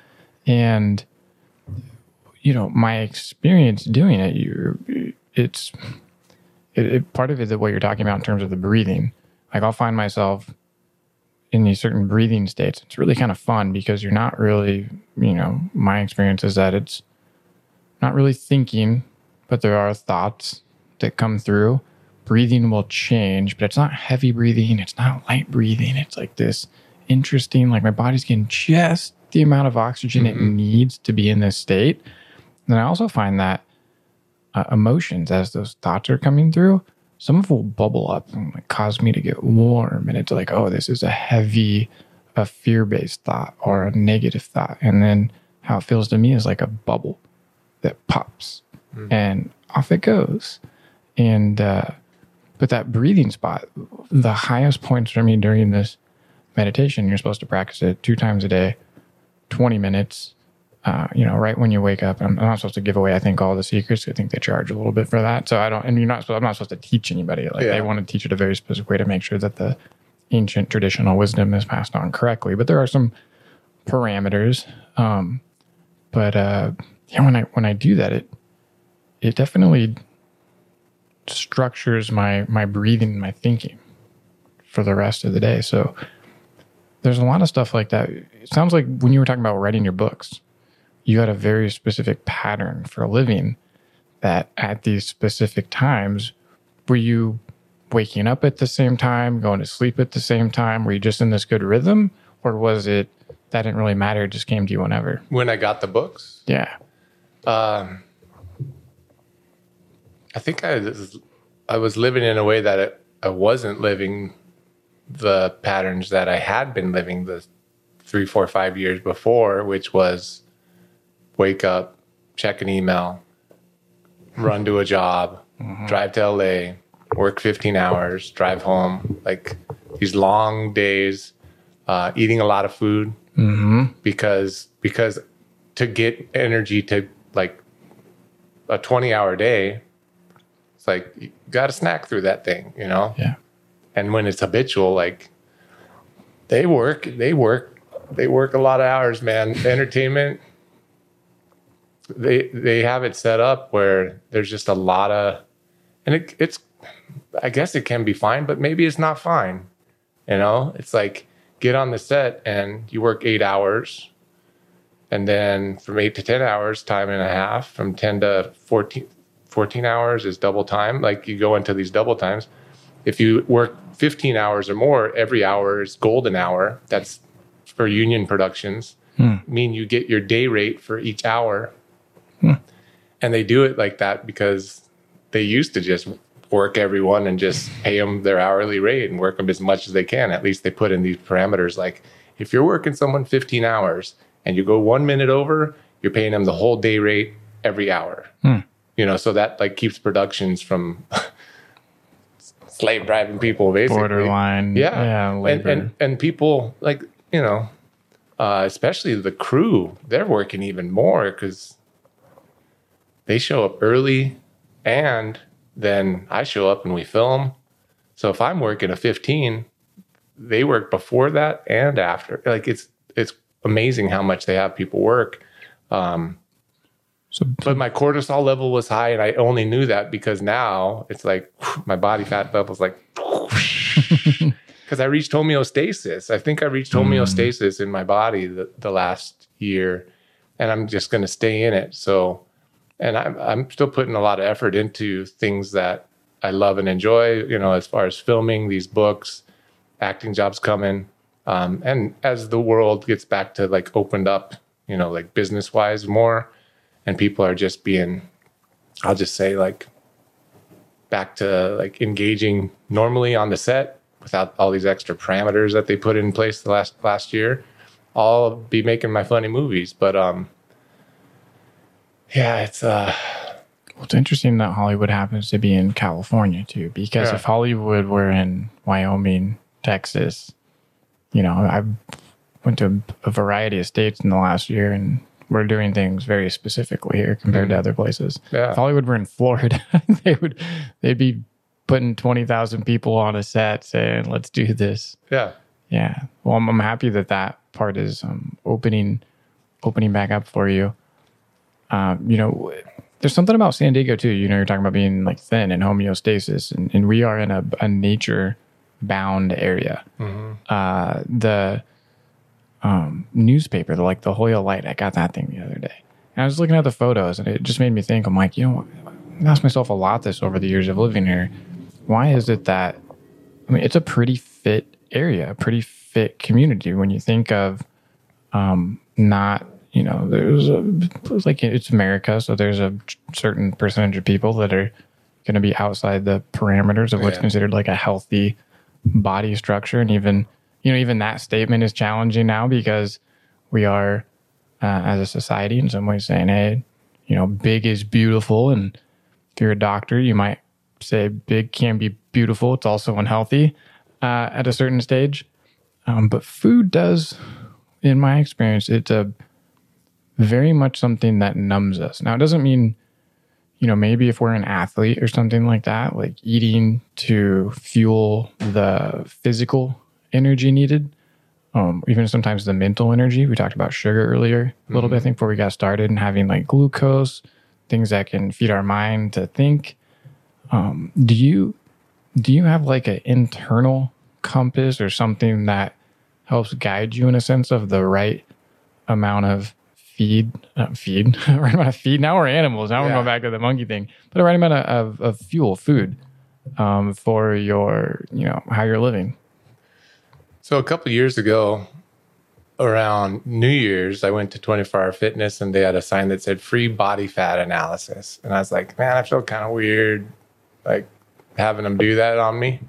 And, you know, my experience doing it, you, it's, it, it, part of it is what you're talking about in terms of the breathing. Like I'll find myself in these certain breathing states. It's really kind of fun because you're not really, you know, my experience is that it's not really thinking, but there are thoughts that come through. Breathing will change, but it's not heavy breathing. It's not light breathing. It's like this interesting, like my body's getting just the amount of oxygen it mm-hmm. needs to be in this state. And I also find that uh, emotions, as those thoughts are coming through, some of will bubble up and like, cause me to get warm. And it's like, oh, this is a heavy, a fear based thought or a negative thought. And then how it feels to me is like a bubble that pops and off it goes. And, uh, but that breathing spot, the highest points for me during this meditation, you're supposed to practice it two times a day, 20 minutes. Uh, you know, right when you wake up, I'm, not supposed to give away. I think all the secrets. I think they charge a little bit for that. So I don't, and you're not. supposed- I'm not supposed to teach anybody. Like Yeah. they want to teach it a very specific way to make sure that the ancient traditional wisdom is passed on correctly. But there are some parameters. Um, but uh, yeah, when I when I do that, it it definitely structures my my breathing and my thinking for the rest of the day. So there's a lot of stuff like that. It sounds like when you were talking about writing your books, you had a very specific pattern for living that at these specific times were you waking up at the same time, going to sleep at the same time? Were you just in this good rhythm? Or was it that didn't really matter, it just came to you whenever? When I got the books, Yeah. um, I think I was, I was living in a way that it, I wasn't living the patterns that I had been living the three, four, five years before, which was wake up, check an email, run to a job, drive to LA, work 15 hours, drive home, like these long days, uh, eating a lot of food because because to get energy to like a 20 hour day, it's like you got to snack through that thing, you know? Yeah. And when it's habitual, like they work, they work, they work a lot of hours, man. Entertainment, they they have it set up where there's just a lot of, and it, it's, I guess it can be fine, but maybe it's not fine. You know, it's like get on the set and you work eight hours, and then from eight to 10 hours, time and a half, from 10 to 14, 14 hours is double time. Like you go into these double times. If you work 15 hours or more, every hour is golden hour. That's for union productions. Hmm. Mean you get your day rate for each hour. And they do it like that because they used to just work everyone and just pay them their hourly rate and work them as much as they can. At least they put in these parameters like if you're working someone 15 hours and you go one minute over, you're paying them the whole day rate every hour. You know, so that like keeps productions from slave driving people basically. Borderline. Yeah. Yeah. and, and and people like, you know, uh, especially the crew, they're working even more because they show up early and then I show up and we film. So if I'm working a 15, they work before that and after. Like it's it's amazing how much they have people work. Um, so but my cortisol level was high, and I only knew that because now it's like my body fat level's like because I reached homeostasis. I think I reached homeostasis in my body the, the last year, and I'm just going to stay in it. So, and I'm I'm still putting a lot of effort into things that I love and enjoy. You know, as far as filming these books, acting jobs coming, um, and as the world gets back to like opened up, you know, like business wise more, and people are just being, I'll just say like back to like engaging normally on the set without all these extra parameters that they put in place the last last year. I'll be making my funny movies, but um, yeah, it's uh, Well, it's interesting that Hollywood happens to be in California too, because Yeah. if Hollywood were in Wyoming, Texas, you know, I went to a variety of states in the last year and we're doing things very specifically here compared to other places. Yeah. If Hollywood were in Florida, they would they'd be putting twenty thousand people on a set saying, "Let's do this." Yeah. Yeah. Well, I'm, I'm happy that that part is um, opening opening back up for you. Um, you know, there's something about San Diego too. You know, you're talking about being like thin and homeostasis, and, and we are in a, a nature bound area. Uh, the um, newspaper, the, like La Jolla Light, I got that thing the other day. And I was looking at the photos, and it just made me think. I'm like, you know, I asked myself a lot this over the years of living here. Why is it that I mean, it's a pretty fit area, a pretty fit community when you think of um, not, you know, there's a, it's like it's America, so there's a certain percentage of people that are going to be outside the parameters of what's Yeah. considered like a healthy body structure. And even, you know, even that statement is challenging now because we are, uh, as a society, in some ways saying, hey, you know, big is beautiful. And if you're a doctor, you might say big can be beautiful. It's also unhealthy uh, at a certain stage. Um, but food does, in my experience, it's a very much something that numbs us. Now, it doesn't mean, you know, maybe if we're an athlete or something like that, like eating to fuel the physical energy needed, um, even sometimes the mental energy. We talked about sugar earlier a little bit, I think, before we got started, and having like glucose, things that can feed our mind to think. Um, do you do you have like an internal compass or something that helps guide you in a sense of the right amount of feed uh, feed right amount of feed now we're animals now we're going back to the monkey thing but the right amount of, of, of fuel food um, for your you know how you're living So a couple years ago, around New Year's, I went to 24 Hour Fitness and they had a sign that said free body fat analysis. And I was like, man, I feel kind of weird, like having them do that on me.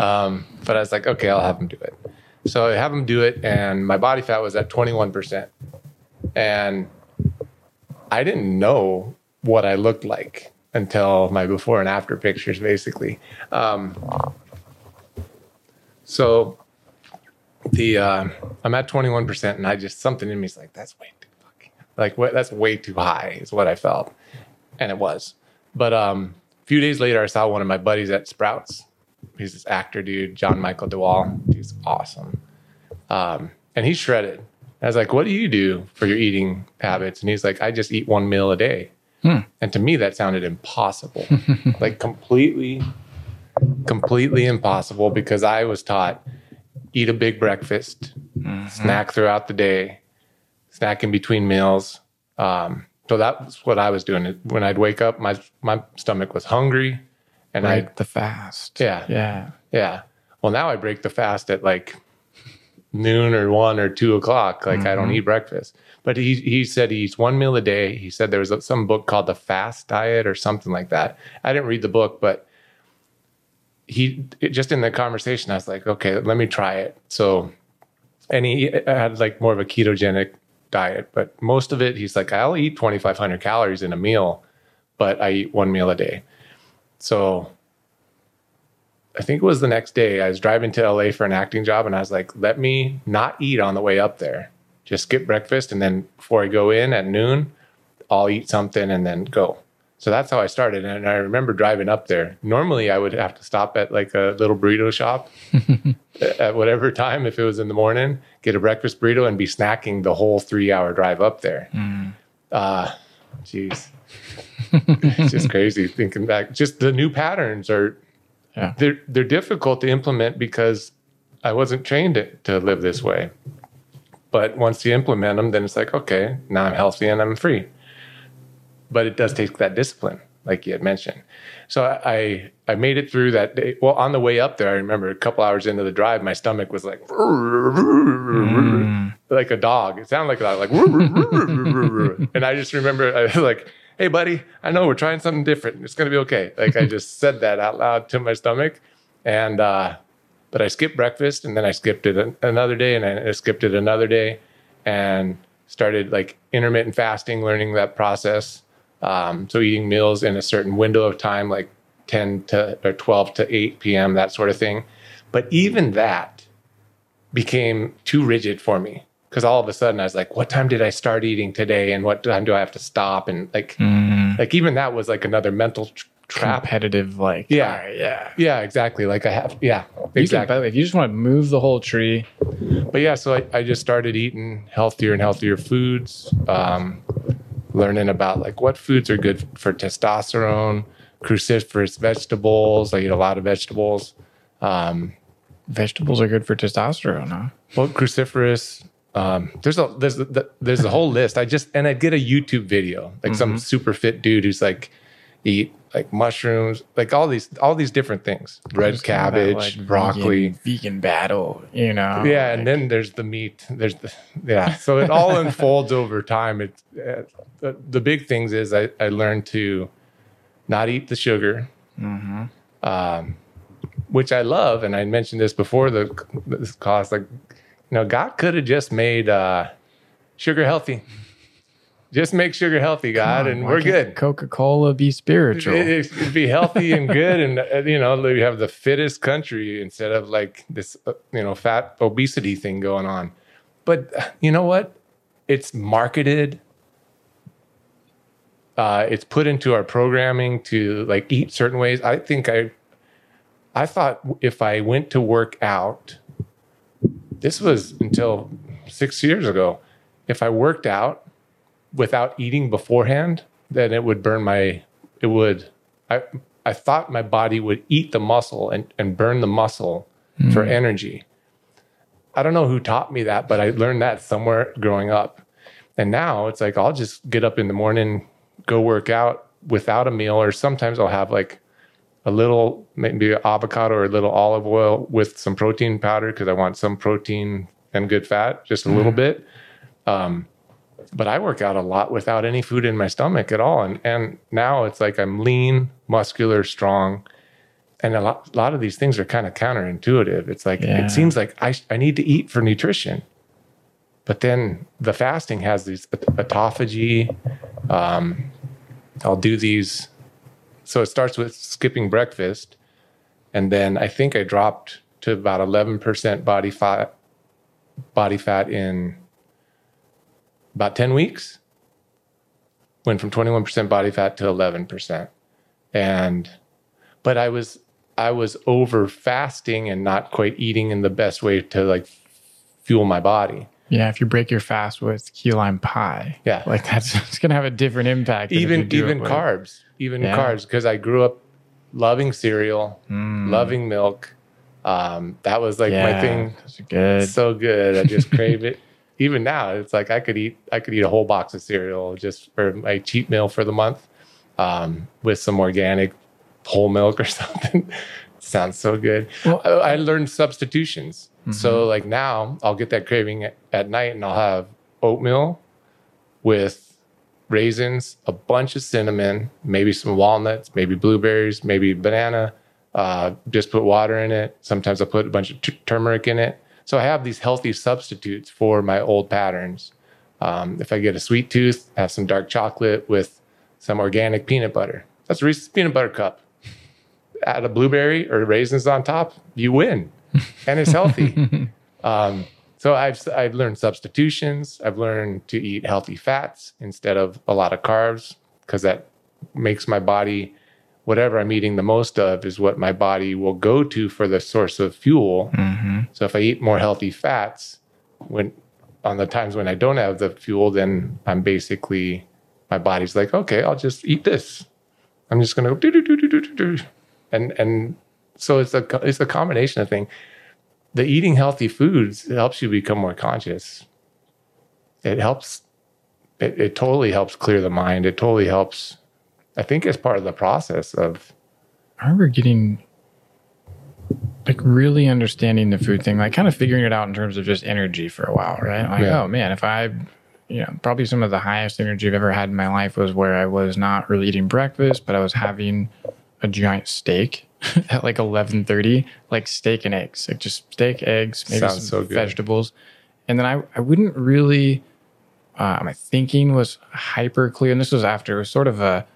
Um, but I was like, okay, I'll have them do it. So I have them do it, and my body fat was at 21%. And I didn't know what I looked like until my before and after pictures, basically. Um, so the uh, I'm at 21 percent, and I just something in me is like that's way too fucking like that's way too high is what I felt, and it was. But um, a few days later, I saw one of my buddies at Sprouts. He's this actor dude, John Michael DeWall. He's awesome, um, and he's shredded. I was like, "What do you do for your eating habits?" And he's like, "I just eat one meal a day." And to me, that sounded impossible, like completely, completely impossible because I was taught eat a big breakfast, snack throughout the day, snack in between meals. Um, so that's what I was doing. When I'd wake up, my my stomach was hungry, and I right the fast Yeah. yeah yeah. Well, now I break the fast at like noon or one or two o'clock. Like I don't mm-hmm. eat breakfast. But he he said he eats one meal a day. He said there was some book called the Fast Diet or something like that. I didn't read the book, but he it, just in the conversation, I was like, okay, let me try it. So, and he uh, had like more of a ketogenic diet, but most of it, he's like, I'll eat 2,500 calories in a meal, but I eat one meal a day. So I think it was the next day. I was driving to LA for an acting job, and I was like, "Let me not eat on the way up there. Just skip breakfast, and then before I go in at noon, I'll eat something and then go." So that's how I started. And I remember driving up there. Normally, I would have to stop at like a little burrito shop at whatever time, if it was in the morning, get a breakfast burrito, and be snacking the whole three-hour drive up there. Uh, jeez, it's just crazy thinking back. Just the new patterns are Yeah. they're they're difficult to implement because I wasn't trained to, to live this way. But once you implement them, then it's like, okay, now I'm healthy and I'm free. But it does take that discipline, like you had mentioned. So I I made it through that day. Well, on the way up there, I remember a couple hours into the drive, my stomach was like mm. like a dog. It sounded like a dog, like and I just remember I was like, "Hey, buddy, I know we're trying something different. It's gonna be okay." Like I just said that out loud to my stomach, and uh, but I skipped breakfast, and then I skipped it an- another day, and I skipped it another day, and started like intermittent fasting, learning that process. Um, so eating meals in a certain window of time, like 10 to or 12 to 8 p.m., that sort of thing. But even that became too rigid for me because all of a sudden I was like, what time did I start eating today? And what time do I have to stop? And like, like even that was like another mental tr- trap. Competitive, like Yeah. right, yeah. Yeah, exactly. Like I have, yeah, You can, exactly. by the way, if you just want to move the whole tree, but yeah, so I, I just started eating healthier and healthier foods, um, learning about like what foods are good for testosterone, cruciferous vegetables. I eat a lot of vegetables. Um, vegetables are good for testosterone, huh? well, cruciferous. Um, there's a there's there's a whole list. I just and I get a YouTube video like some super fit dude who's like eat like mushrooms, like all these all these different things, red cabbage, like, broccoli. vegan, vegan battle, you know? yeah, like- and then there's the meat. There's the yeah. So it all unfolds over time. It's uh, the, the big things is I I learned to not eat the sugar, um, which I love, and I mentioned this before the this cost. Like, you know, God could have just made uh, sugar healthy. Just make sugar healthy, God, and we're good. Coca-Cola be spiritual. It, it- it'd be healthy and good, and uh, you know we have the fittest country instead of like this, uh, you know, fat obesity thing going on. But uh, you know what? It's marketed. Uh, it's put into our programming to like eat certain ways. I think I, I thought if I went to work out, this was until six years ago. If I worked out without eating beforehand, then it would burn my it would I I thought my body would eat the muscle and, and burn the muscle hmm. for energy. I don't know who taught me that, but I learned that somewhere growing up. And now it's like I'll just get up in the morning, go work out without a meal, or sometimes I'll have like a little maybe avocado or a little olive oil with some protein powder because I want some protein and good fat, just a little bit. Um, but I work out a lot without any food in my stomach at all. And and now it's like I'm lean, muscular, strong. And a lot, a lot of these things are kind of counterintuitive. It's like Yeah. it seems like I, I need to eat for nutrition. But then the fasting has these autophagy. Um, I'll do these. So it starts with skipping breakfast. And then I think I dropped to about 11% body fat, body fat in about 10 weeks went from 21% body fat to 11% and but i was i was over fasting and not quite eating in the best way to like fuel my body yeah, if you break your fast with key lime pie, Yeah. like that's it's gonna have a different impact. than if you even even carbs even Yeah. carbs because i grew up loving cereal Mm. loving milk um, that was like my thing good. so good. I just crave it. Even now, it's like I could eat I could eat a whole box of cereal just for my cheat meal for the month, um, with some organic whole milk or something. Sounds so good. Well- I, I learned substitutions. So like now, I'll get that craving at, at night, and I'll have oatmeal with raisins, a bunch of cinnamon, maybe some walnuts, maybe blueberries, maybe banana. Uh, just put water in it. Sometimes I put a bunch of t- turmeric in it. So I have these healthy substitutes for my old patterns. Um, if I get a sweet tooth, have some dark chocolate with some organic peanut butter. That's a Reese's peanut butter cup. Add a blueberry or raisins on top, you win, and it's healthy. um, so I've I've learned substitutions. I've learned to eat healthy fats instead of a lot of carbs because that makes my body whatever I'm eating the most of is what my body will go to for the source of fuel. So if I eat more healthy fats, when on the times when I don't have the fuel, then I'm basically my body's like, okay, I'll just eat this. I'm just gonna go do do do do do do do, and and so it's a it's a combination of thing. The eating healthy foods helps you become more conscious. It helps. It, it totally helps clear the mind. It totally helps. I think it's part of the process of I remember getting like really understanding the food thing, like kind of figuring it out in terms of just energy for a while, right? Like, Yeah. oh man, if I, you know, probably some of the highest energy I've ever had in my life was where I was not really eating breakfast, but I was having a giant steak at like eleven thirty, like steak and eggs, like just steak, eggs, maybe Sounds some so vegetables, and then I I wouldn't really uh, my thinking was hyper clear. And this was after it was sort of a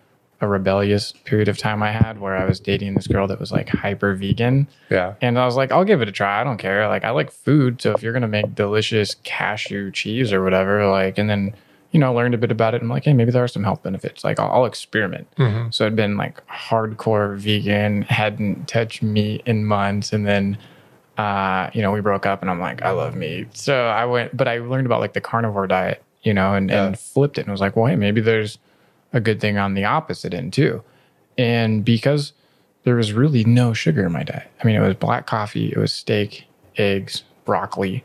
a rebellious period of time I had where I was dating this girl that was like hyper vegan. Yeah. And I was like, I'll give it a try. I don't care. Like, I like food. So if you're going to make delicious cashew cheese or whatever, like, and then, you know, I learned a bit about it. I'm like, hey, maybe there are some health benefits. Like, I'll, I'll experiment. So I'd been like hardcore vegan, hadn't touched meat in months. And then, uh, you know, we broke up and I'm like, I love meat. So I went, but I learned about like the carnivore diet, you know, and, Yeah. and flipped it and was like, well, hey, maybe there's a good thing on the opposite end too. And because there was really no sugar in my diet, I mean, it was black coffee, it was steak, eggs, broccoli,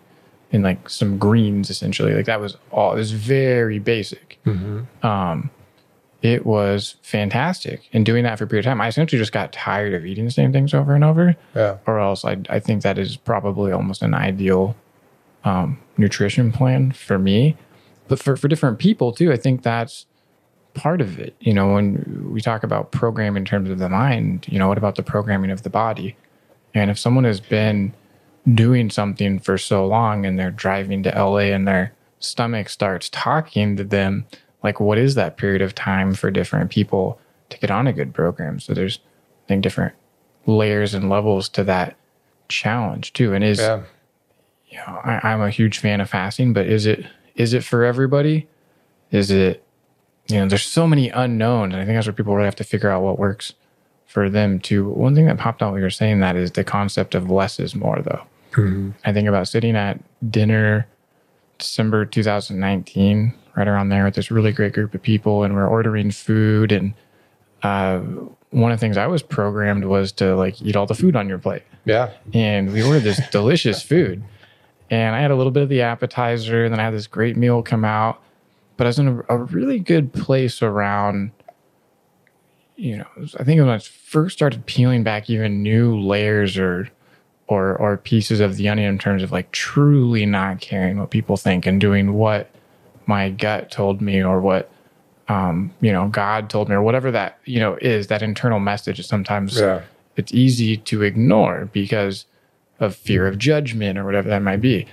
and like some greens essentially. Like that was all, it was very basic. Um, it was fantastic. And doing that for a period of time, I essentially just got tired of eating the same things over and over Yeah. or else I, I think that is probably almost an ideal um, nutrition plan for me. But for, for different people too, I think that's part of it. You know, when we talk about programming in terms of the mind, you know, what about the programming of the body? And if someone has been doing something for so long and they're driving to LA and their stomach starts talking to them, like what is that period of time for different people to get on a good program? So there's, I think, different layers and levels to that challenge too. And is Yeah. you know, I, I'm a huge fan of fasting, but is it is it for everybody? Is it you know, there's so many unknowns, and I think that's where people really have to figure out what works for them too. One thing that popped out when you were saying that is the concept of less is more though. I think about sitting at dinner December 2019, right around there with this really great group of people, and we're ordering food. And uh, one of the things I was programmed was to like eat all the food on your plate Yeah. and we ordered this delicious food. And I had a little bit of the appetizer, and then I had this great meal come out. But I was in a, a really good place around, you know, I think when I first started peeling back even new layers or or or pieces of the onion in terms of like truly not caring what people think and doing what my gut told me or what um, you know, God told me or whatever that, you know, is that internal message is sometimes Yeah. it's easy to ignore because of fear of judgment or whatever that might be.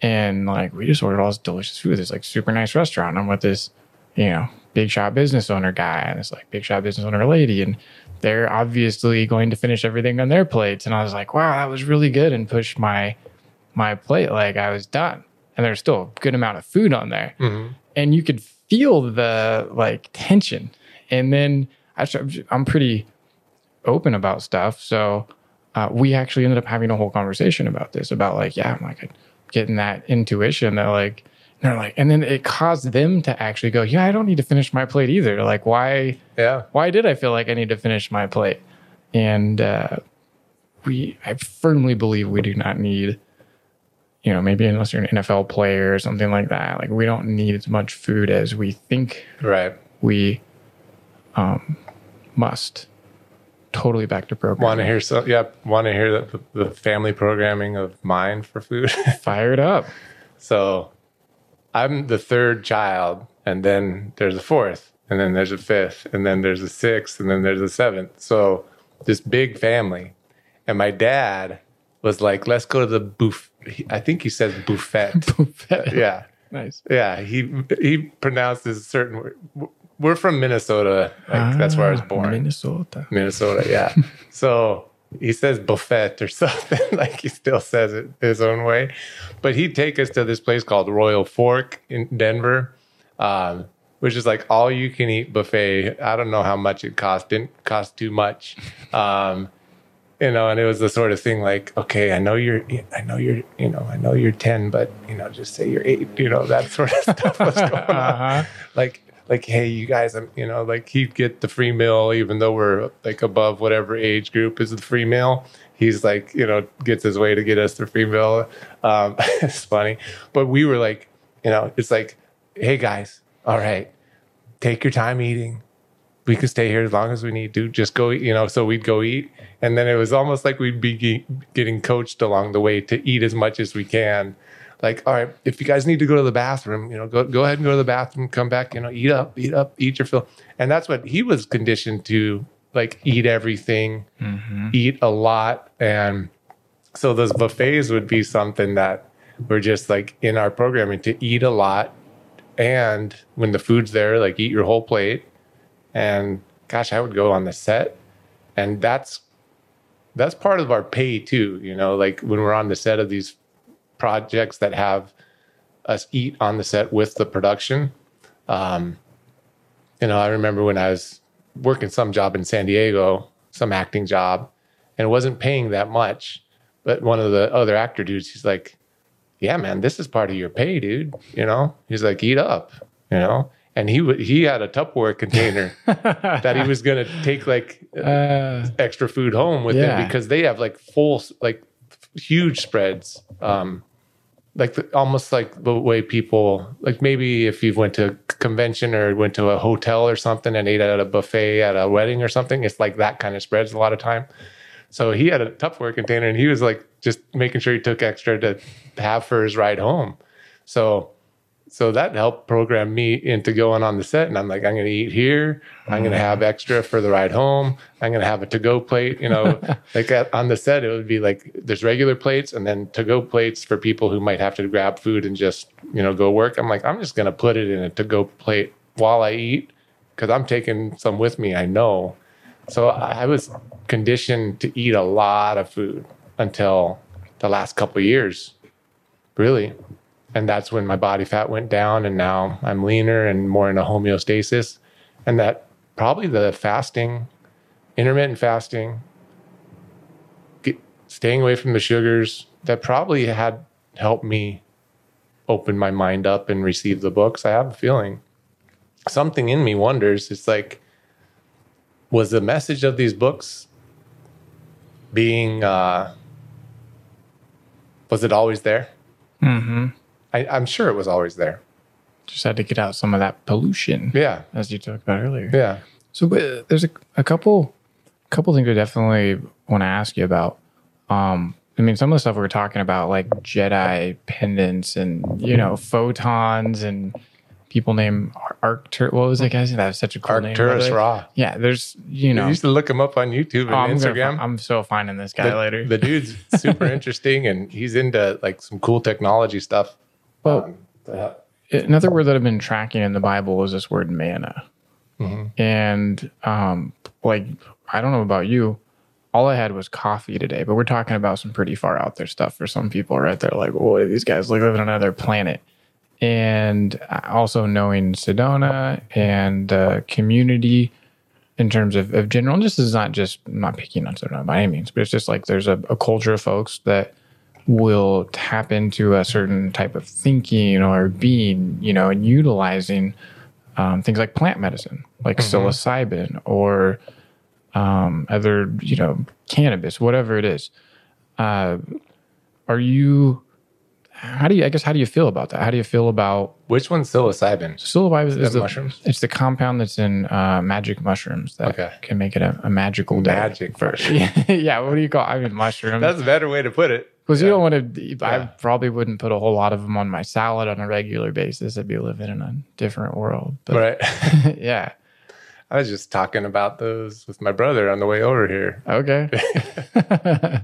And like we just ordered all this delicious food. This like super nice restaurant. I'm with this, you know, big shot business owner guy and this like big shot business owner lady. And they're obviously going to finish everything on their plates. And I was like, wow, that was really good and pushed my my plate like I was done. And there's still a good amount of food on there. And you could feel the like tension. And then I, I'm pretty open about stuff. So uh, we actually ended up having a whole conversation about this about like, yeah, I'm like getting that intuition that like, and they're like, and then it caused them to actually go, yeah, I don't need to finish my plate either. Like, why, Yeah. why did I feel like I need to finish my plate? And uh, we, I firmly believe we do not need, you know, maybe unless you're an NFL player or something like that. Like, we don't need as much food as we think Right. we um, must. Totally back to program. Want to hear so? Yeah. Want to hear the, the family programming of mine for food? Fired up. So I'm the third child, and then there's a fourth, and then there's a fifth, and then there's a sixth, and then there's a seventh. So this big family. And my dad was like, let's go to the buff. I think he says buffet. buffet. yeah. Nice. Yeah. He he pronounced this certain word. We're from Minnesota. Like that's where I was Ah, born. Minnesota. Minnesota, yeah. so he says buffet or something, like he still says it his own way. But he'd take us to this place called Royal Fork in Denver, um, which is like all you can eat buffet. I don't know how much it cost, didn't cost too much. Um, you know, and it was the sort of thing like, okay, I know you're, I know you're, you know, I know you're 10, but, you know, just say you're eight, you know, that sort of stuff was going on Uh-huh. like like hey you guys i'm you know like he'd get the free meal even though we're like above whatever age group is the free meal. He's like you know gets his way to get us the free meal. Um it's funny. But we were like you know it's like hey guys all right take your time eating. We can stay here as long as we need to. Just go you know so we'd go eat. And then it was almost like we'd be getting coached along the way to eat as much as we can like all right if you guys need to go to the bathroom you know go, go ahead and go to the bathroom come back you know eat up eat up eat your fill and that's what he was conditioned to like eat everything mm-hmm. eat a lot and so those buffets would be something that were just like in our programming to eat a lot and when the food's there, like eat your whole plate. And gosh, I would go on the set, and that's that's part of our pay too. You know, like when we're on the set of these projects that have us eat on the set with the production. Um, you know, I remember when I was working some job in San Diego, some acting job, and it wasn't paying that much. But one of the other actor dudes, he's like, "Yeah, man, this is part of your pay, dude." You know, he's like, "Eat up," you know. And he w- he had a Tupperware container that he was gonna take like Uh, extra food home with Yeah. him because they have like full like huge spreads um like the, almost like the way people like maybe if you went to a convention or went to a hotel or something and ate at a buffet at a wedding or something it's like that kind of spreads a lot of time. So he had a Tupperware container and he was like just making sure he took extra to have for his ride home. So so that helped program me into going on the set. And i'm like i'm going to eat here. I'm going to mm. have extra for the ride home. I'm going to have a to-go plate you know. Like at, on the set it would be like there's regular plates and then to-go plates for people who might have to grab food and just you know go work. I'm like i'm just going to put it in a to-go plate while i eat because i'm taking some with me i know. So i I was conditioned to eat a lot of food until the last couple of years really and that's when my body fat went down and now i'm leaner and more in a homeostasis. And that probably the fasting intermittent fasting get, staying away from the sugars that probably had helped me open my mind up and receive the books. I have a feeling something in me wonders. It's like was the message of these books being uh was it always there? Hmm I, i'm sure it was always there Just had to get out some of that pollution, yeah as you talked about earlier. yeah So there's a, a couple couple things I definitely want to ask you about. Um, I mean, some of the stuff we were talking about, like Jedi pendants and you know photons and people named Ar- Arctur. What was that guy's name? That was such a cool name. Arcturus way. Raw. Yeah, there's you know. You used to look him up on YouTube and Oh, I'm, Instagram. I'm so finding this guy the, later. the dude's super interesting and he's into like some cool technology stuff. Well, Um, another word that I've been tracking in the Bible is this word manna. And um, like I don't know about you, all I had was coffee today, but we're talking about some pretty far out there stuff for some people, right? They're like, "Boy, these guys live on another planet." And uh, also knowing Sedona and the community in terms of, of general, and this is not just I'm not picking on Sedona by any means, but it's just like there's a, a culture of folks that will tap into a certain type of thinking or being, you know, and utilizing um, things like plant medicine, like psilocybin or um, other, you know, cannabis, whatever it is. Uh, are you? How do you? I guess how do you feel about that? How do you feel about which one's psilocybin? psilocybin? Is, that the, mushrooms? It's the compound that's in uh, magic mushrooms that Okay. can make it a, a magical day. Magic first. yeah. What do you call? It? I mean, mushrooms. That's a better way to put it. Because you don't want to. I Yeah. probably wouldn't put a whole lot of them on my salad on a regular basis. I'd be living in a different world. But Right. yeah. I was just talking about those with my brother on the way over here. Okay.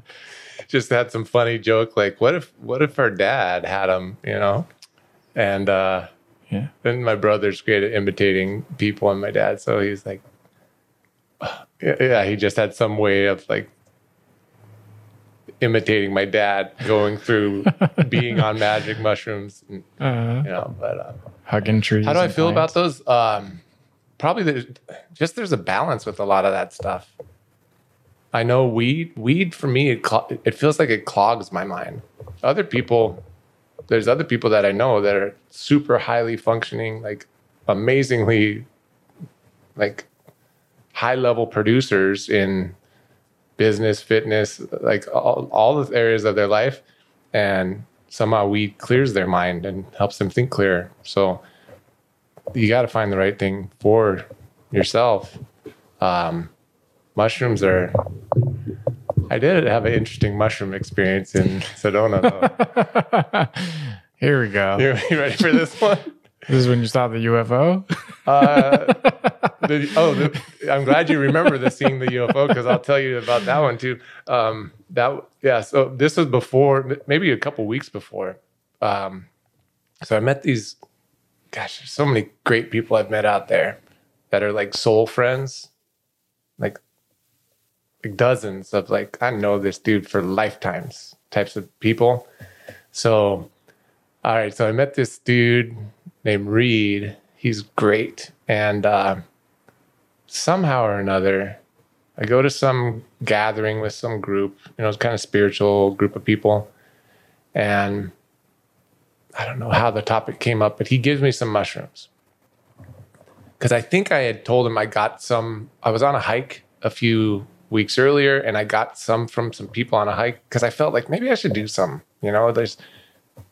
Just had some funny joke like, what if what if our dad had him, you know? And uh yeah. then my brother's great at imitating people and my dad, so he's like yeah, he just had some way of like imitating my dad going through being on magic mushrooms and, Uh, you know but uh, hugging trees. how do i feel about those um probably there's just there's a balance with a lot of that stuff i know weed weed for me it, it feels like it clogs my mind other people there's other people that i know that are super highly functioning like amazingly like high level producers in business fitness like all, all the areas of their life and somehow weed clears their mind and helps them think clearer so you got to find the right thing for yourself. Um, mushrooms are. I did have an interesting mushroom experience in Sedona. Here we go. you, you ready for this one? This is when you saw the UFO. Uh, the, oh, the, I'm glad you remember the seeing the UFO because I'll tell you about that one too. Um, that yeah. So this was before, maybe a couple weeks before. Um, so I met these gosh, there's so many great people I've met out there that are like soul friends, like dozens of like I know this dude for lifetimes types of people. So, all right, so I met this dude named Reed. He's great, and uh, somehow or another, I go to some gathering with some group, you know, it's kind of spiritual group of people, and I don't know how the topic came up, but he gives me some mushrooms. Because I think I had told him I got some, I was on a hike a few weeks earlier and I got some from some people on a hike because I felt like maybe I should do some. You know, there's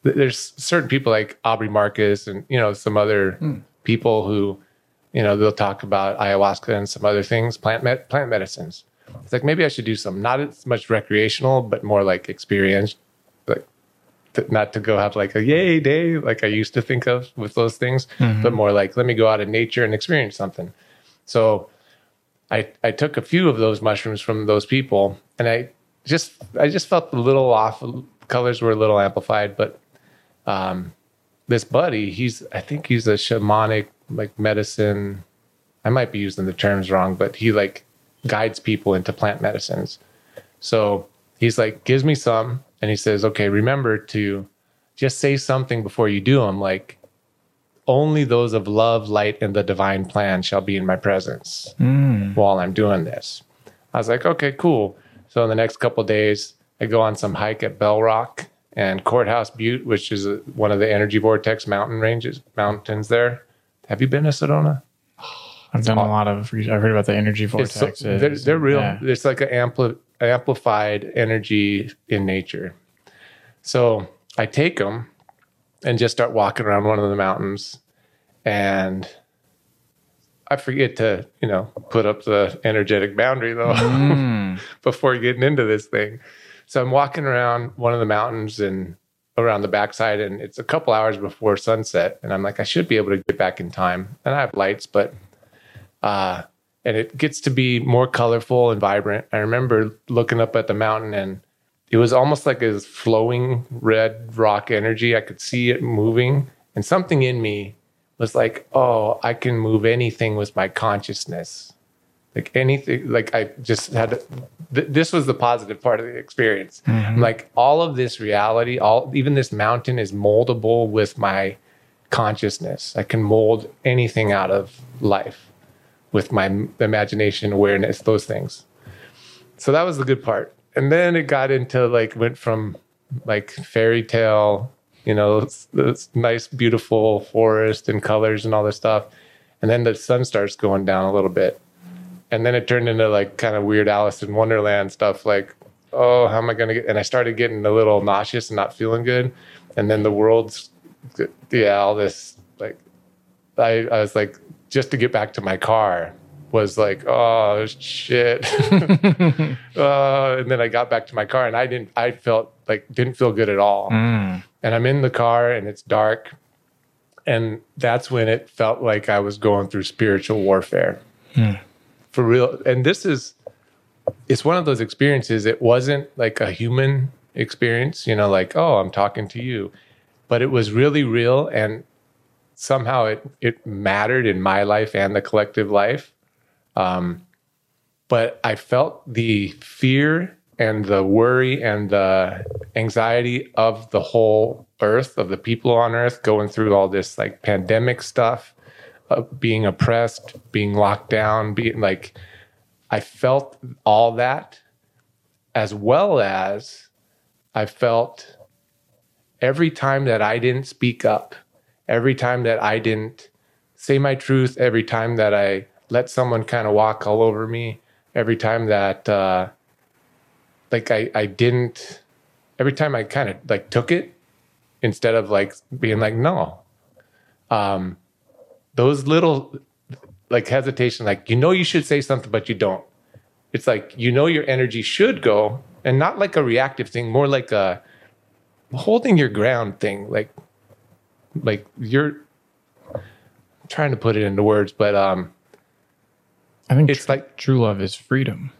there's certain people like Aubrey Marcus and you know some other hmm. people who, you know, they'll talk about ayahuasca and some other things, plant med- plant medicines. It's like maybe I should do some, not as much recreational, but more like experience, like to, not to go have like a yay day like I used to think of with those things, mm-hmm. but more like let me go out in nature and experience something. So I I took a few of those mushrooms from those people, and I just I just felt a little off. Colors were a little amplified, but um, this buddy, he's I think he's a shamanic like medicine. I might be using the terms wrong, but he like guides people into plant medicines. So he's like gives me some, and he says, "Okay, remember to just say something before you do them, like." Only those of love, light, and the divine plan shall be in my presence hmm. while I'm doing this. I was like, okay, cool. So in the next couple of days, I go on some hike at Bell Rock and Courthouse Butte, which is a, one of the energy vortex mountain ranges, mountains there. Have you been to Sedona? I've done a lot of. I've heard about the energy so- vortexes. they're, they're real. Yeah. It's like an ampli- amplified energy in nature. So I take them and just start walking around one of the mountains, and I forget to, you know, put up the energetic boundary though before getting into this thing. So I'm walking around one of the mountains and around the backside, and it's a couple hours before sunset, and I'm like, I should be able to get back in time, and I have lights, but uh, and it gets to be more colorful and vibrant. I remember looking up at the mountain and it was almost like a flowing red rock energy. I could see it moving, and something in me was like, "Oh, I can move anything with my consciousness." Like anything, like I just had. Th- this was the positive part of the experience. Mm-hmm. Like all of this reality, all even this mountain is moldable with my consciousness. I can mold anything out of life with my imagination, awareness, those things. So that was the good part. And then it got into like went from like fairy tale, you know, this, nice, beautiful forest and colors and all this stuff. And then the sun starts going down a little bit. And then it turned into like kind of weird Alice in Wonderland stuff, like, oh, how am I gonna get and I started getting a little nauseous and not feeling good. And then the world's yeah, all this like I, I was like, just to get back to my car was like, oh shit. uh, and then I got back to my car and I didn't, I felt like, didn't feel good at all. And I'm in the car and it's dark. And that's when it felt like I was going through spiritual warfare for real. And this is, it's one of those experiences. It wasn't like a human experience, you know, like, oh, I'm talking to you, but it was really real. And somehow it it mattered in my life and the collective life. Um, but I felt the fear and the worry and the anxiety of the whole earth, of the people on earth going through all this like pandemic stuff, uh, being oppressed, being locked down, being like, I felt all that as well as I felt every time that I didn't speak up, every time that I didn't say my truth, every time that I let someone kind of walk all over me, every time that uh, like I, I didn't, every time I kind of like took it instead of like being like, no. Um, those little like hesitation, like, you know, you should say something, but you don't. It's like, you know, your energy should go and not like a reactive thing, more like a holding your ground thing. Like, like you're I'm trying to put it into words, but um, I think It's tr- like- true love is freedom.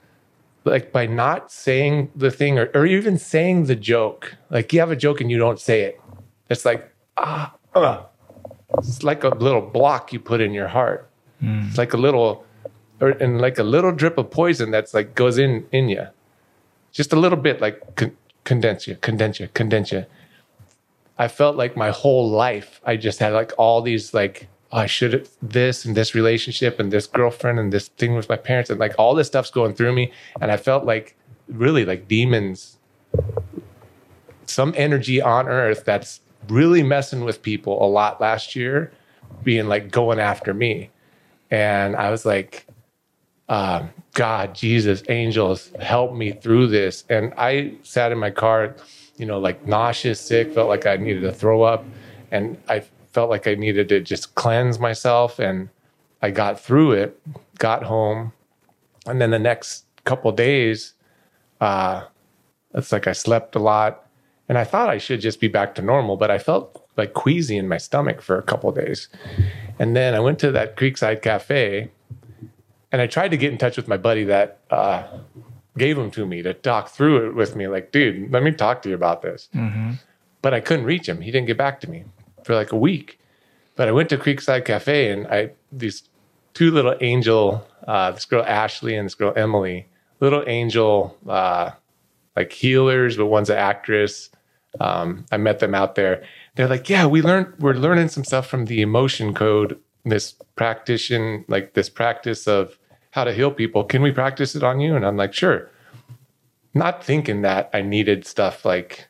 like by not saying the thing or, or even saying the joke, like you have a joke and you don't say it. It's like, ah, uh, it's like a little block you put in your heart. It's like a little, or and like a little drip of poison that's like goes in in you, just a little bit, like con- condense you, condense you, condense you. I felt like my whole life I just had like all these like I should have this and this relationship and this girlfriend and this thing with my parents and like all this stuff's going through me and I felt like really like demons some energy on earth that's really messing with people a lot last year being like going after me and I was like um, God, Jesus, angels, help me through this. And I sat in my car, you know, like nauseous, sick, felt like I needed to throw up. And I felt like I needed to just cleanse myself. And I got through it, got home. And then the next couple days, uh, it's like I slept a lot. And I thought I should just be back to normal, but I felt like queasy in my stomach for a couple days. And then I went to that Creekside Cafe and I tried to get in touch with my buddy that uh, gave them to me to talk through it with me. Like, dude, let me talk to you about this. But I couldn't reach him. He didn't get back to me for like a week. But I went to Creekside Cafe and I these two little angel, uh, this girl Ashley and this girl Emily, little angel, uh, like healers, but one's an actress. Um, I met them out there. They're like, yeah, we learned we're learning some stuff from the emotion code this practitioner like this practice of how to heal people can we practice it on you and i'm like sure not thinking that i needed stuff like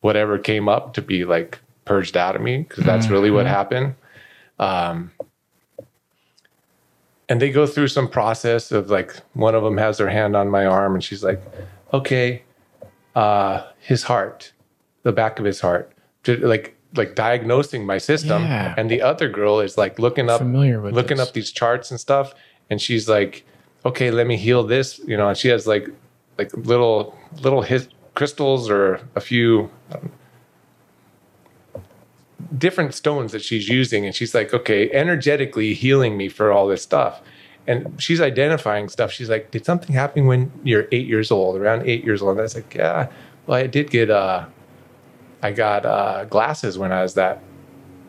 whatever came up to be like purged out of me because that's really what happened. Um and they go through some process of like one of them has their hand on my arm and she's like okay uh his heart the back of his heart. Like like diagnosing my system. Yeah. and the other girl is like looking up Familiar with looking this. up these charts and stuff. And she's like okay let me heal this you know and she has like like little little his, crystals or a few um, different stones that she's using and she's like okay energetically healing me for all this stuff and she's identifying stuff she's like did something happen when you're eight years old around eight years old and i was like yeah well i did get uh i got uh glasses when i was that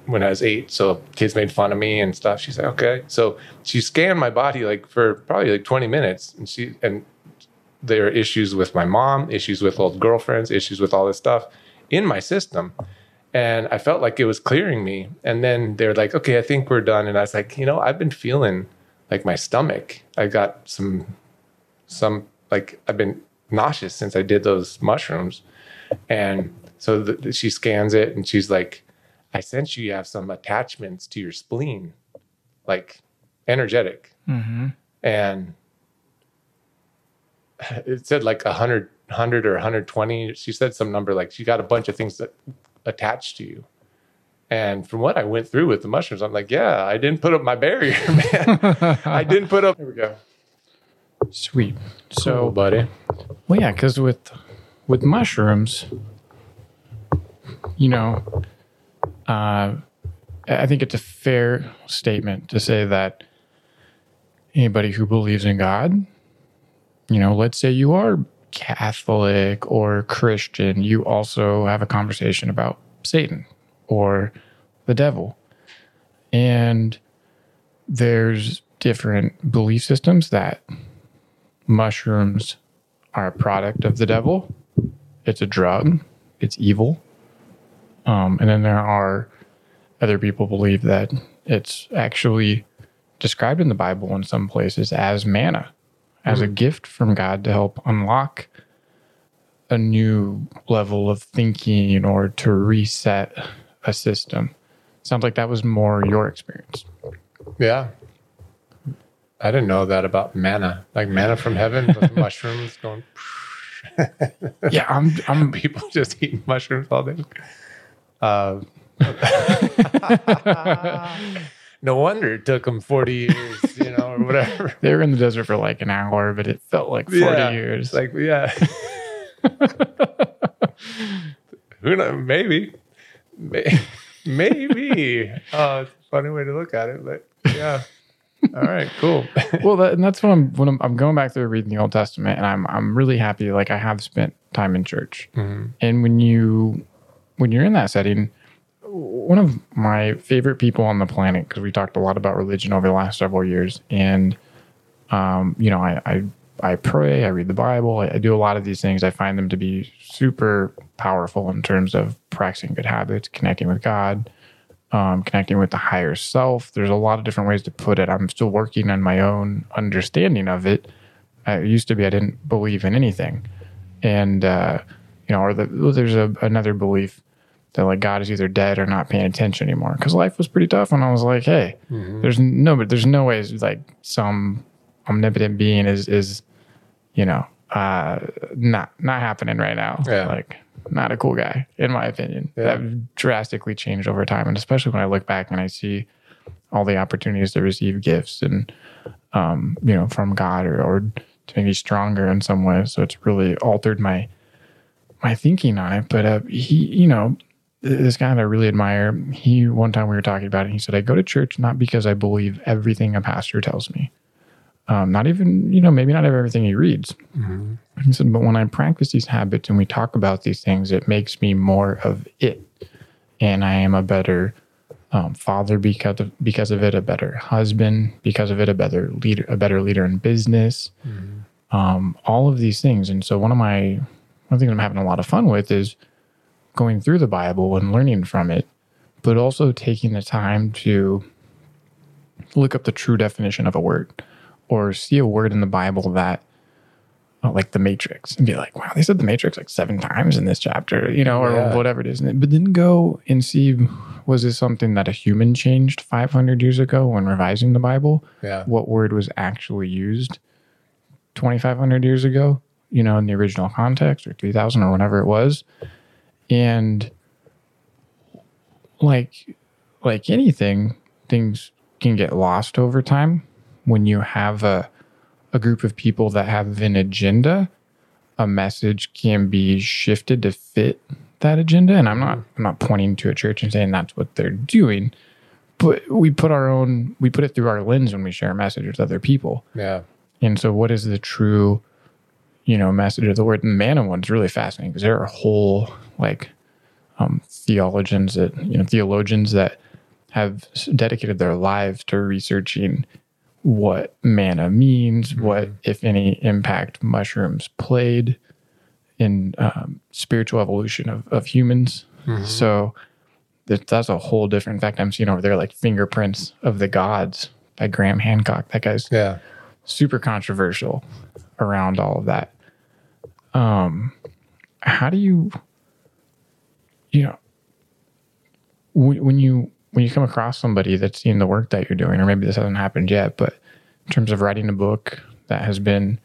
when I was eight. So kids made fun of me and stuff. She's like, okay. So she scanned my body like for probably like 20 minutes. And she, and there are issues with my mom, issues with old girlfriends, issues with all this stuff in my system. And I felt like it was clearing me. And then they're like, okay, I think we're done. And I was like, you know, I've been feeling like my stomach. I got some, some, like, I've been nauseous since I did those mushrooms. And so the, she scans it and she's like, I sense you have some attachments to your spleen, like energetic. Mm-hmm. And it said like 100, 100 or 120. She said some number like she got a bunch of things that attached to you. And from what I went through with the mushrooms, I'm like, yeah, I didn't put up my barrier, man. I didn't put up. Here we go. Sweet. So, So, buddy. well, yeah, because with with mushrooms, you know, uh, I think it's a fair statement to say that anybody who believes in God, you know, let's say you are Catholic or Christian, you also have a conversation about Satan or the devil. And there's different belief systems that mushrooms are a product of the devil. It's a drug. It's evil. Um, and then there are other people believe that it's actually described in the Bible in some places as manna, as a gift from God to help unlock a new level of thinking or to reset a system. Sounds like that was more your experience. Yeah. I didn't know that about manna, like manna from heaven with mushrooms going. Yeah, I'm I'm People just eating mushrooms all day. Uh, no wonder it took them 40 years, you know, or whatever. they were in the desert for like an hour, but it felt like 40 Yeah. years. Like, yeah. Who knows? Maybe. Maybe. Oh, a funny way to look at it, but yeah. All right, cool. well, that, and that's what I'm when I'm, I'm going back through reading the Old Testament, and I'm I'm really happy. Like I have spent time in church, mm-hmm. and when you when you're in that setting, one of my favorite people on the planet because we talked a lot about religion over the last several years, and um, you know, I, I I pray, I read the Bible, I, I do a lot of these things. I find them to be super powerful in terms of practicing good habits, connecting with God, um, connecting with the higher self. There's a lot of different ways to put it. I'm still working on my own understanding of it. I used to be I didn't believe in anything, and uh, you know, or the, there's a, another belief that like God is either dead or not paying attention anymore. Because life was pretty tough, and I was like, hey, there's no, but there's no ways like some omnipotent being is is you know uh not not happening right now. Yeah. Like not a cool guy in my opinion. Yeah. That drastically changed over time, and especially when I look back and I see all the opportunities to receive gifts and um you know from God or or to make me stronger in some way. So it's really altered my my thinking on it. But uh, he, you know, this guy that I really admire, he one time we were talking about it. He said, "I go to church not because I believe everything a pastor tells me, um, not even you know maybe not everything he reads." He said, "But when I practice these habits and we talk about these things, it makes me more of it, and I am a better." Um, father because of because of it, a better husband because of it, a better leader, a better leader in business, um, all of these things. And so one of my one thing I'm having a lot of fun with is going through the Bible and learning from it, but also taking the time to look up the true definition of a word or see a word in the Bible that uh, like the matrix and be like, wow, they said the matrix like seven times in this chapter, you know, or Yeah. whatever it is. But then go and see, was this something that a human changed 500 years ago when revising the Bible? Yeah. What word was actually used 2,500 years ago, you know, in the original context or 3,000 or whatever it was. And like, like anything, things can get lost over time. When you have a, a group of people that have an agenda a message can be shifted to fit that agenda. And i'm not mm-hmm. i'm not pointing to a church and saying that's what they're doing but we put our own we put it through our lens when we share a message with other people. Yeah. and so what is the true you know message of the word and the manna one's really fascinating because there are a whole like um theologians that you know theologians that have dedicated their lives to researching what manna means, what, if any, impact mushrooms played in um, spiritual evolution of, of humans. So that, that's a whole different. In fact, I'm seeing over there like fingerprints of the gods by Graham Hancock. That guy's Yeah. super controversial around all of that. Um, how do you, you know, when, you when you come across somebody that's seen the work that you're doing, or maybe this hasn't happened yet, but in terms of writing a book that has been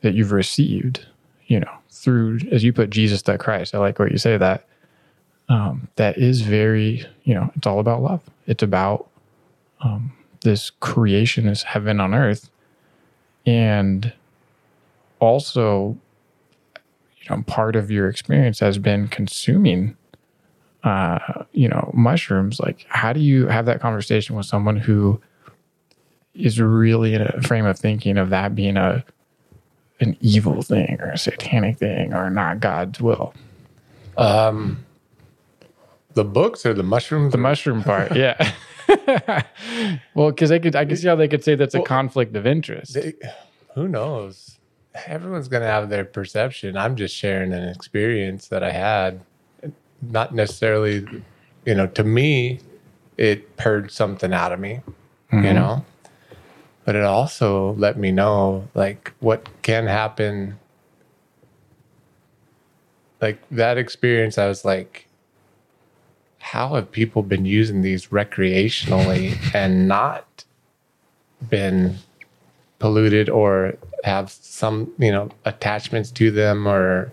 that you've received, you know, through as you put Jesus that Christ. I like what you say that. Um, that is very, you know, it's all about love. It's about um, this creation, this heaven on earth, and also, you know, part of your experience has been consuming uh, you know, mushrooms, like how do you have that conversation with someone who is really in a frame of thinking of that being a an evil thing or a satanic thing or not God's will? Um, the books or the mushrooms? The mushroom part, yeah. well, because I could, I could see how they could say that's a Well, conflict of interest. They- who knows? Everyone's going to have their perception. I'm just sharing an experience that I had. Not necessarily, you know, to me, it purged something out of me, you mm-hmm. know, but it also let me know like what can happen. Like that experience, I was like, how have people been using these recreationally and not been polluted or have some you know attachments to them or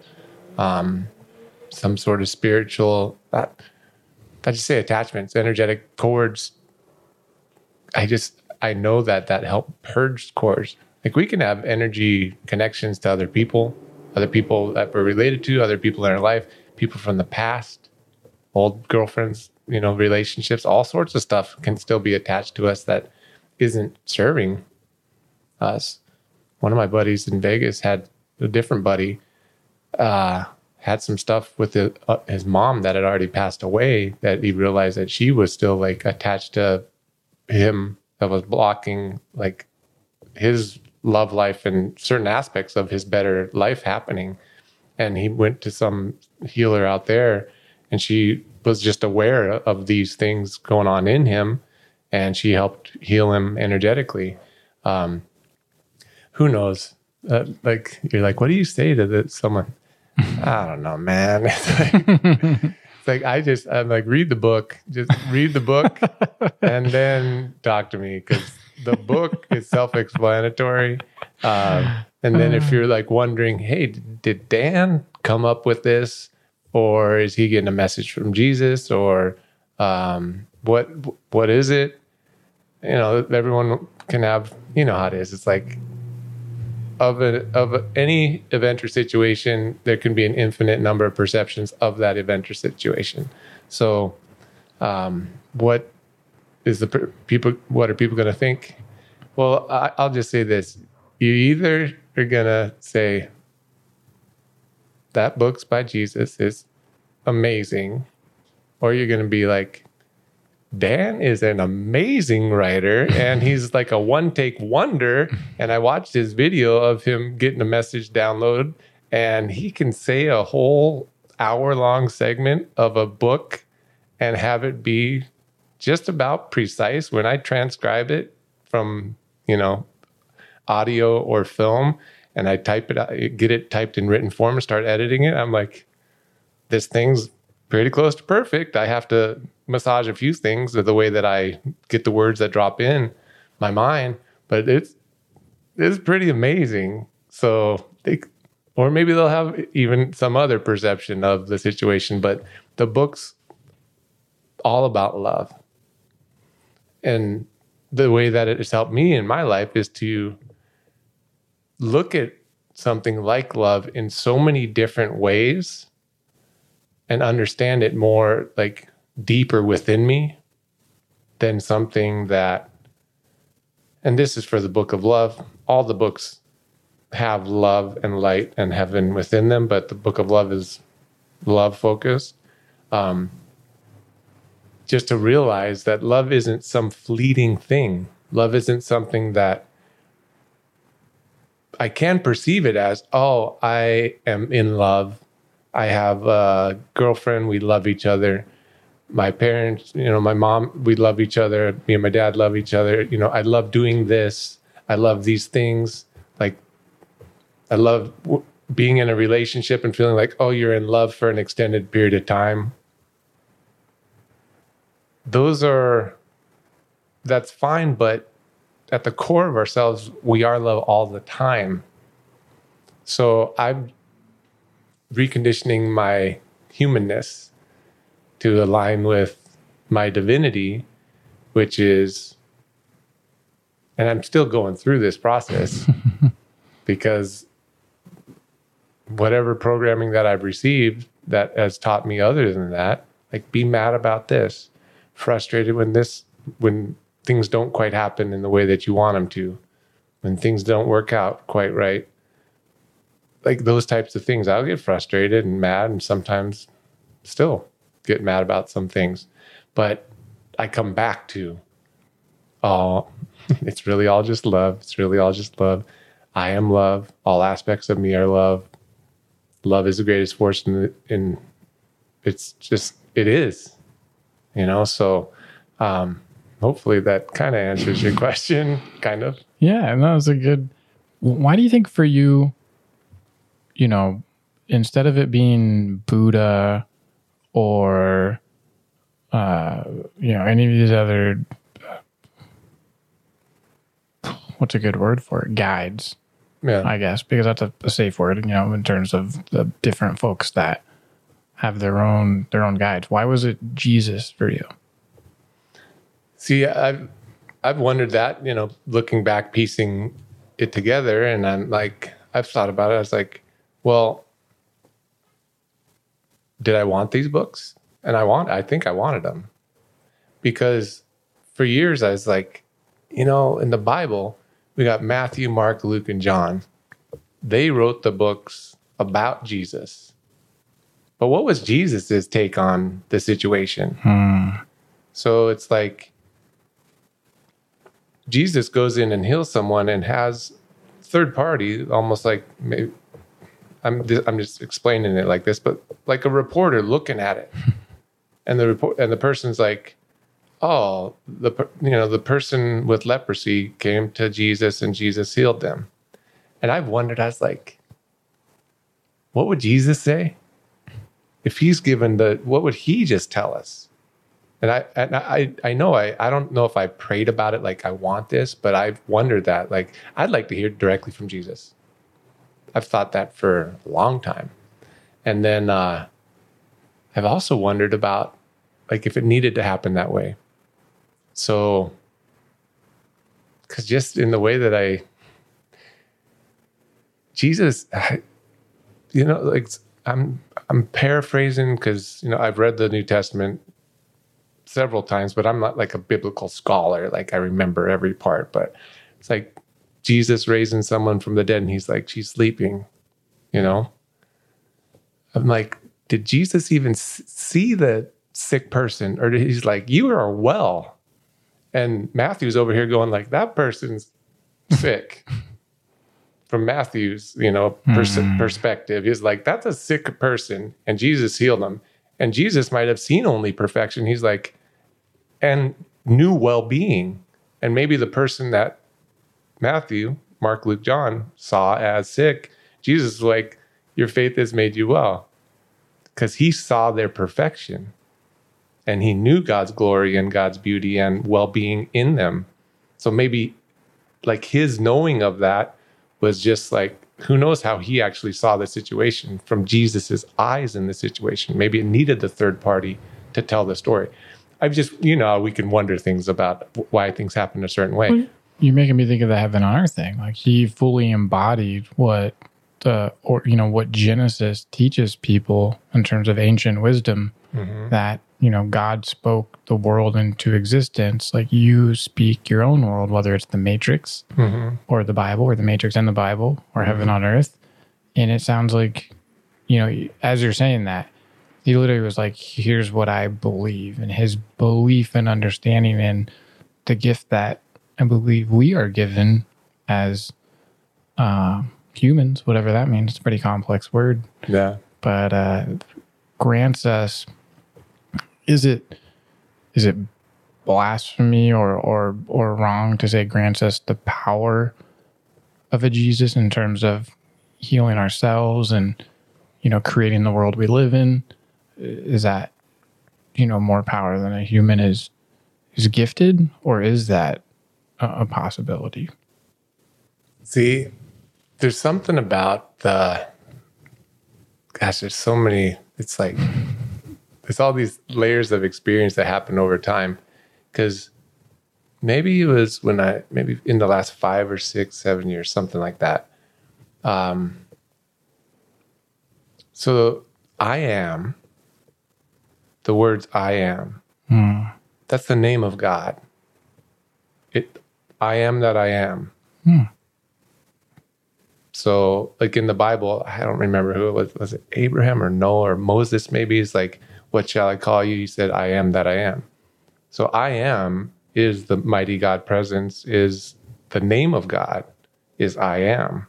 um, some sort of spiritual uh, I just say attachments energetic cords I just I know that that help purge cords like we can have energy connections to other people other people that we're related to other people in our life people from the past old girlfriends you know relationships all sorts of stuff can still be attached to us that isn't serving us. One of my buddies in Vegas had a different buddy uh, had some stuff with the, uh, his mom that had already passed away that he realized that she was still like attached to him that was blocking like his love life and certain aspects of his better life happening. And he went to some healer out there and she was just aware of these things going on in him and she helped heal him energetically. Um, who knows? Uh, like you're like what do you say to the, someone? I don't know man. It's like, it's like i just i'm like read the book. Just read the book and then talk to me because the book is self-explanatory. Um, and then if you're like wondering hey did dan come up with this? Or is he getting a message from jesus? Or um, what what is it? You know everyone can have you know how it is. It's like of a, of any event or situation there can be an infinite number of perceptions of that event or situation. So um, what is the per- people what are people going to think? Well I, i'll just say this. You either are going to say that book's by jesus is amazing or you're going to be like Dan is an amazing writer and he's like a one take wonder. And I watched his video of him getting a message download and he can say a whole hour long segment of a book and have it be just about precise when I transcribe it from, you know, audio or film and I type it out, get it typed in written form and start editing it. I'm like, this thing's pretty close to perfect. I have to massage a few things of the way that I get the words that drop in my mind, but it's it's pretty amazing. So they or maybe they'll have even some other perception of the situation, but the book's all about love. And the way that it has helped me in my life is to look at something like love in so many different ways and understand it more like deeper within me than something that and this is for the book of love. All the books have love and light and heaven within them but the book of love is love focused um, just to realize that love isn't some fleeting thing. Love isn't something that i can perceive it as oh i am in love i have a girlfriend we love each other my parents, you know, my mom, we love each other. Me and my dad love each other. You know, I love doing this. I love these things. Like, I love w- being in a relationship and feeling like, oh, you're in love for an extended period of time. Those are, that's fine. But at the core of ourselves, we are love all the time. So I'm reconditioning my humanness to align with my divinity, which is, and I'm still going through this process because whatever programming that I've received that has taught me other than that, like be mad about this, frustrated when this, when things don't quite happen in the way that you want them to, when things don't work out quite right. Like those types of things, I'll get frustrated and mad and sometimes still get mad about some things, but I come back to, oh, it's really all just love. It's really all just love. I am love. All aspects of me are love. Love is the greatest force in, the, in it's just it is, you know. So, um, hopefully that kind of answers your question, kind of. Yeah, and that was a good. Why do you think for you, you know, instead of it being Buddha or uh, you know any of these other uh, what's a good word for it guides Yeah. i guess because that's a, a safe word you know in terms of the different folks that have their own their own guides why was it jesus for you See, I've I've wondered that, you know, looking back, piecing it together, and I'm like, I've thought about it. I was like, well, did I want these books? And I want, I think I wanted them because for years I was like, you know, in the Bible we got Matthew, Mark, Luke, and John. They wrote the books about Jesus. But what was Jesus's take on the situation? Hmm. So it's like Jesus goes in and heals someone and has third party, almost like maybe I'm I'm just explaining it like this, but like a reporter looking at it, and the report and the person's like, oh, the per- you know the person with leprosy came to Jesus and Jesus healed them, and I've wondered, I was like, what would Jesus say if he's given the what would he just tell us? And I, and I, I know I, I don't know if I prayed about it like I want this, but I've wondered that. Like I'd like to hear directly from Jesus. I've thought that for a long time, and then uh, I've also wondered about like if it needed to happen that way. So, because just in the way that I, Jesus, I, you know, like I'm I'm paraphrasing because you know I've read the New Testament several times, but I'm not like a biblical scholar. Like I remember every part, but it's like Jesus raising someone from the dead, and he's like, she's sleeping, you know. I'm like, did Jesus even see the sick person, or did he's like, you are well? And Matthew's over here going like, that person's sick. From Matthew's, you know, pers- mm-hmm. perspective, he's like, that's a sick person, and Jesus healed him. And Jesus might have seen only perfection. He's like, and knew well being. And maybe the person that Matthew, Mark, Luke, John saw as sick, Jesus was like, Your faith has made you well. Because he saw their perfection and he knew God's glory and God's beauty and well being in them. So maybe like his knowing of that was just like, who knows how he actually saw the situation from Jesus's eyes in the situation. Maybe it needed the third party to tell the story. I've just, you know, we can wonder things about why things happen a certain way. Mm-hmm. You're making me think of the heaven on earth thing. Like he fully embodied what the or you know what Genesis teaches people in terms of ancient wisdom mm-hmm. that you know God spoke the world into existence. Like you speak your own world, whether it's the Matrix mm-hmm. or the Bible, or the Matrix and the Bible, or mm-hmm. heaven on earth. And it sounds like, you know, as you're saying that, he literally was like, "Here's what I believe," and his belief and understanding and the gift that I believe we are given as uh, humans, whatever that means. It's a pretty complex word, Yeah. but uh, grants us. Is it is it blasphemy or or or wrong to say grants us the power of a Jesus in terms of healing ourselves and you know creating the world we live in? Is that you know more power than a human is is gifted, or is that a, possibility? See, there's something about the gosh, there's so many, it's like there's all these layers of experience that happen over time. Cause maybe it was when I maybe in the last five or six, seven years, something like that. Um so I am the words I am. That's the name of God. It I am that I am. Hmm. So, like in the Bible, I don't remember who it was. Was it Abraham or Noah or Moses? Maybe he's like, "What shall I call you?" He said, "I am that I am." So, I am is the mighty God presence. Is the name of God is I am.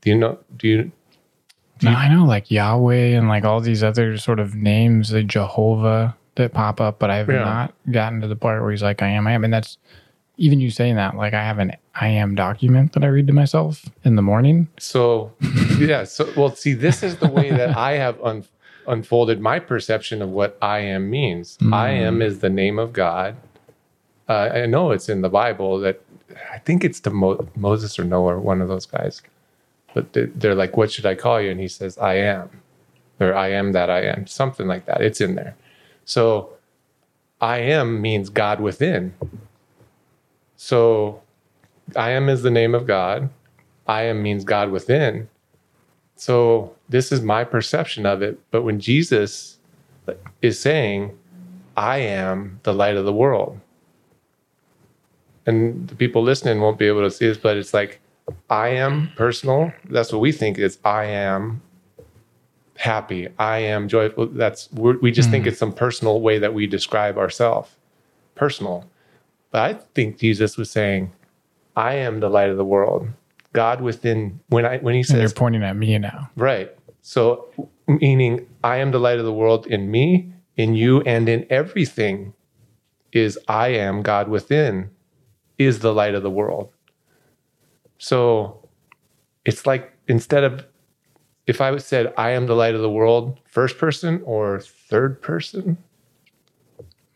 Do you know? Do you? No, I know like Yahweh and like all these other sort of names, like Jehovah that pop up, but I have Yeah. not gotten to the part where he's like, I am, I am. And that's even you saying that, like I have an I am document that I read to myself in the morning. So, yeah. So, well, see, this is the way that I have un- unfolded my perception of what I am means. I am is the name of God. Uh, I know it's in the Bible that I think it's to Mo- Moses or Noah, or one of those guys. But they- they're like, "What should I call you?" And he says, "I am," or "I am that I am," something like that. It's in there. So, I am means God within. So, I am is the name of God. I am means God within. So this is my perception of it. But when Jesus is saying, I am the light of the world, and the people listening won't be able to see this, but it's like, I am personal. That's what we think is I am happy. I am joyful. That's we're, we just think hmm. it's some personal way that we describe ourselves, personal. But I think Jesus was saying, "I am the light of the world." God within when I when he And you're pointing at me now. right, so meaning I am the light of the world in me, in you, and in everything. Is I am God within, is the light of the world. So it's like instead of if I said I am the light of the world, first person or third person.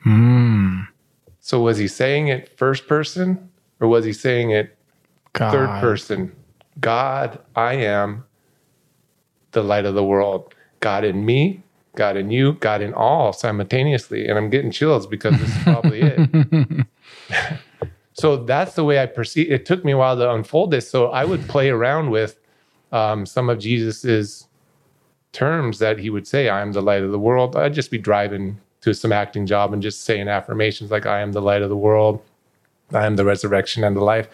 Hmm. So was he saying it first person or was he saying it God. third person? God, I am the light of the world. God in me, God in you, God in all simultaneously. And I'm getting chills because this is probably it. so that's the way I perceive it. took me a while to unfold this. So I would play around with um, some of Jesus's terms that he would say, I am the light of the world. I'd just be driving to some acting job and just saying affirmations like, I am the light of the world. I am the resurrection and the life.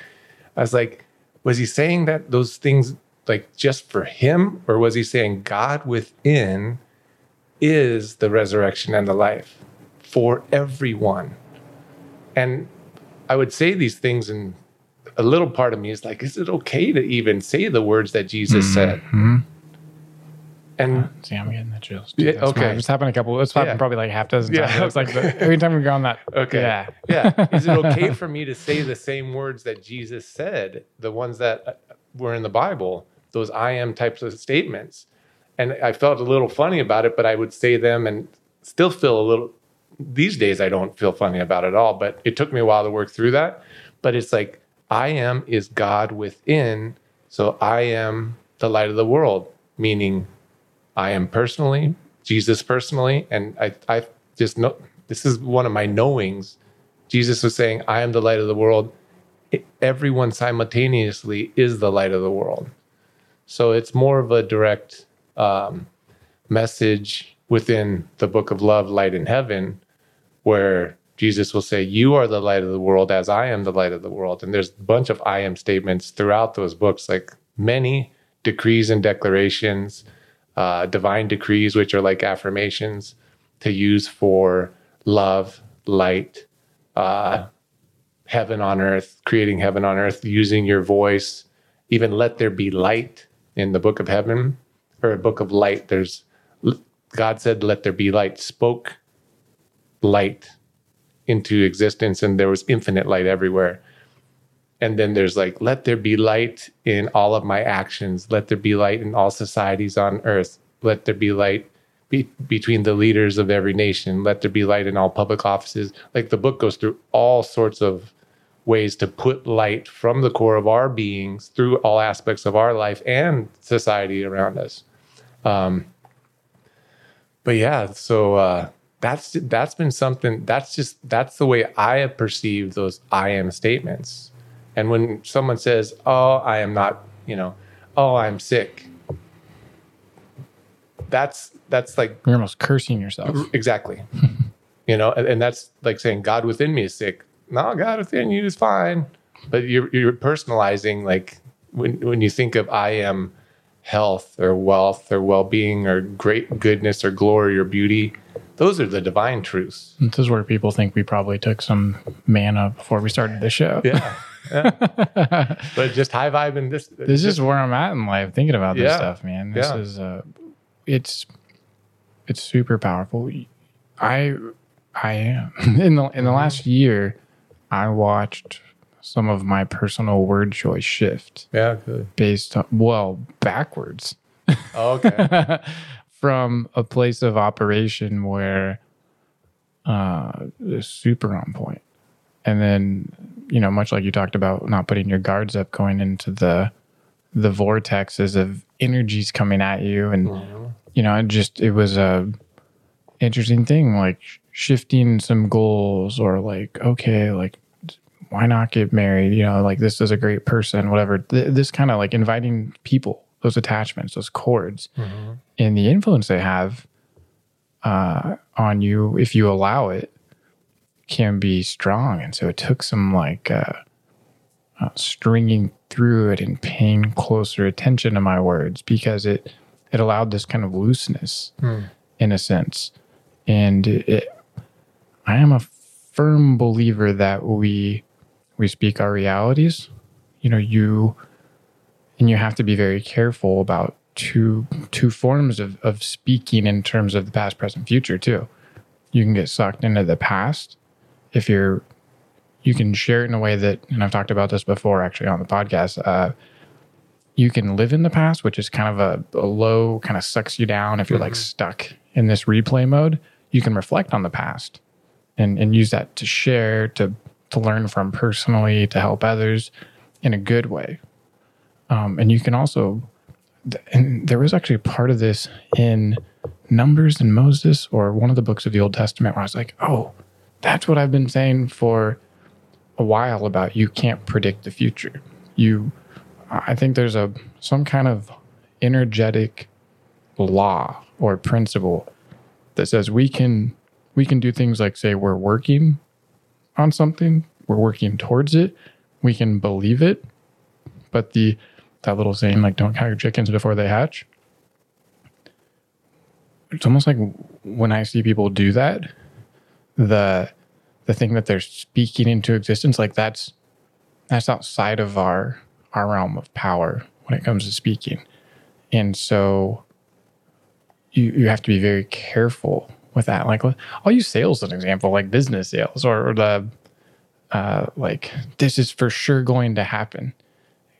I was like, was he saying that those things like just for him? Or was he saying God within is the resurrection and the life for everyone? And I would say these things, and a little part of me is like, is it okay to even say the words that Jesus said? Mm-hmm. And See, I'm getting the chills. Yeah, That's okay. It's happened a couple. It's happened Yeah. probably like half dozen Yeah, times. It's like the, every time we go on that. Okay. Yeah. Yeah. Is it okay for me to say the same words that Jesus said, the ones that uh, were in the Bible, those I am types of statements? And I felt a little funny about it, but I would say them and still feel a little. These days, I don't feel funny about it at all, but it took me a while to work through that. But it's like, I am is God within. So I am the light of the world, meaning I am personally, Jesus personally, and I, I just know this is one of my knowings. Jesus was saying, I am the light of the world. It- everyone simultaneously is the light of the world. So it's more of a direct um, message within the book of love, light in heaven, where Jesus will say, You are the light of the world as I am the light of the world. And there's a bunch of I am statements throughout those books, like many decrees and declarations, uh, divine decrees, which are like affirmations to use for love, light, uh, heaven on earth, creating heaven on earth, using your voice, even let there be light in the book of heaven or a book of light. There's God said, let there be light, spoke light into existence, and there was infinite light everywhere. And then there's like, let there be light in all of my actions. Let there be light in all societies on earth. Let there be light be- between the leaders of every nation. Let there be light in all public offices. Like the book goes through all sorts of ways to put light from the core of our beings through all aspects of our life and society around us. Um, but yeah, so uh, that's that's been something. That's just that's the way I have perceived those I am statements. And when someone says, "Oh, I am not," you know, "Oh, I'm sick," that's that's like You're almost cursing yourself. exactly, you know, and, and that's like saying God within me is sick. No, God within you is fine, but you're you're personalizing like when when you think of I am health or wealth or well-being or great goodness or glory or beauty those are the divine truths This is where people think we probably took some manna before we started the show. yeah, yeah. but just high vibe and this This is where I'm at in life, thinking about this Yeah. stuff, man. This Yeah. is uh, it's it's super powerful. I I am in the Mm-hmm. in the last year, I watched some of my personal word choice shift yeah good based on well backwards oh, okay from a place of operation where uh super on point and then you know much like you talked about not putting your guards up going into the the vortexes of energies coming at you. And you know it just it was a interesting thing like shifting some goals or like okay like why not get married? You know like this is a great person whatever. Th- this kind of like inviting people those attachments those cords and the influence they have uh, on you if you allow it can be strong and so it took some like uh, uh, stringing through it and paying closer attention to my words because it it allowed this kind of looseness in a sense. And it, I am a firm believer that we we speak our realities. You know, you and you have to be very careful about two two forms of, of speaking in terms of the past, present, future too. You can get sucked into the past if you're you can share it in a way that and I've talked about this before actually on the podcast. Uh, you can live in the past, which is kind of a, a low, kind of sucks you down if you're like stuck in this replay mode. You can reflect on the past and, and use that to share, to to learn from personally, to help others in a good way. Um, and you can also, and there was actually a part of this in Numbers and Moses, or one of the books of the Old Testament, where I was like, oh, that's what I've been saying for a while about you can't predict the future. You, I think there's a some kind of energetic law or principle that says we can we can do things like say we're working on something, we're working towards it, we can believe it, but the that little saying like don't count your chickens before they hatch. It's almost like when I see people do that, the the thing that they're speaking into existence, like that's that's outside of our our realm of power when it comes to speaking. And so you you have to be very careful with that. Like I'll use sales as an example, like business sales or, or the uh, like this is for sure going to happen.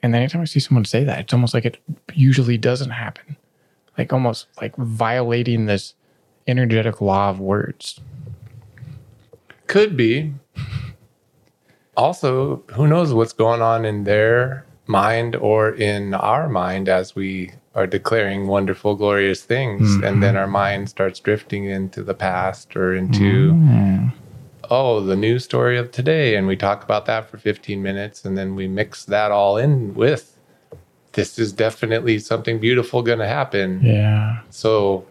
And anytime I see someone say that, it's almost like it usually doesn't happen. Like almost like violating this energetic law of words. Could be. Also, who knows what's going on in their mind or in our mind as we are declaring wonderful, glorious things. And then our mm-hmm. mind starts drifting into the past or into, oh, the news story of today. And we talk about that for 15 minutes and then we mix that all in with this is definitely something beautiful going to happen. Yeah. So,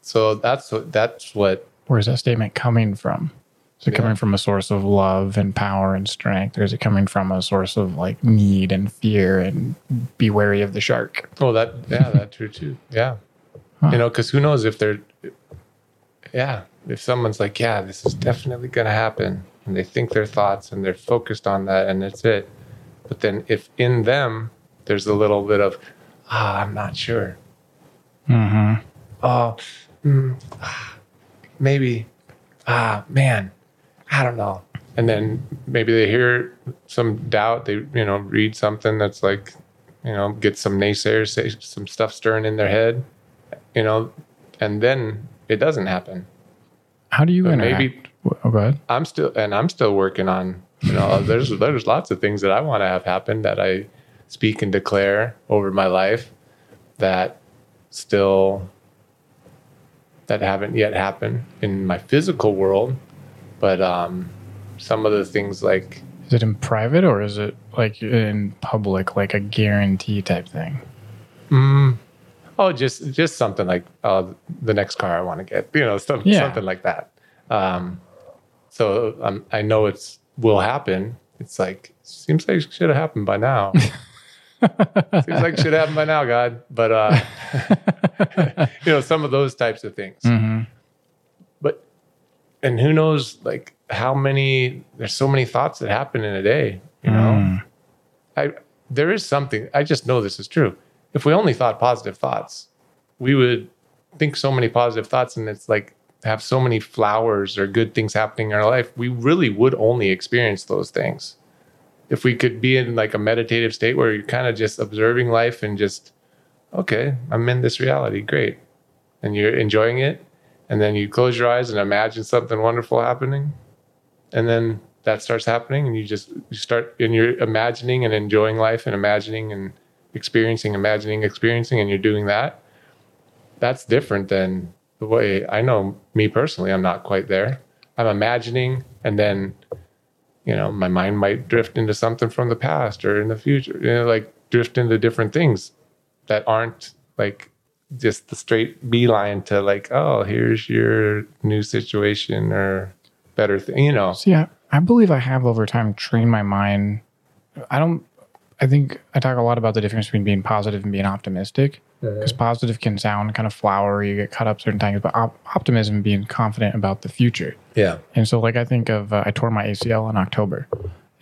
so that's what, that's what Where's that statement coming from? Is it coming from a source of love and power and strength? Or is it coming from a source of like need and fear and be wary of the shark? Oh, that yeah, that's true too. Yeah, you know, because who knows if they're, yeah, if someone's like, yeah, this is definitely gonna happen, and they think their thoughts and they're focused on that, and that's it. But then if in them there's a little bit of, ah, I'm not sure. Mm-hmm. Oh, mm, ah, maybe. Ah, man, I don't know. And then maybe they hear some doubt. They, you know, read something that's like, you know, get some naysayers, say some stuff stirring in their head, you know, and then it doesn't happen. How do you But interact? maybe- Oh, go ahead. I'm still, and I'm still working on, you know, there's there's lots of things that I want to have happen that I speak and declare over my life that still that haven't yet happened in my physical world, but um, some of the things like Is it in private or is it like in public, like a guarantee type thing? Oh, just just something like uh, the next car I want to get, you know, some, Yeah. something like that. Um, so um, I know it's will happen. It's like seems like it should have happened by now. seems like it should happen by now, God. But uh, you know, some of those types of things. But and who knows, like how many? There's so many thoughts that happen in a day. You know, hmm. I there is something. I just know this is true. If we only thought positive thoughts, we would think so many positive thoughts, and it's like have so many flowers or good things happening in our life. We really would only experience those things. If we could be in like a meditative state where you're kind of just observing life and just, okay, I'm in this reality, great, and you're enjoying it, and then you close your eyes and imagine something wonderful happening, and then that starts happening and you just you start and you're imagining and enjoying life and imagining and experiencing imagining experiencing and you're doing that. That's different than the way i know me personally i'm not quite there. I'm imagining and then you know my mind might drift into something from the past or in the future you know like drift into different things that aren't like just the straight beeline to like oh here's your new situation or better thing you know So yeah, I believe I have over time trained my mind. I don't. I think I talk a lot about the difference between being positive and being optimistic. because positive can sound kind of flowery. You get caught up certain times, but op- optimism being confident about the future. Yeah. And so, like, I think of uh, I tore my ACL in October,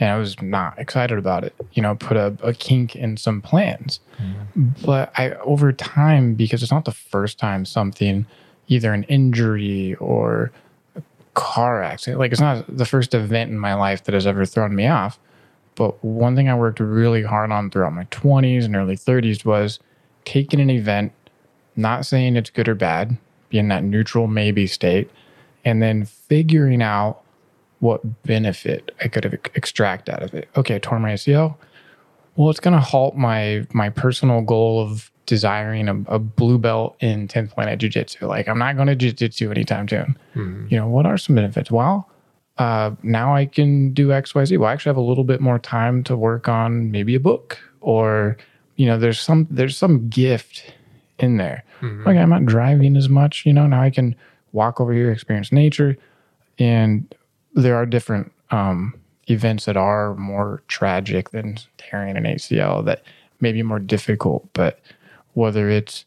and I was not excited about it. You know, put a, a kink in some plans. Mm-hmm. But I, over time, because it's not the first time something, either an injury or a car accident, like it's not the first event in my life that has ever thrown me off. But one thing I worked really hard on throughout my 20s and early 30s was taking an event, not saying it's good or bad, be in that neutral maybe state, and then figuring out what benefit I could extract out of it. Okay, I tore my ACL. Well, it's going to halt my my personal goal of desiring a, a blue belt in 10th planet jiu-jitsu. Like I'm not going to jiu-jitsu anytime soon. You know, what are some benefits? Well, uh, now I can do X, Y, Z. Well, I actually have a little bit more time to work on maybe a book or, you know, there's some, there's some gift in there. Okay. I'm not driving as much, you know, now I can walk over here, experience nature. And there are different, um, events that are more tragic than tearing an ACL that may be more difficult, but whether it's,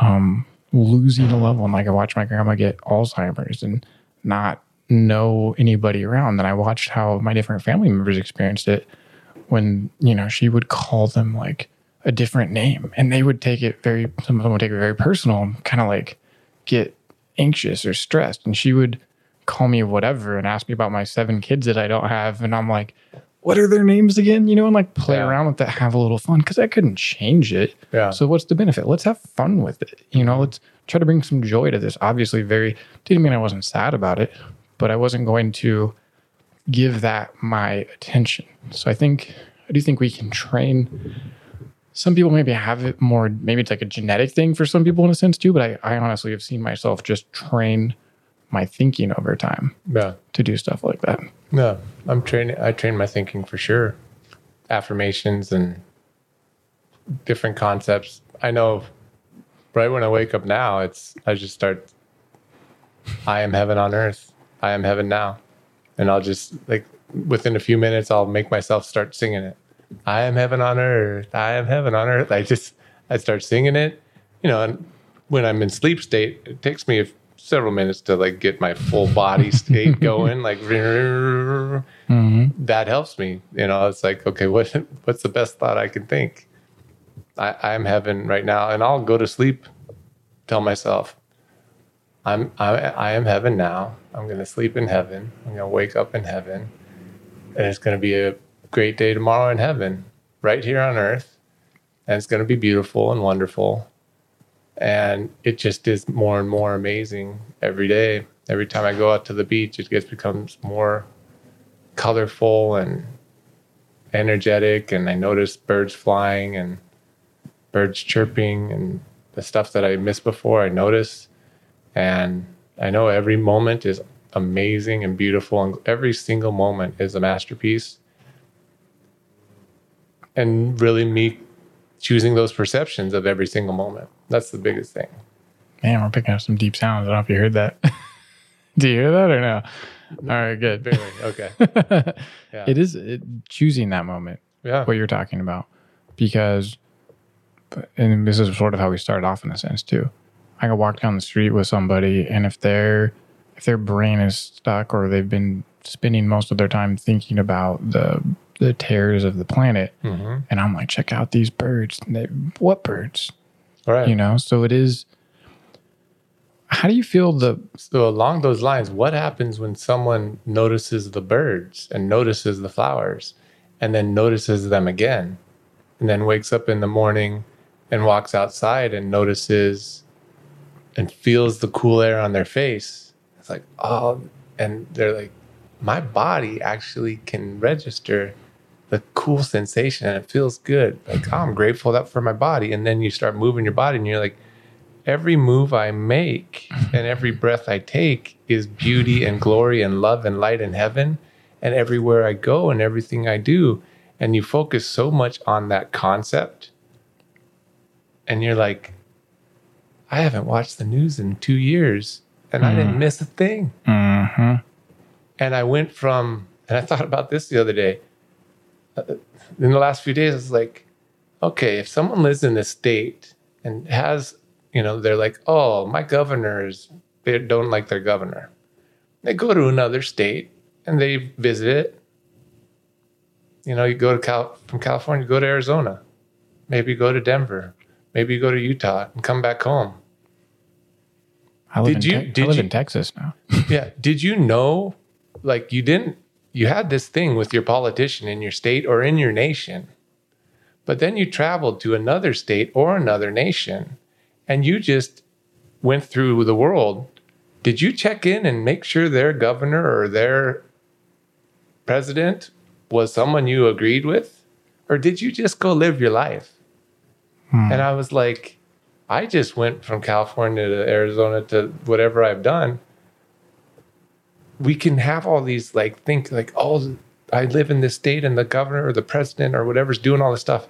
um, losing a loved one, like I watched my grandma get Alzheimer's and not know anybody around. Then I watched how my different family members experienced it when, you know, she would call them like a different name and they would take it very, some of them would take it very personal and kind of like get anxious or stressed. And she would call me whatever and ask me about my seven kids that I don't have. And I'm like, what are their names again? You know, and like play Yeah. around with that, have a little fun because I couldn't change it. Yeah. So what's the benefit? Let's have fun with it. You know, let's try to bring some joy to this. Obviously, very didn't mean I wasn't sad about it, but I wasn't going to give that my attention. So I think I do think we can train. Some people maybe have it more. Maybe it's like a genetic thing for some people in a sense too. But I, I honestly have seen myself just train my thinking over time Yeah. to do stuff like that. Yeah, I'm training. I train my thinking for sure. Affirmations and different concepts. I know right when I wake up now, it's, I just start, I am heaven on earth. I am heaven now. And I'll just, like, within a few minutes, I'll make myself start singing it. I am heaven on earth. I am heaven on earth. I just, I start singing it, you know, and when I'm in sleep state, it takes me a several minutes to like get my full body state going like mm-hmm. that helps me you know? It's like okay what what's the best thought i can think? I i'm heaven right now and i'll go to sleep tell myself i'm i, I am heaven now. I'm going to sleep in heaven. I'm going to wake up in heaven. And it's going to be a great day tomorrow in heaven right here on earth. And it's going to be beautiful and wonderful and it just is more and more amazing every day. Every time I go out to the beach, it gets becomes more colorful and energetic, and I notice birds flying and birds chirping and the stuff that I missed before. I notice, and I know every moment is amazing and beautiful, and every single moment is a masterpiece. And really, me choosing those perceptions of every single moment. That's the biggest thing. Man, we're picking up some deep sounds. I don't know if you heard that. Do you hear that or no? All right, good. Very okay. Yeah. It is it, choosing that moment, Yeah. what you're talking about, because, and this is sort of how we started off in a sense too. I can walk down the street with somebody, and if their if their brain is stuck or they've been spending most of their time thinking about the the tears of the planet, Mm-hmm. and I'm like, check out these birds. They, what birds? Right. You know. So it is. How do you feel the So along those lines, what happens when someone notices the birds and notices the flowers and then notices them again and then wakes up in the morning and walks outside and notices and feels the cool air on their face? It's like, oh, and they're like, my body actually can register the cool sensation and it feels good. Like, oh, I'm grateful that for my body. And then you start moving your body and you're like, every move I make and every breath I take is beauty and glory and love and light and heaven. And everywhere I go and everything I do. And you focus so much on that concept. And you're like, I haven't watched the news in two years and I didn't mm. miss a thing. Mm-hmm. And I went from, and I thought about this the other day. Uh, In the last few days, it's like, okay, if someone lives in this state and has, you know, they're like, oh, my governors, they don't like their governor. They go to another state and they visit it. You know, you go to Cal from California, go to Arizona, maybe go to Denver, maybe you go to Utah and come back home. I live, Did in, you- Te- did I live you- in Texas now. yeah. Did you know, like, you didn't, you had this thing with your politician in your state or in your nation, but then you traveled to another state or another nation and you just went through the world. Did you check in and make sure their governor or their president was someone you agreed with? Or did you just go live your life? Hmm. And I was like, I just went from California to Arizona to whatever I've done we can have all these like think like oh i live in this state and the governor or the president or whatever's doing all this stuff.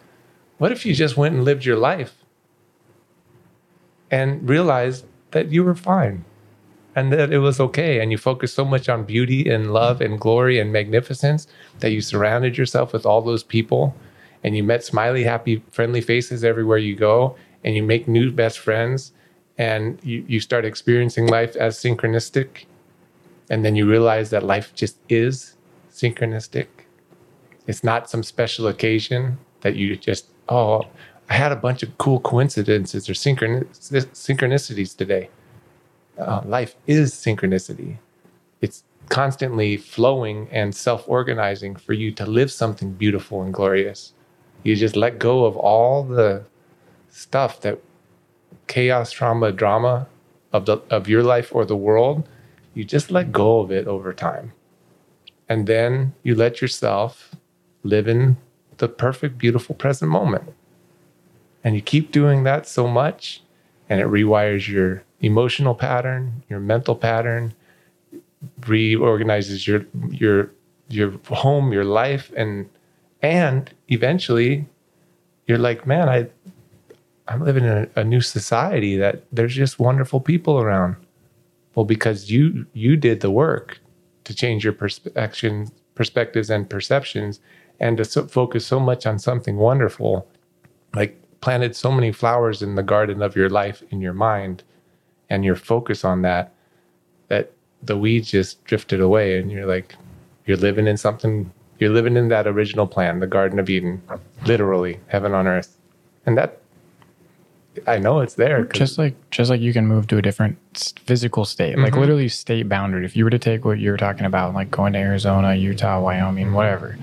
What if you just went and lived your life and realized that you were fine and that it was okay and you focused so much on beauty and love and glory and magnificence that you surrounded yourself with all those people and you met smiley happy friendly faces everywhere you go and you make new best friends and you, you start experiencing life as synchronistic and then you realize that life just is synchronistic. It's not some special occasion that you just, oh, I had a bunch of cool coincidences or synchronicities today. Uh, life is synchronicity. It's constantly flowing and self organizing for you to live something beautiful and glorious. You just let go of all the stuff that chaos, trauma, drama of, the, of your life or the world you just let go of it over time. And then you let yourself live in the perfect, beautiful present moment. And you keep doing that so much, and it rewires your emotional pattern, your mental pattern, reorganizes your your your home, your life, and and eventually you're like, man, I I'm living in a, a new society that there's just wonderful people around. Well, because you you did the work to change your perspectives, perspectives and perceptions, and to so, focus so much on something wonderful, like planted so many flowers in the garden of your life in your mind, and your focus on that, that the weeds just drifted away, and you're like, you're living in something. You're living in that original plan, the Garden of Eden, literally heaven on earth, and that I know it's there. just like just like you can move to a different physical state like Mhm. literally state boundary if you were to take what you were talking about like going to arizona utah wyoming whatever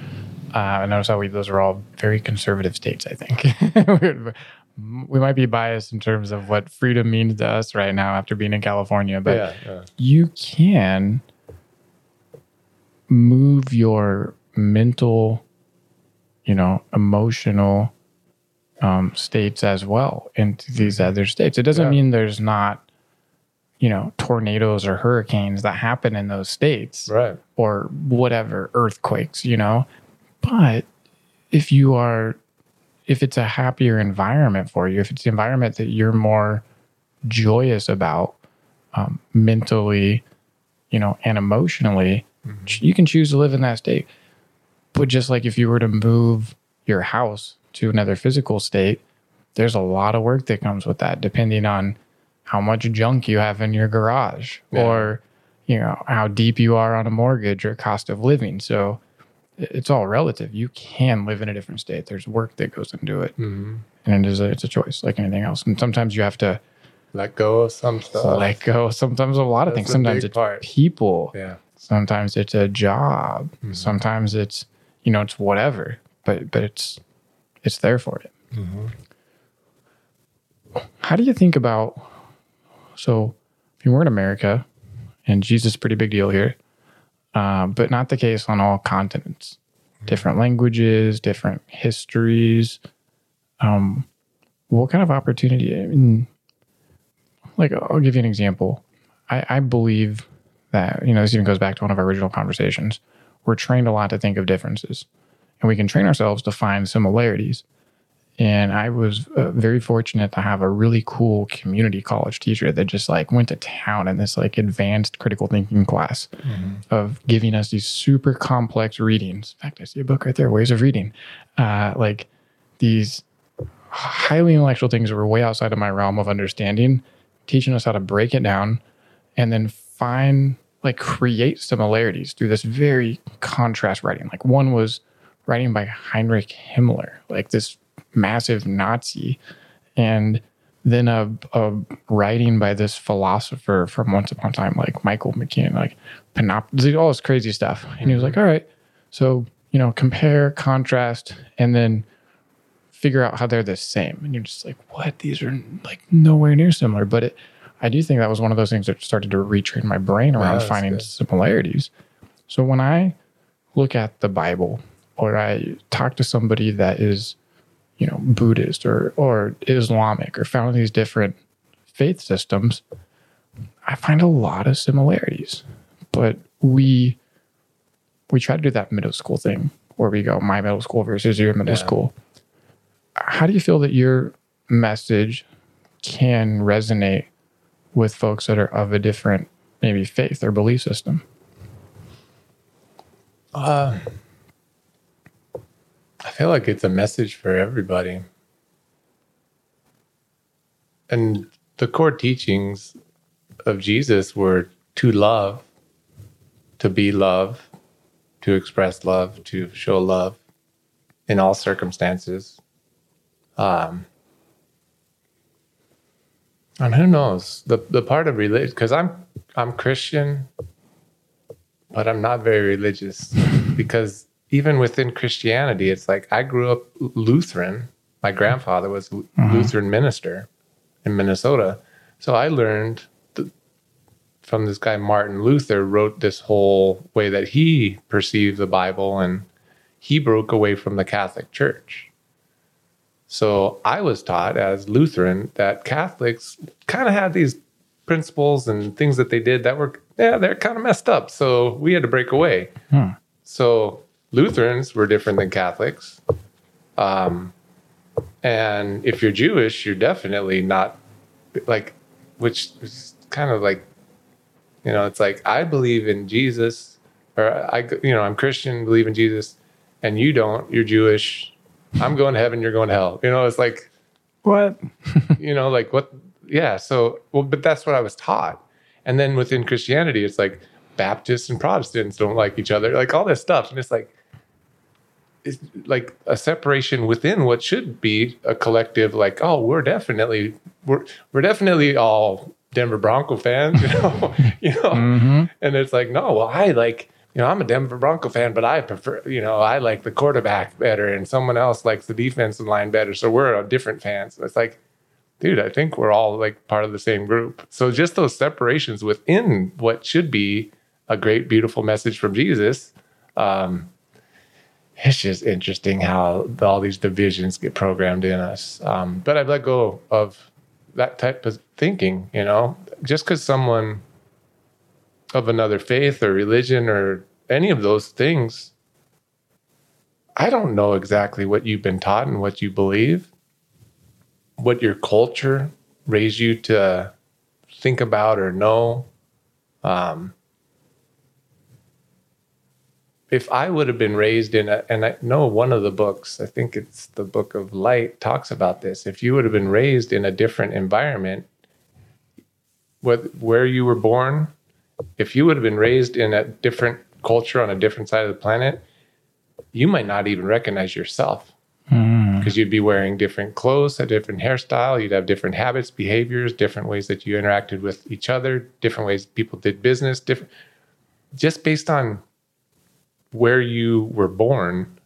uh, and notice how we those are all very conservative states i think we might be biased in terms of what freedom means to us right now after being in california but yeah, yeah. you can move your mental you know emotional um, states as well into these other states. It doesn't Yeah. mean there's not you know tornadoes or hurricanes that happen in those states right. or whatever earthquakes you know? But if you are if it's a happier environment for you if it's the environment that you're more joyous about um, mentally you know and emotionally ch- you can choose to live in that state. But just like if you were to move your house to another physical state there's a lot of work that comes with that depending on how much junk you have in your garage Yeah. or you know how deep you are on a mortgage or cost of living so it's all relative you can live in a different state there's work that goes into it Mhm. and it is a, it's a choice like anything else and sometimes you have to Let go of some stuff. let go sometimes of a lot of That's things sometimes it's part. people yeah. sometimes it's a job sometimes it's you know it's whatever but but it's it's there for you how do you think about so if you were in america and jesus is a pretty big deal here uh, but not the case on all continents. Different languages different histories um what kind of opportunity i mean like i'll give you an example. I i believe that you know this even goes back to one of our original conversations. We're trained a lot to think of differences and we can train ourselves to find similarities. And i was uh, very fortunate to have a really cool community college teacher that just like went to town in this like advanced critical thinking class of giving us these super complex readings. In fact i see a book right there ways of reading. Uh, like these highly intellectual things that were way outside of my realm of understanding, teaching us how to break it down and then find like create similarities through this very contrast writing. Like one was writing by Heinrich Himmler, like this massive Nazi, and then a, a writing by this philosopher from Once Upon a Time, like Michael McKean, like Panop- all this crazy stuff. And he was like, all right, so, you know, compare, contrast, and then figure out how they're the same. And you're just like, what? These are like nowhere near similar. But it, I do think that was one of those things that started to retrain my brain around that's finding good. similarities. So when I look at the Bible or I talk to somebody that is, you know, Buddhist or or Islamic or found these different faith systems, I find a lot of similarities. But we we try to do that middle school thing where we go my middle school versus your middle school. How do you feel that your message can resonate with folks that are of a different maybe faith or belief system? I feel like it's a message for everybody. And the core teachings of Jesus were to love, to be love, to express love, to show love in all circumstances. Um, and who knows the the part of religion because I'm I'm Christian, but I'm not very religious because even within Christianity, it's like I grew up Lutheran. My grandfather was a mm-hmm. Lutheran minister in Minnesota, so I learned th- from this guy Martin Luther wrote this whole way that he perceived the Bible, and he broke away from the Catholic Church. So I was taught as Lutheran that Catholics kind of had these principles and things that they did that were yeah they're kind of messed up. So we had to break away. Hmm. So Lutherans were different than Catholics. Um, and if you're Jewish, you're definitely not like, which is kind of like, you know, it's like I believe in Jesus, or I, you know, I'm Christian, believe in Jesus, and you don't. You're Jewish. I'm going to heaven. You're going to hell. You know, it's like What? you know, like what? Yeah. So, well, but that's what I was taught. And then within Christianity, it's like Baptists and Protestants don't like each other, like all this stuff. And it's like, like a separation within what should be a collective, like, oh, we're definitely, we're, we're definitely all Denver Bronco fans, you know, you know, and it's like, no, well, I like, you know, I'm a Denver Bronco fan, but I prefer, you know, I like the quarterback better and someone else likes the defensive line better. So we're a different fans. It's like, dude, I think we're all like part of the same group. So just those separations within what should be a great, beautiful message from Jesus. Um, it's just interesting how all these divisions get programmed in us. Um, but I've let go of that type of thinking, you know, just because someone of another faith or religion or any of those things, I don't know exactly what you've been taught and what you believe what your culture raised you to think about or know. Um, if I would have been raised in a, and I know one of the books, I think it's the Book of Light, talks about this. If you would have been raised in a different environment, what, where you were born, if you would have been raised in a different culture on a different side of the planet, you might not even recognize yourself hmm. because you'd be wearing different clothes, a different hairstyle, you'd have different habits, behaviors, different ways that you interacted with each other, different ways people did business, different just based on where you were born,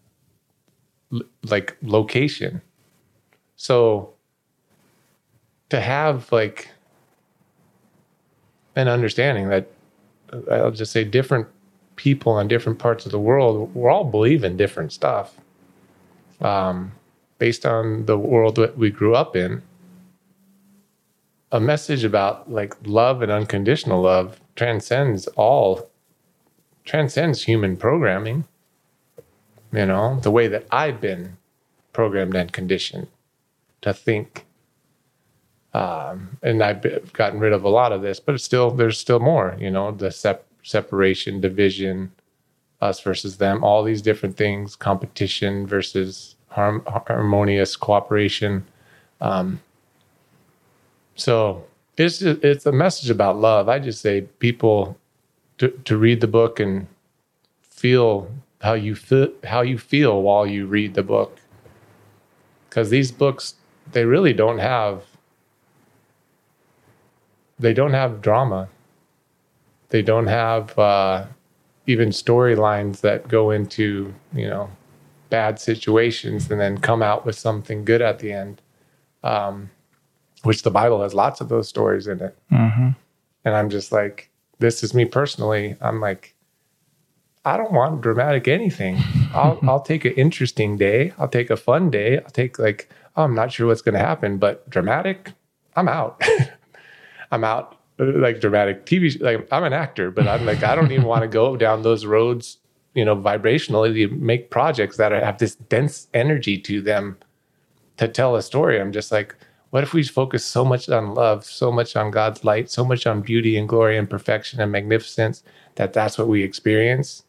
like location. So to have like an understanding that uh, I'll just say different people in different parts of the world, we're all believing different stuff um, based on the world that we grew up in, a message about like love and unconditional love transcends all, transcends human programming. You know, the way that I've been programmed and conditioned to think. Um, and I've gotten rid of a lot of this, but it's still, there's still more, you know, the sep- separation, division, us versus them, all these different things, competition versus harm, harmonious cooperation. Um, so it's just, it's a message about love. I just say people to, to read the book and feel how you feel how you feel while you read the book. Because these books they really don't have they don't have drama. They don't have uh, even storylines that go into you know bad situations and then come out with something good at the end um, which the bible has lots of those stories in it. And i'm just like this is me personally i'm like I don't want dramatic anything. I'll I'll take an interesting day. I'll take a fun day. I'll take like oh, I'm not sure what's going to happen, but dramatic, I'm out. I'm out. Like dramatic TV, like I'm an actor, but I'm like I don't even want to go down those roads. You know, vibrationally, you make projects that are, have this dense energy to them to tell a story. I'm just like, what if we focus so much on love, so much on God's light, so much on beauty and glory and perfection and magnificence that that's what we experience?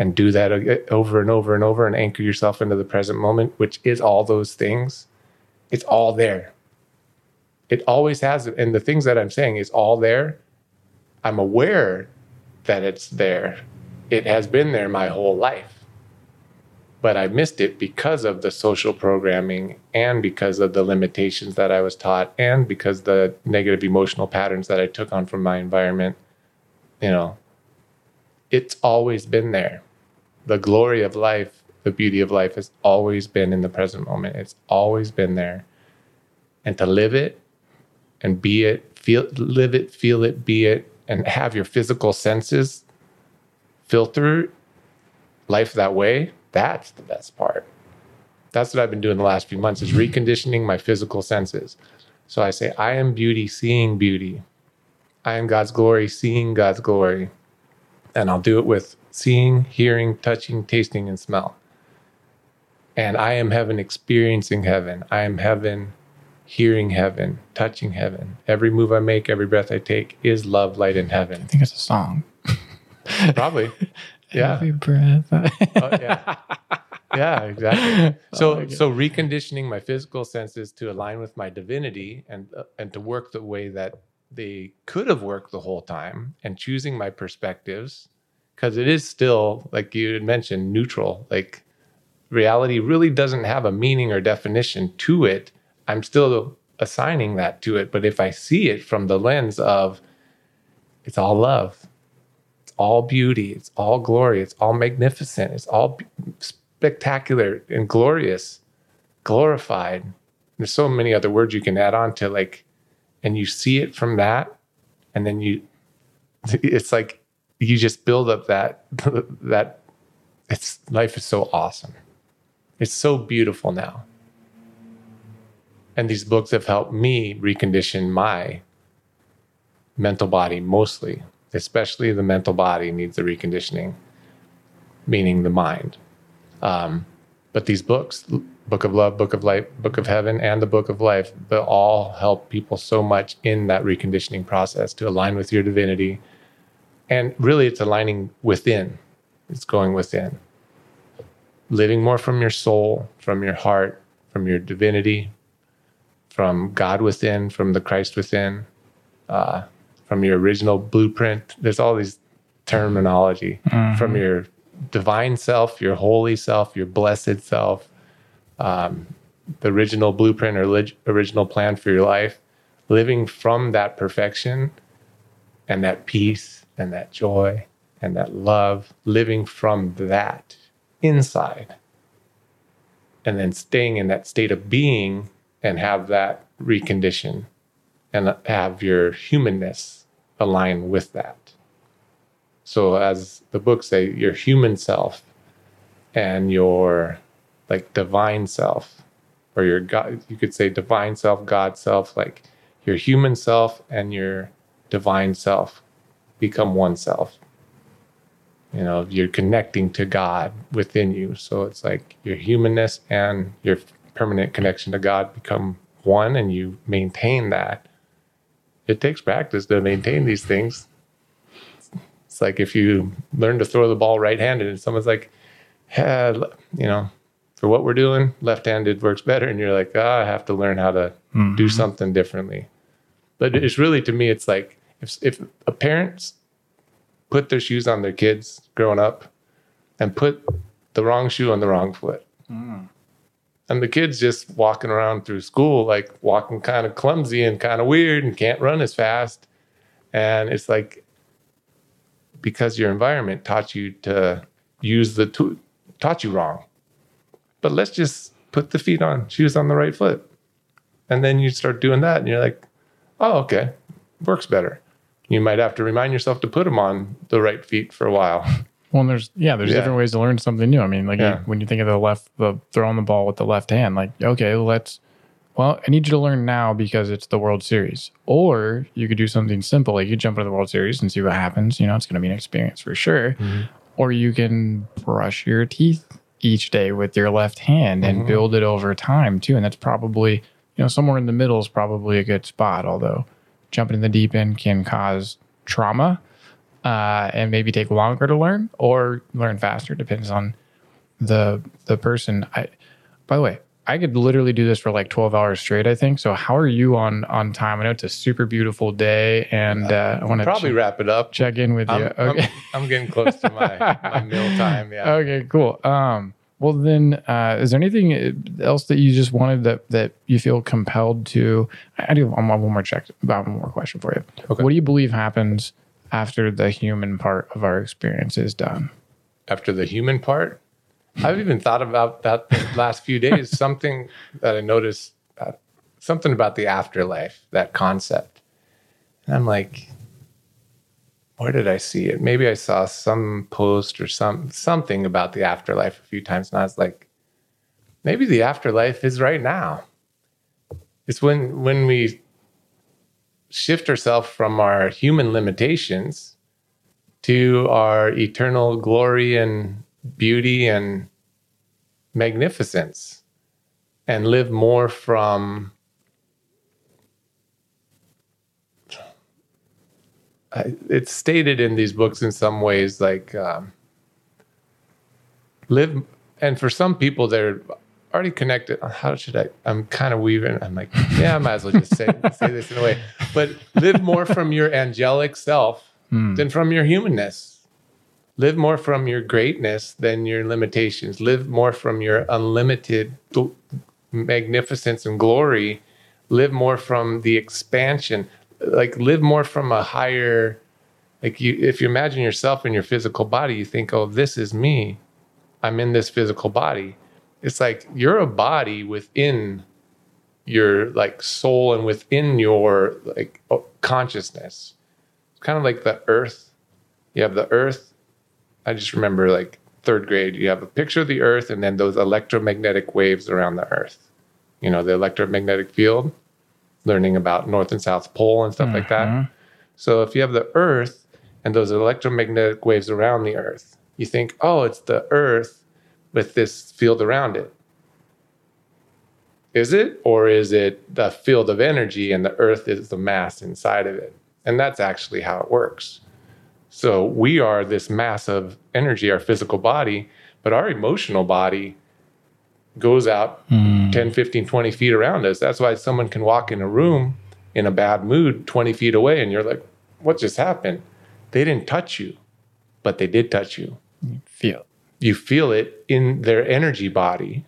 and do that over and over and over and anchor yourself into the present moment, which is all those things. It's all there. It always has. And the things that I'm saying is all there. I'm aware that it's there. It has been there my whole life. But I missed it because of the social programming and because of the limitations that I was taught and because the negative emotional patterns that I took on from my environment. You know, it's always been there the glory of life, the beauty of life has always been in the present moment. It's always been there. And to live it and be it, feel live it, feel it, be it, and have your physical senses filter life that way, that's the best part. That's what I've been doing the last few months is reconditioning my physical senses. So I say, I am beauty, seeing beauty. I am God's glory, seeing God's glory. And I'll do it with seeing, hearing, touching, tasting, and smell. And I am heaven, experiencing heaven. I am heaven, hearing heaven, touching heaven. Every move I make, every breath I take is love, light, and heaven. I think it's a song. Probably. Yeah. Every breath. Oh, yeah. Yeah, exactly. So, so reconditioning my physical senses to align with my divinity and uh, and to work the way that they could have worked the whole time, and choosing my perspectives because it is still like you had mentioned neutral. Like reality really doesn't have a meaning or definition to it. I'm still assigning that to it, but if I see it from the lens of it's all love, all beauty, it's all glory, it's all magnificent, it's all spectacular and glorious, glorified. There's so many other words you can add on to like, and you see it from that, and then you, it's like you just build up that that it's life is so awesome. It's so beautiful now. And these books have helped me recondition my mental body mostly, especially the mental body needs the reconditioning, meaning the mind. Um, but these books, Book of Love, Book of Light, Book of Heaven, and the Book of Life, they all help people so much in that reconditioning process to align with your divinity. And really, it's aligning within, it's going within. Living more from your soul, from your heart, from your divinity, from God within, from the Christ within, uh, from your original blueprint. There's all these terminology from your divine self, your holy self, your blessed self, um, the original blueprint or lig- original plan for your life, living from that perfection and that peace and that joy and that love, living from that inside. And then staying in that state of being and have that recondition and have your humanness align with that. So, as the books say, your human self and your like divine self, or your God, you could say divine self, God self, like your human self and your divine self become one self. You know, you're connecting to God within you. So it's like your humanness and your permanent connection to God become one and you maintain that. It takes practice to maintain these things. It's like if you learn to throw the ball right handed and someone's like, hey, you know, for what we're doing, left-handed works better. And you're like, ah, I have to learn how to do something differently. But it's really to me, it's like if if a parents put their shoes on their kids growing up and put the wrong shoe on the wrong foot. And the kids just walking around through school, like walking kind of clumsy and kind of weird and can't run as fast. And it's like because your environment taught you to use the tool, taught you wrong. But let's just put the feet on, shoes on the right foot. And then you start doing that and you're like, oh, okay, works better. You might have to remind yourself to put them on the right feet for a while. Well, there's yeah, there's Yeah. different ways to learn something new. I mean, like Yeah. you, when you think of the left, the throwing the ball with the left hand, like okay, let's. Well, I need you to learn now because it's the World Series. Or you could do something simple, like you jump into the World Series and see what happens. You know, it's going to be an experience for sure. Mm-hmm. Or you can brush your teeth each day with your left hand and mm-hmm. build it over time too. And that's probably you know somewhere in the middle is probably a good spot. Although jumping in the deep end can cause trauma uh, and maybe take longer to learn or learn faster. Depends on the the person. I by the way, I could literally do this for like twelve hours straight. I think. So how are you on on time? I know it's a super beautiful day, and uh, I want to Probably wrap it up. check in with you. I'm, I'm- okay. I'm, getting close to my, my meal time. Yeah. Okay, cool. Um, well, then, uh, is there anything else that you just wanted that that you feel compelled to? I I do have one more one more check. About one more question for you. Okay. What do you believe happens after the human part of our experience is done? after the human part. I've even thought about that the last few days. Something that I noticed, uh, something about the afterlife, that concept. And I'm like, where did I see it? Maybe I saw some post or some something about the afterlife a few times, and I was like, maybe the afterlife is right now. It's when when we shift ourselves from our human limitations to our eternal glory and beauty and magnificence and live more from it's stated in these books in some ways like um, live and for some people they're already connected. Uh, how should i i'm kind of weaving. I'm like yeah i might as well just say, say this in a way. But live more from your angelic self hmm. than from your humanness. Live more from your greatness than your limitations. Live more from your unlimited magnificence and glory. Live more from the expansion. Like live more from a higher like you if you imagine yourself in your physical body you think oh this is me. I'm in this physical body it's like you're a body within your like soul and within your like consciousness. It's kind of like the earth. You have the earth. I just remember like third grade you have a picture of the earth and then those electromagnetic waves around the earth. You know the electromagnetic field learning about north and south pole and stuff like that. Mm-hmm. So if you have the earth and those electromagnetic waves around the earth you think oh it's the earth with this field around it. Is it or is it the field of energy and the earth is the mass inside of it? And that's actually how it works. So we are this mass of energy our physical body but our emotional body goes out hmm. 10 15 20 feet around us. That's why someone can walk in a room in a bad mood 20 feet away and you're like what just happened? They didn't touch you but they did touch you. Feel. You feel it in their energy body.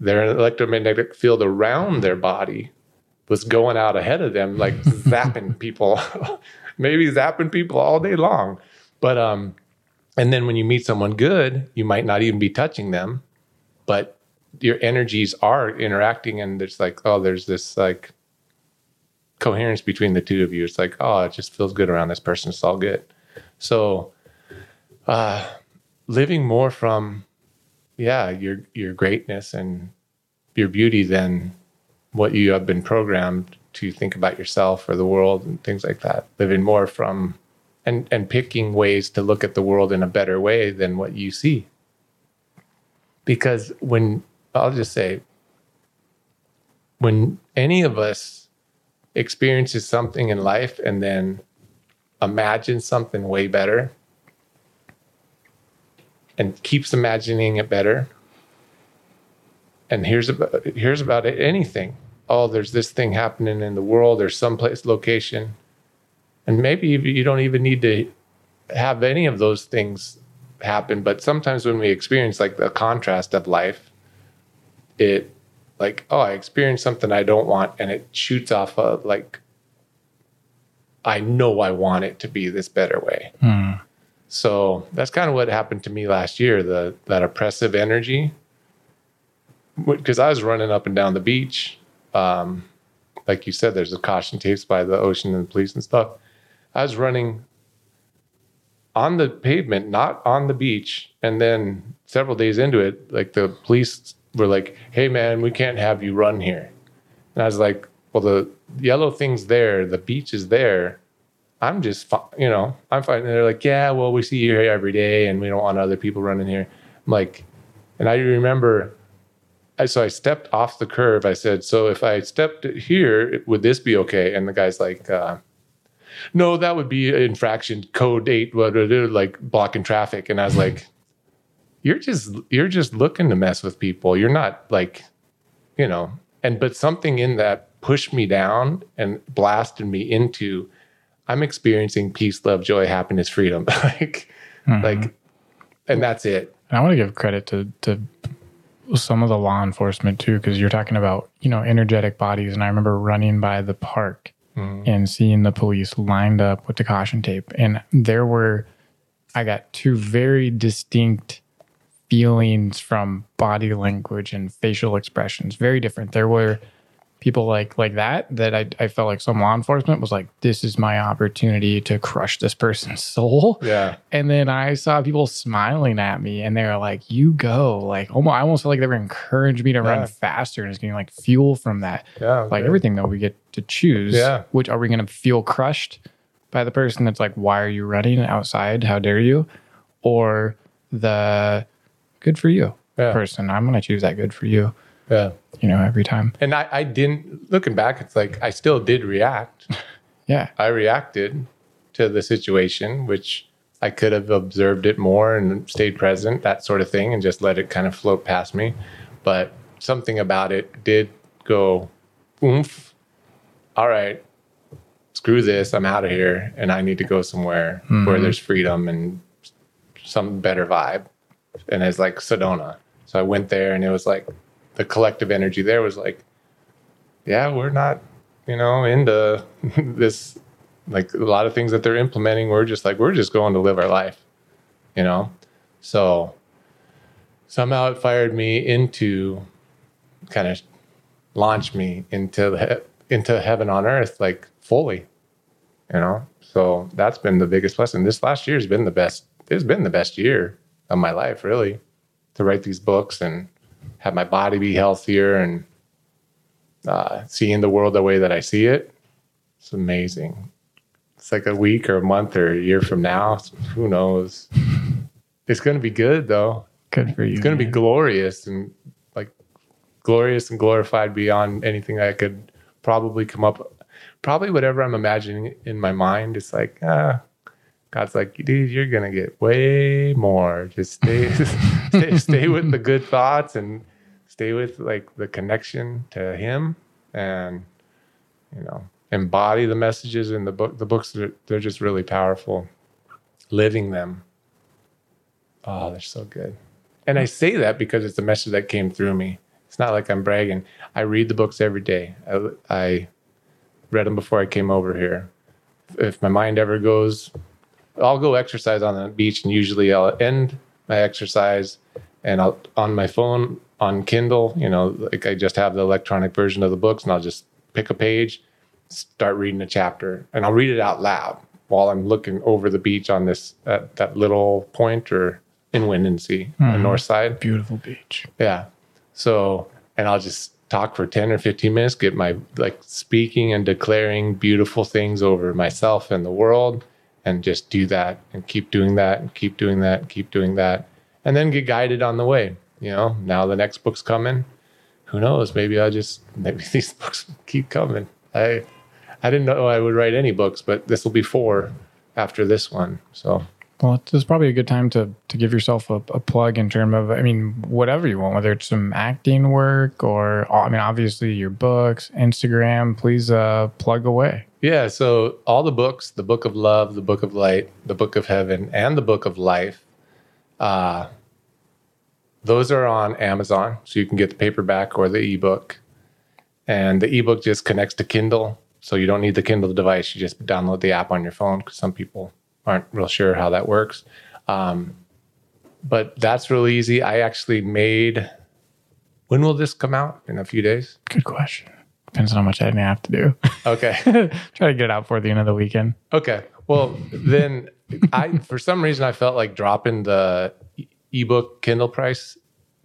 Their electromagnetic field around their body was going out ahead of them, like zapping people, maybe zapping people all day long. But um, and then when you meet someone good, you might not even be touching them, but your energies are interacting, and it's like, oh, there's this like coherence between the two of you. It's like, oh, it just feels good around this person. It's all good. So uh, living more from yeah your your greatness and your beauty than what you have been programmed to think about yourself or the world and things like that. Living more from and and picking ways to look at the world in a better way than what you see. Because when i'll just say when any of us experiences something in life and then imagines something way better and keeps imagining it better and here's about here's about anything. Oh, there's this thing happening in the world. There's some place location, and maybe you don't even need to have any of those things happen. But sometimes when we experience like the contrast of life, it like oh, I experienced something I don't want, and it shoots off a like I know I want it to be this better way. Hmm. So that's kind of what happened to me last year. The that oppressive energy, because I was running up and down the beach. Um, like you said, there's a caution tapes by the ocean and the police and stuff. I was running on the pavement, not on the beach. And then several days into it, like the police were like, "Hey, man, we can't have you run here." And I was like, "Well, the yellow thing's there, the beach is there." I'm just, you know, I'm fine. And they're like, yeah, well, we see you here every day and we don't want other people running here. I'm like, and I remember, so I stepped off the curve. I said, so if I stepped here, would this be okay? And the guy's like, uh, no, that would be infraction code eight, what like blocking traffic. And I was like, you're just, you're just looking to mess with people. You're not like, you know, and, but something in that pushed me down and blasted me into, I'm experiencing peace, love, joy, happiness, freedom. like, mm-hmm. like, and that's it. And I want to give credit to to some of the law enforcement too, because you're talking about you know energetic bodies, and I remember running by the park mm. and seeing the police lined up with the caution tape, and there were I got two very distinct feelings from body language and facial expressions, very different. There were people like like that that I, I felt like some law enforcement was like this is my opportunity to crush this person's soul Yeah. and then i saw people smiling at me and they were like you go like almost i almost felt like they were encouraging me to Yeah. run faster and it's getting like fuel from that Yeah. like everything though we get to choose Yeah. which are we going to feel crushed by the person that's like why are you running outside how dare you or the good for you Yeah. person i'm going to choose that good for you Yeah. you know every time And I, I didn't, looking back, it's like I still did react. yeah I reacted to the situation, which I could have observed it more and stayed present, that sort of thing, and just let it kind of float past me. But something about it did go, oomph. All right, screw this. I'm out of here, and I need to go somewhere where mm-hmm. there's freedom and some better vibe. And it's like Sedona. So I went there, and it was like the collective energy there was like, yeah, we're not, you know, into this like a lot of things that they're implementing. We're just like, we're just going to live our life, you know? So somehow it fired me into kind of launched me into the, into heaven on earth, like fully, you know? So that's been the biggest blessing. This last year has been the best. It's been the best year of my life, really, to write these books and have my body be healthier and uh, seeing the world the way that I see it. It's amazing. It's like a week or a month or a year from now. Who knows? It's going to be good though. good for you It's going to be glorious and like glorious and glorified beyond anything I could probably come up. Probably whatever I'm imagining in my mind. It's like, ah, God's like, dude, you're gonna get way more. Just stay, stay, stay with the good thoughts and stay with like the connection to Him, and you know, embody the messages in the book. The books they're, they're just really powerful. Living them, oh, they're so good. And I say that because it's a message that came through me. It's not like I'm bragging. I read the books every day. I, I read them before I came over here. If my mind ever goes, I'll go exercise on the beach, and usually I'll end my exercise and I'll on my phone on Kindle. You know, like I just have the electronic version of the books, and I'll just pick a page, start reading a chapter, and I'll read it out loud while I'm looking over the beach on this at that little point or in Windansea, the hmm. north side. beautiful beach Yeah. So, and I'll just talk for 10 or 15 minutes, get my like speaking and declaring beautiful things over myself and the world, and just do that and keep doing that and keep doing that and keep doing that. And then get guided on the way. You know, now the next book's coming. Who knows? Maybe I'll just, maybe these books keep coming. I, I didn't know I would write any books, but this will be four after this one. So, Well, it's it's probably a good time to to give yourself a, a plug in terms of, I mean, whatever you want, whether it's some acting work or, I mean, obviously your books, Instagram. Please uh, plug away. Yeah, so all the books, the Book of Love, the Book of Light, the Book of Heaven, and the Book of Life, uh, those are on Amazon. So you can get the paperback or the ebook. And the ebook just connects to Kindle. So you don't need the Kindle device. You just download the app on your phone because some people aren't real sure how that works. Um, but that's really easy. I actually made, when will this come out? In a few days? Good question. Depends on how much editing I have to do. Okay. Try to get it out for the end of the weekend. Okay. Well, then I, for some reason, I felt like dropping the ebook Kindle price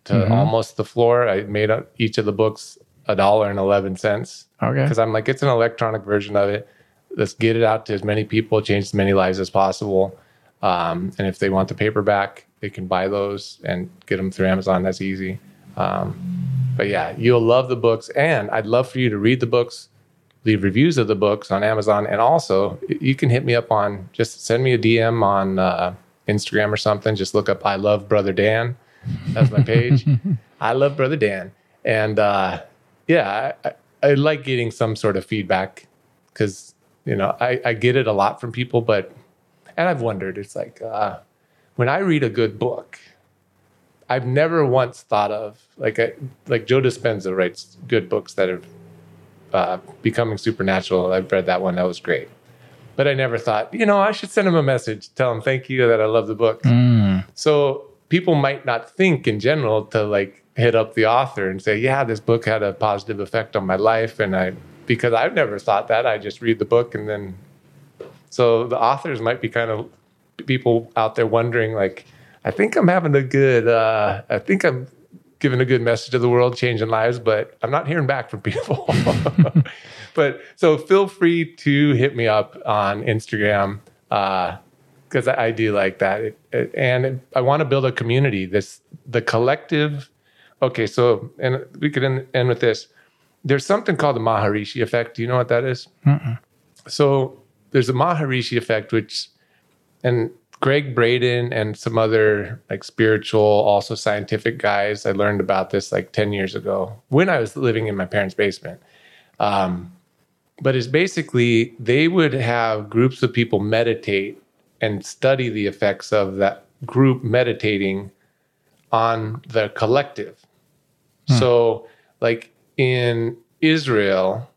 to almost the floor. I made up each of the books a dollar and 11 cents Okay. because I'm like, it's an electronic version of it. Let's get it out to as many people, change as many lives as possible. Um, and if they want the paperback, they can buy those and get them through Amazon. That's easy. Um, but yeah, you'll love the books. And I'd love for you to read the books, leave reviews of the books on Amazon. And also, you can hit me up on just send me a DM on uh, Instagram or something. Just look up I Love Brother Dan. That's my page. I love Brother Dan. And uh, yeah, I, I, I like getting some sort of feedback because, you know, I, I get it a lot from people, but, and I've wondered, it's like, uh, when I read a good book, I've never once thought of like I, like Joe Dispenza writes good books that are uh, becoming supernatural. I've read that one; that was great. But I never thought, you know, I should send him a message, tell him thank you that I love the book. So people might not think in general to like hit up the author and say, yeah, this book had a positive effect on my life, and I because I've never thought that. I just read the book and then. So the authors might be kind of people out there wondering, like, I think I'm having a good, uh, I think I'm giving a good message to the world, changing lives, but I'm not hearing back from people. but so feel free to hit me up on Instagram because I, I do like that, It- it- and it- I want to build a community. This the collective. Okay, so and we could end, end with this. There's something called the Maharishi effect. Do you know what that is? So there's a Maharishi effect, which and Gregg Braden and some other like spiritual, also scientific guys. I learned about this like 10 years ago when I was living in my parents' basement. Um, but it's basically they would have groups of people meditate and study the effects of that group meditating on the collective. Hmm. So, like in Israel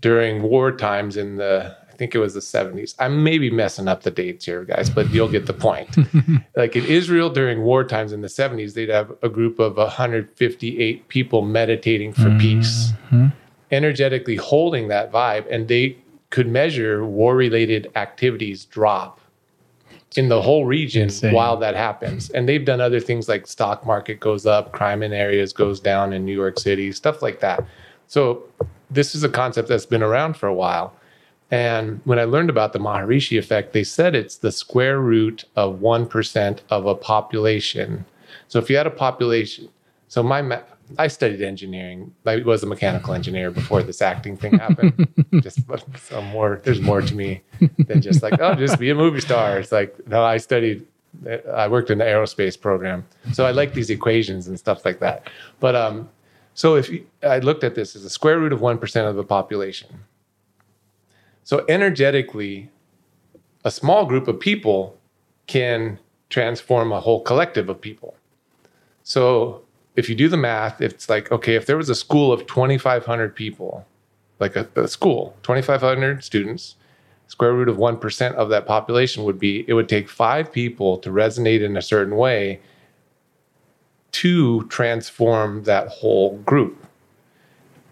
during war times in the I think it was the 70s. I'm maybe messing up the dates here, guys, but you'll get the point. like in Israel during war times in the 70s, they'd have a group of 158 people meditating for mm-hmm. peace, mm-hmm. Energetically holding that vibe, and they could measure war related activities drop in the whole region Insane. while that happens. And they've done other things like stock market goes up, crime in areas goes down in New York City, stuff like that. So this is a concept that's been around for a while. And when I learned about the Maharishi effect, they said it's the square root of 1% of a population. So if you had a population, so my, ma- I studied engineering. I was a mechanical engineer before this acting thing happened. just some more, there's more to me than just like, oh, just be a movie star. It's like, no, I studied, I worked in the aerospace program. So I like these equations and stuff like that. But um, so if you, I looked at this as a square root of 1% of the population. So energetically, a small group of people can transform a whole collective of people. So if you do the math, it's like, okay, if there was a school of 2,500 people, like a, a school, 2,500 students, square root of 1% of that population would be, it would take five people to resonate in a certain way to transform that whole group.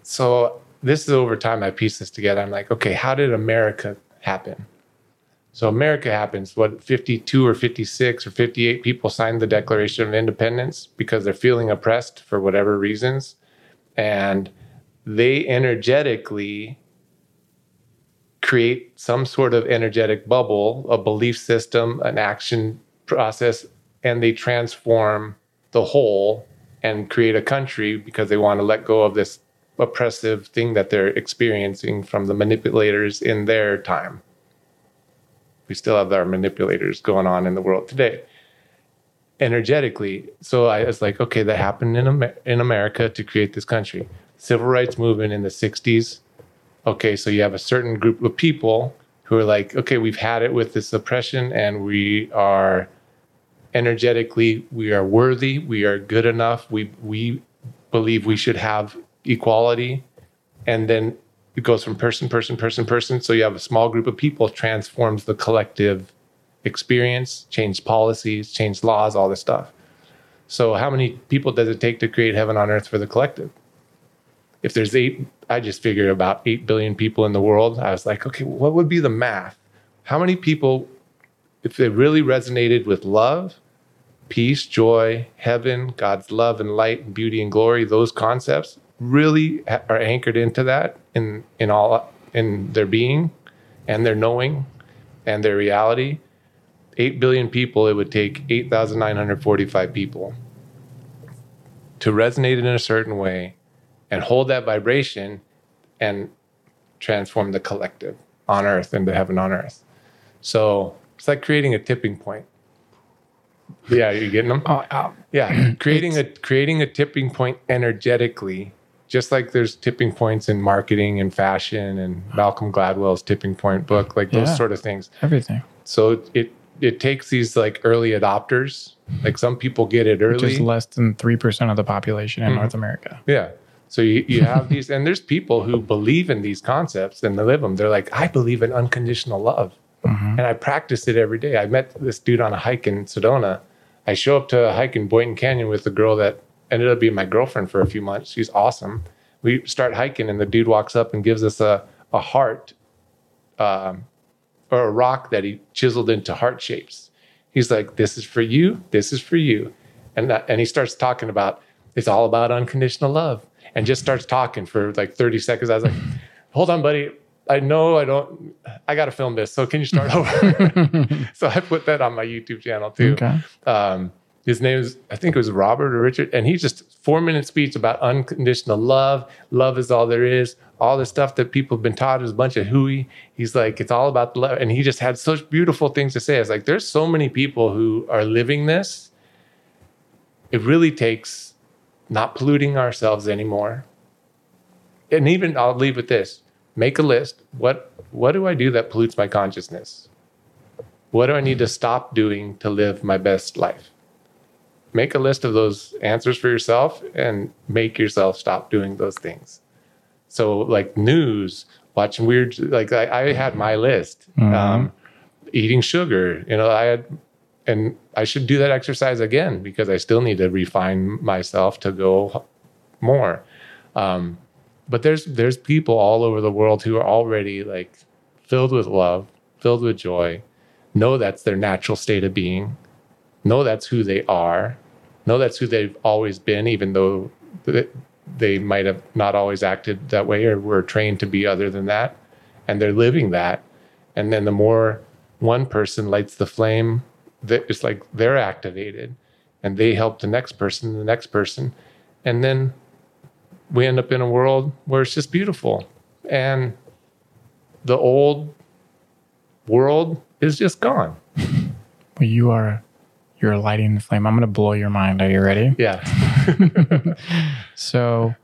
So this is over time I pieced this together. I'm like, okay, how did America happen? So America happens, what 52 or 56 or 58 people signed the Declaration of Independence because they're feeling oppressed for whatever reasons. And they energetically create some sort of energetic bubble, a belief system, an action process, and they transform the whole and create a country because they want to let go of this oppressive thing that they're experiencing from the manipulators in their time. We still have our manipulators going on in the world today. Energetically, so I was like, okay, that happened in Amer- in America to create this country. Civil rights movement in the '60s. Okay, so you have a certain group of people who are like, okay, we've had it with this oppression, and we are energetically, we are worthy, we are good enough, we we believe we should have equality, and then it goes from person, person, person, person. So you have a small group of people transforms the collective experience, change policies, change laws, all this stuff. So how many people does it take to create heaven on earth for the collective? If there's eight, I just figured about eight billion people in the world. I was like, okay, what would be the math? How many people, if they really resonated with love, peace, joy, heaven, God's love and light and beauty and glory, those concepts really are anchored into that in in all in their being and their knowing and their reality. 8 billion people, it would take 8,945 people to resonate in a certain way and hold that vibration and transform the collective on earth into heaven on earth. So it's like creating a tipping point. Yeah, you getting them? Oh, uh, Yeah, creating a creating a tipping point energetically, just like there's tipping points in marketing and fashion and Malcolm Gladwell's tipping point book, like those Yeah. sort of things. everything. So it it takes these like early adopters, like some people get it Which is less than 3% of the population in mm-hmm. North America. Yeah. So you, you have these, and there's people who believe in these concepts and they live them. They're like, I believe in unconditional love. Mm-hmm. And I practice it every day. I met this dude on a hike in Sedona. I show up to a hike in Boynton Canyon with a girl that ended up being my girlfriend for a few months. She's awesome. We start hiking, and the dude walks up and gives us a, a heart um, or a rock that he chiseled into heart shapes. He's like, This is for you. This is for you. And, that, and he starts talking about it's all about unconditional love and just starts talking for like 30 seconds. I was like, Hold on, buddy. I know I don't, I got to film this. So can you start over? so I put that on my YouTube channel too. Okay. Um, his name is, I think it was Robert or Richard, and he just four minute speech about unconditional love. Love is all there is. All the stuff that people have been taught is a bunch of hooey. He's like, it's all about love, and he just had such beautiful things to say. It's like there's so many people who are living this. It really takes not polluting ourselves anymore. And even I'll leave with this: make a list. What what do I do that pollutes my consciousness? What do I need to stop doing to live my best life? Make a list of those answers for yourself and make yourself stop doing those things. So, like news, watching weird, like I, I had my list. Um, eating sugar, you know, I had, and I should do that exercise again because I still need to refine myself to go more. Um, but there's there's people all over the world who are already like filled with love, filled with joy, know that's their natural state of being, know that's who they are, know that's who they've always been, even though they might have not always acted that way or were trained to be other than that. And they're living that. And then the more one person lights the flame, it's like they're activated and they help the next person, the next person. And then we end up in a world where it's just beautiful. And the old world is just gone. You are you're lighting the flame. I'm going to blow your mind. Are you ready? Yeah. So,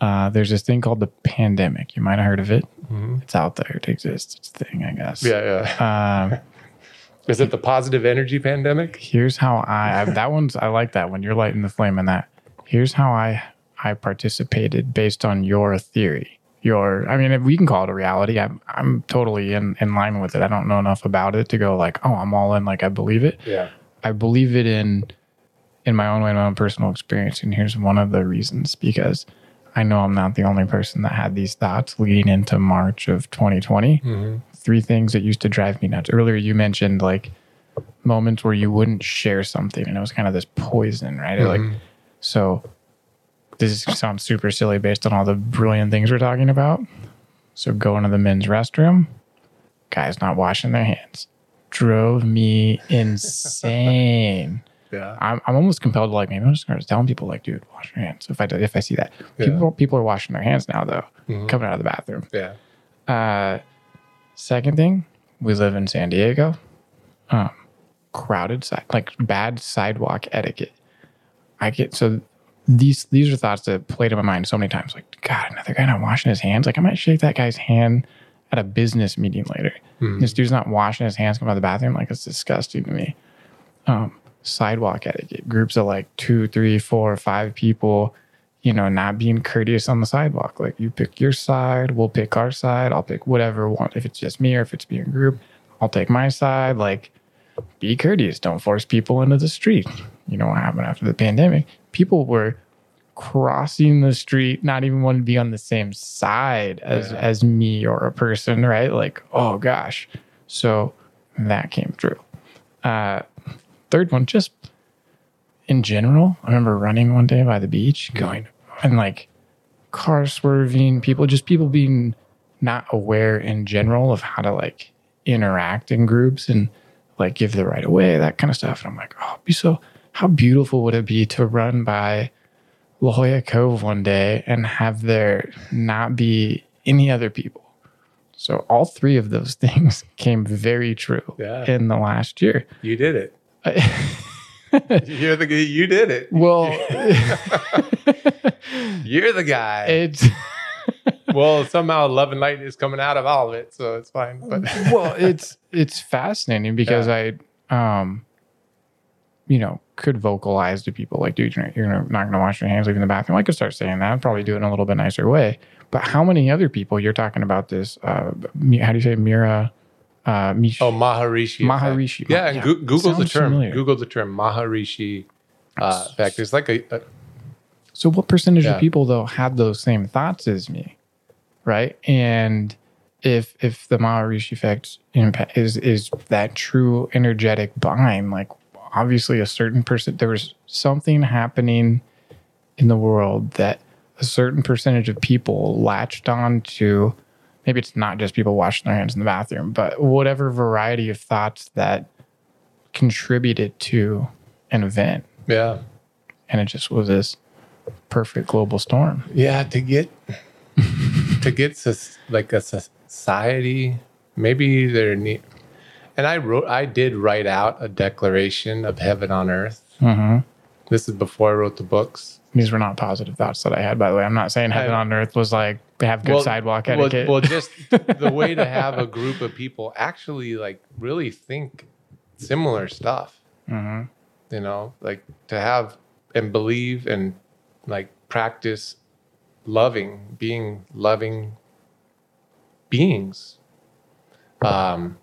uh, there's this thing called the pandemic. You might have heard of it. It's out there. It exists. It's a thing, I guess. Yeah. Yeah. Um, Is it the positive energy pandemic? here's how I, I that one's I like that one. You're lighting the flame in that. Here's how I I participated based on your theory. Your I mean if we can call it a reality. I'm I'm totally in in line with it. I don't know enough about it to go like, "Oh, I'm all in like I believe it." Yeah. I believe it in in my own way, my own personal experience. And here's one of the reasons because I know I'm not the only person that had these thoughts leading into March of 2020. Mm-hmm. Three things that used to drive me nuts. Earlier, you mentioned like moments where you wouldn't share something, and it was kind of this poison, right? It, Like, mm-hmm. so this sounds super silly based on all the brilliant things we're talking about. So going to the men's restroom, guys not washing their hands drove me insane. Yeah. I'm, I'm almost compelled to like maybe I'm just start telling people like, dude, wash your hands. If I if I see that, people people are washing their hands now though, coming out of the bathroom. Yeah. Uh, second thing, we live in San Diego. Um, crowded side, like bad sidewalk etiquette. I get so these these are thoughts that played in my mind so many times. Like, God, another guy not washing his hands. Like, I might shake that guy's hand at a business meeting later. This dude's not washing his hands coming out of the bathroom. Like, it's disgusting to me. Um, sidewalk etiquette, groups of like two, three, four, five people, you know, not being courteous on the sidewalk. Like, you pick your side, we'll pick our side, I'll pick whatever one. If it's just me or if it's me in group, I'll take my side. Like, be courteous. Don't force people into the street. You know what happened after the pandemic? People were crossing the street, not even wanting to be on the same side as as me or a person, right? Like, oh gosh. So that came true. Uh, third one, just in general, I remember running one day by the beach, going and like car swerving, people just people being not aware in general of how to like interact in groups and like give the right away, that kind of stuff. And I'm like, oh, be so how beautiful would it be to run by La Jolla Cove one day and have there not be any other people? So all three of those things came very true Yeah. in the last year. You did it. You're the you did it. Well, You're the guy. it's well, somehow love and light is coming out of all of it, so it's fine. But well, it's it's fascinating because I um you know, could vocalize to people like, dude, you're, you're not going to wash your hands leaving the bathroom. I could start saying that. I'd probably do it in a little bit nicer way. But how many other people you're talking about this? Uh, how do you say Mira? Uh, Mish, oh, Maharishi. effect. Maharishi. Yeah, and Yeah. Goo- Google the term. familiar. Google the term Maharishi uh, effect. It's like a, a So what percentage Yeah. of people though had those same thoughts as me, right? And if if the Maharishi effect impact is is that true energetic bind, like obviously a certain person there was something happening in the world that a certain percentage of people latched on to maybe it's not just people washing their hands in the bathroom, but whatever variety of thoughts that contributed to an event. yeah. And it just was this perfect global storm. Yeah, to get to get sus- like a society, maybe there need. And I wrote, I did write out a declaration of heaven on earth. Mm-hmm. This is before I wrote the books. These were not positive thoughts that I had, by the way. I'm not saying heaven I- on earth was like have good sidewalk well, etiquette. Well, just the way to have a group of people actually like really think similar stuff. Mhm. You know, like to have and believe and like practice loving, being loving beings. Um,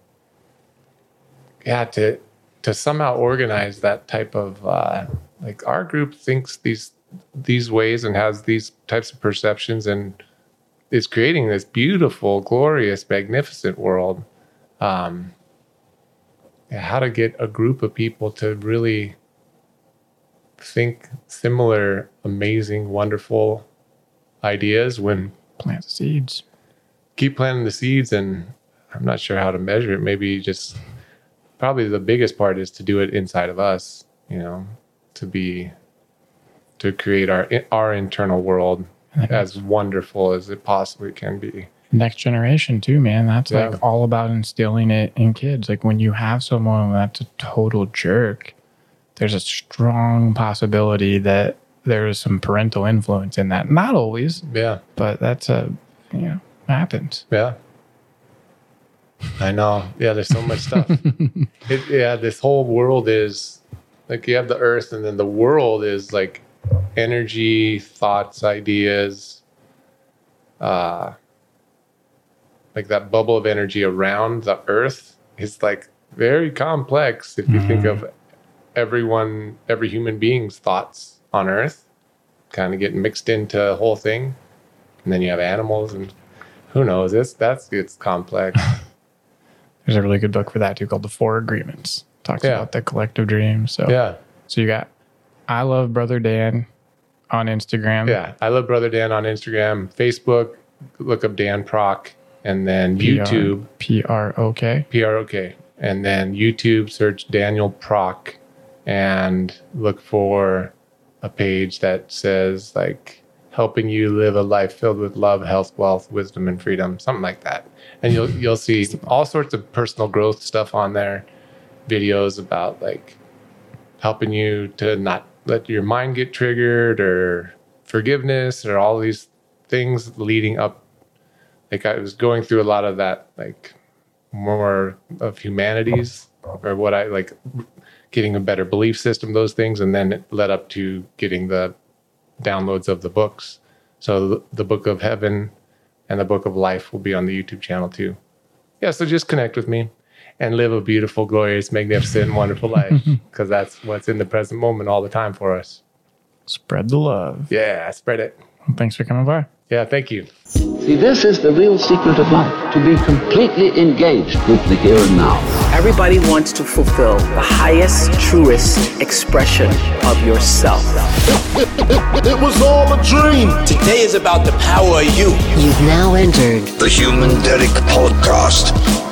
yeah, to to somehow organize that type of uh, like our group thinks these these ways and has these types of perceptions and is creating this beautiful, glorious, magnificent world. Um, how to get a group of people to really think similar, amazing, wonderful ideas when Plant seeds. keep planting the seeds and i'm not sure how to measure it maybe just probably the biggest part is to do it inside of us you know to be to create our our internal world as wonderful as it possibly can be Next generation too, man. That's Yeah. like all about instilling it in kids. Like when you have someone that's a total jerk, there's a strong possibility that there is some parental influence in that. Not always, yeah but that's a you know happens. yeah i know. Yeah there's so much stuff. It, yeah this whole world is like you have the earth and then the world is like energy thoughts ideas uh like that bubble of energy around the earth is like very complex if you think of everyone every human being's thoughts on earth kind of getting mixed into a whole thing. And then you have animals and who knows it's that's it's complex There's a really good book for that too called The Four Agreements. Talks Yeah. about the collective dream. So yeah so you got I love Brother Dan on Instagram. yeah i love brother dan on instagram facebook look up dan prok and then P R- youtube P R O K. P-R-O-K. And then YouTube, search Daniel Prok and look for a page that says like helping you live a life filled with love, health, wealth, wisdom, and freedom, something like that. And you'll you'll see all sorts of personal growth stuff on there, videos about like helping you to not let your mind get triggered or forgiveness or all these things leading up. Like I was going through a lot of that, like more of humanities or what I like getting a better belief system, those things, and then it led up to getting the downloads of the books. So the, the book of heaven and the book of life will be on the YouTube channel too. Yeah, so just connect with me and live a beautiful, glorious, magnificent, wonderful life because that's what's in the present moment all the time for us. Spread the love. Yeah, spread it. Thanks for coming by. Yeah, thank you. See, this is the real secret of life to be completely engaged with the here and now. Everybody wants to fulfill the highest, truest expression of yourself. It was all a dream. Today is about the power of you. You've now entered The Human Derek Podcast.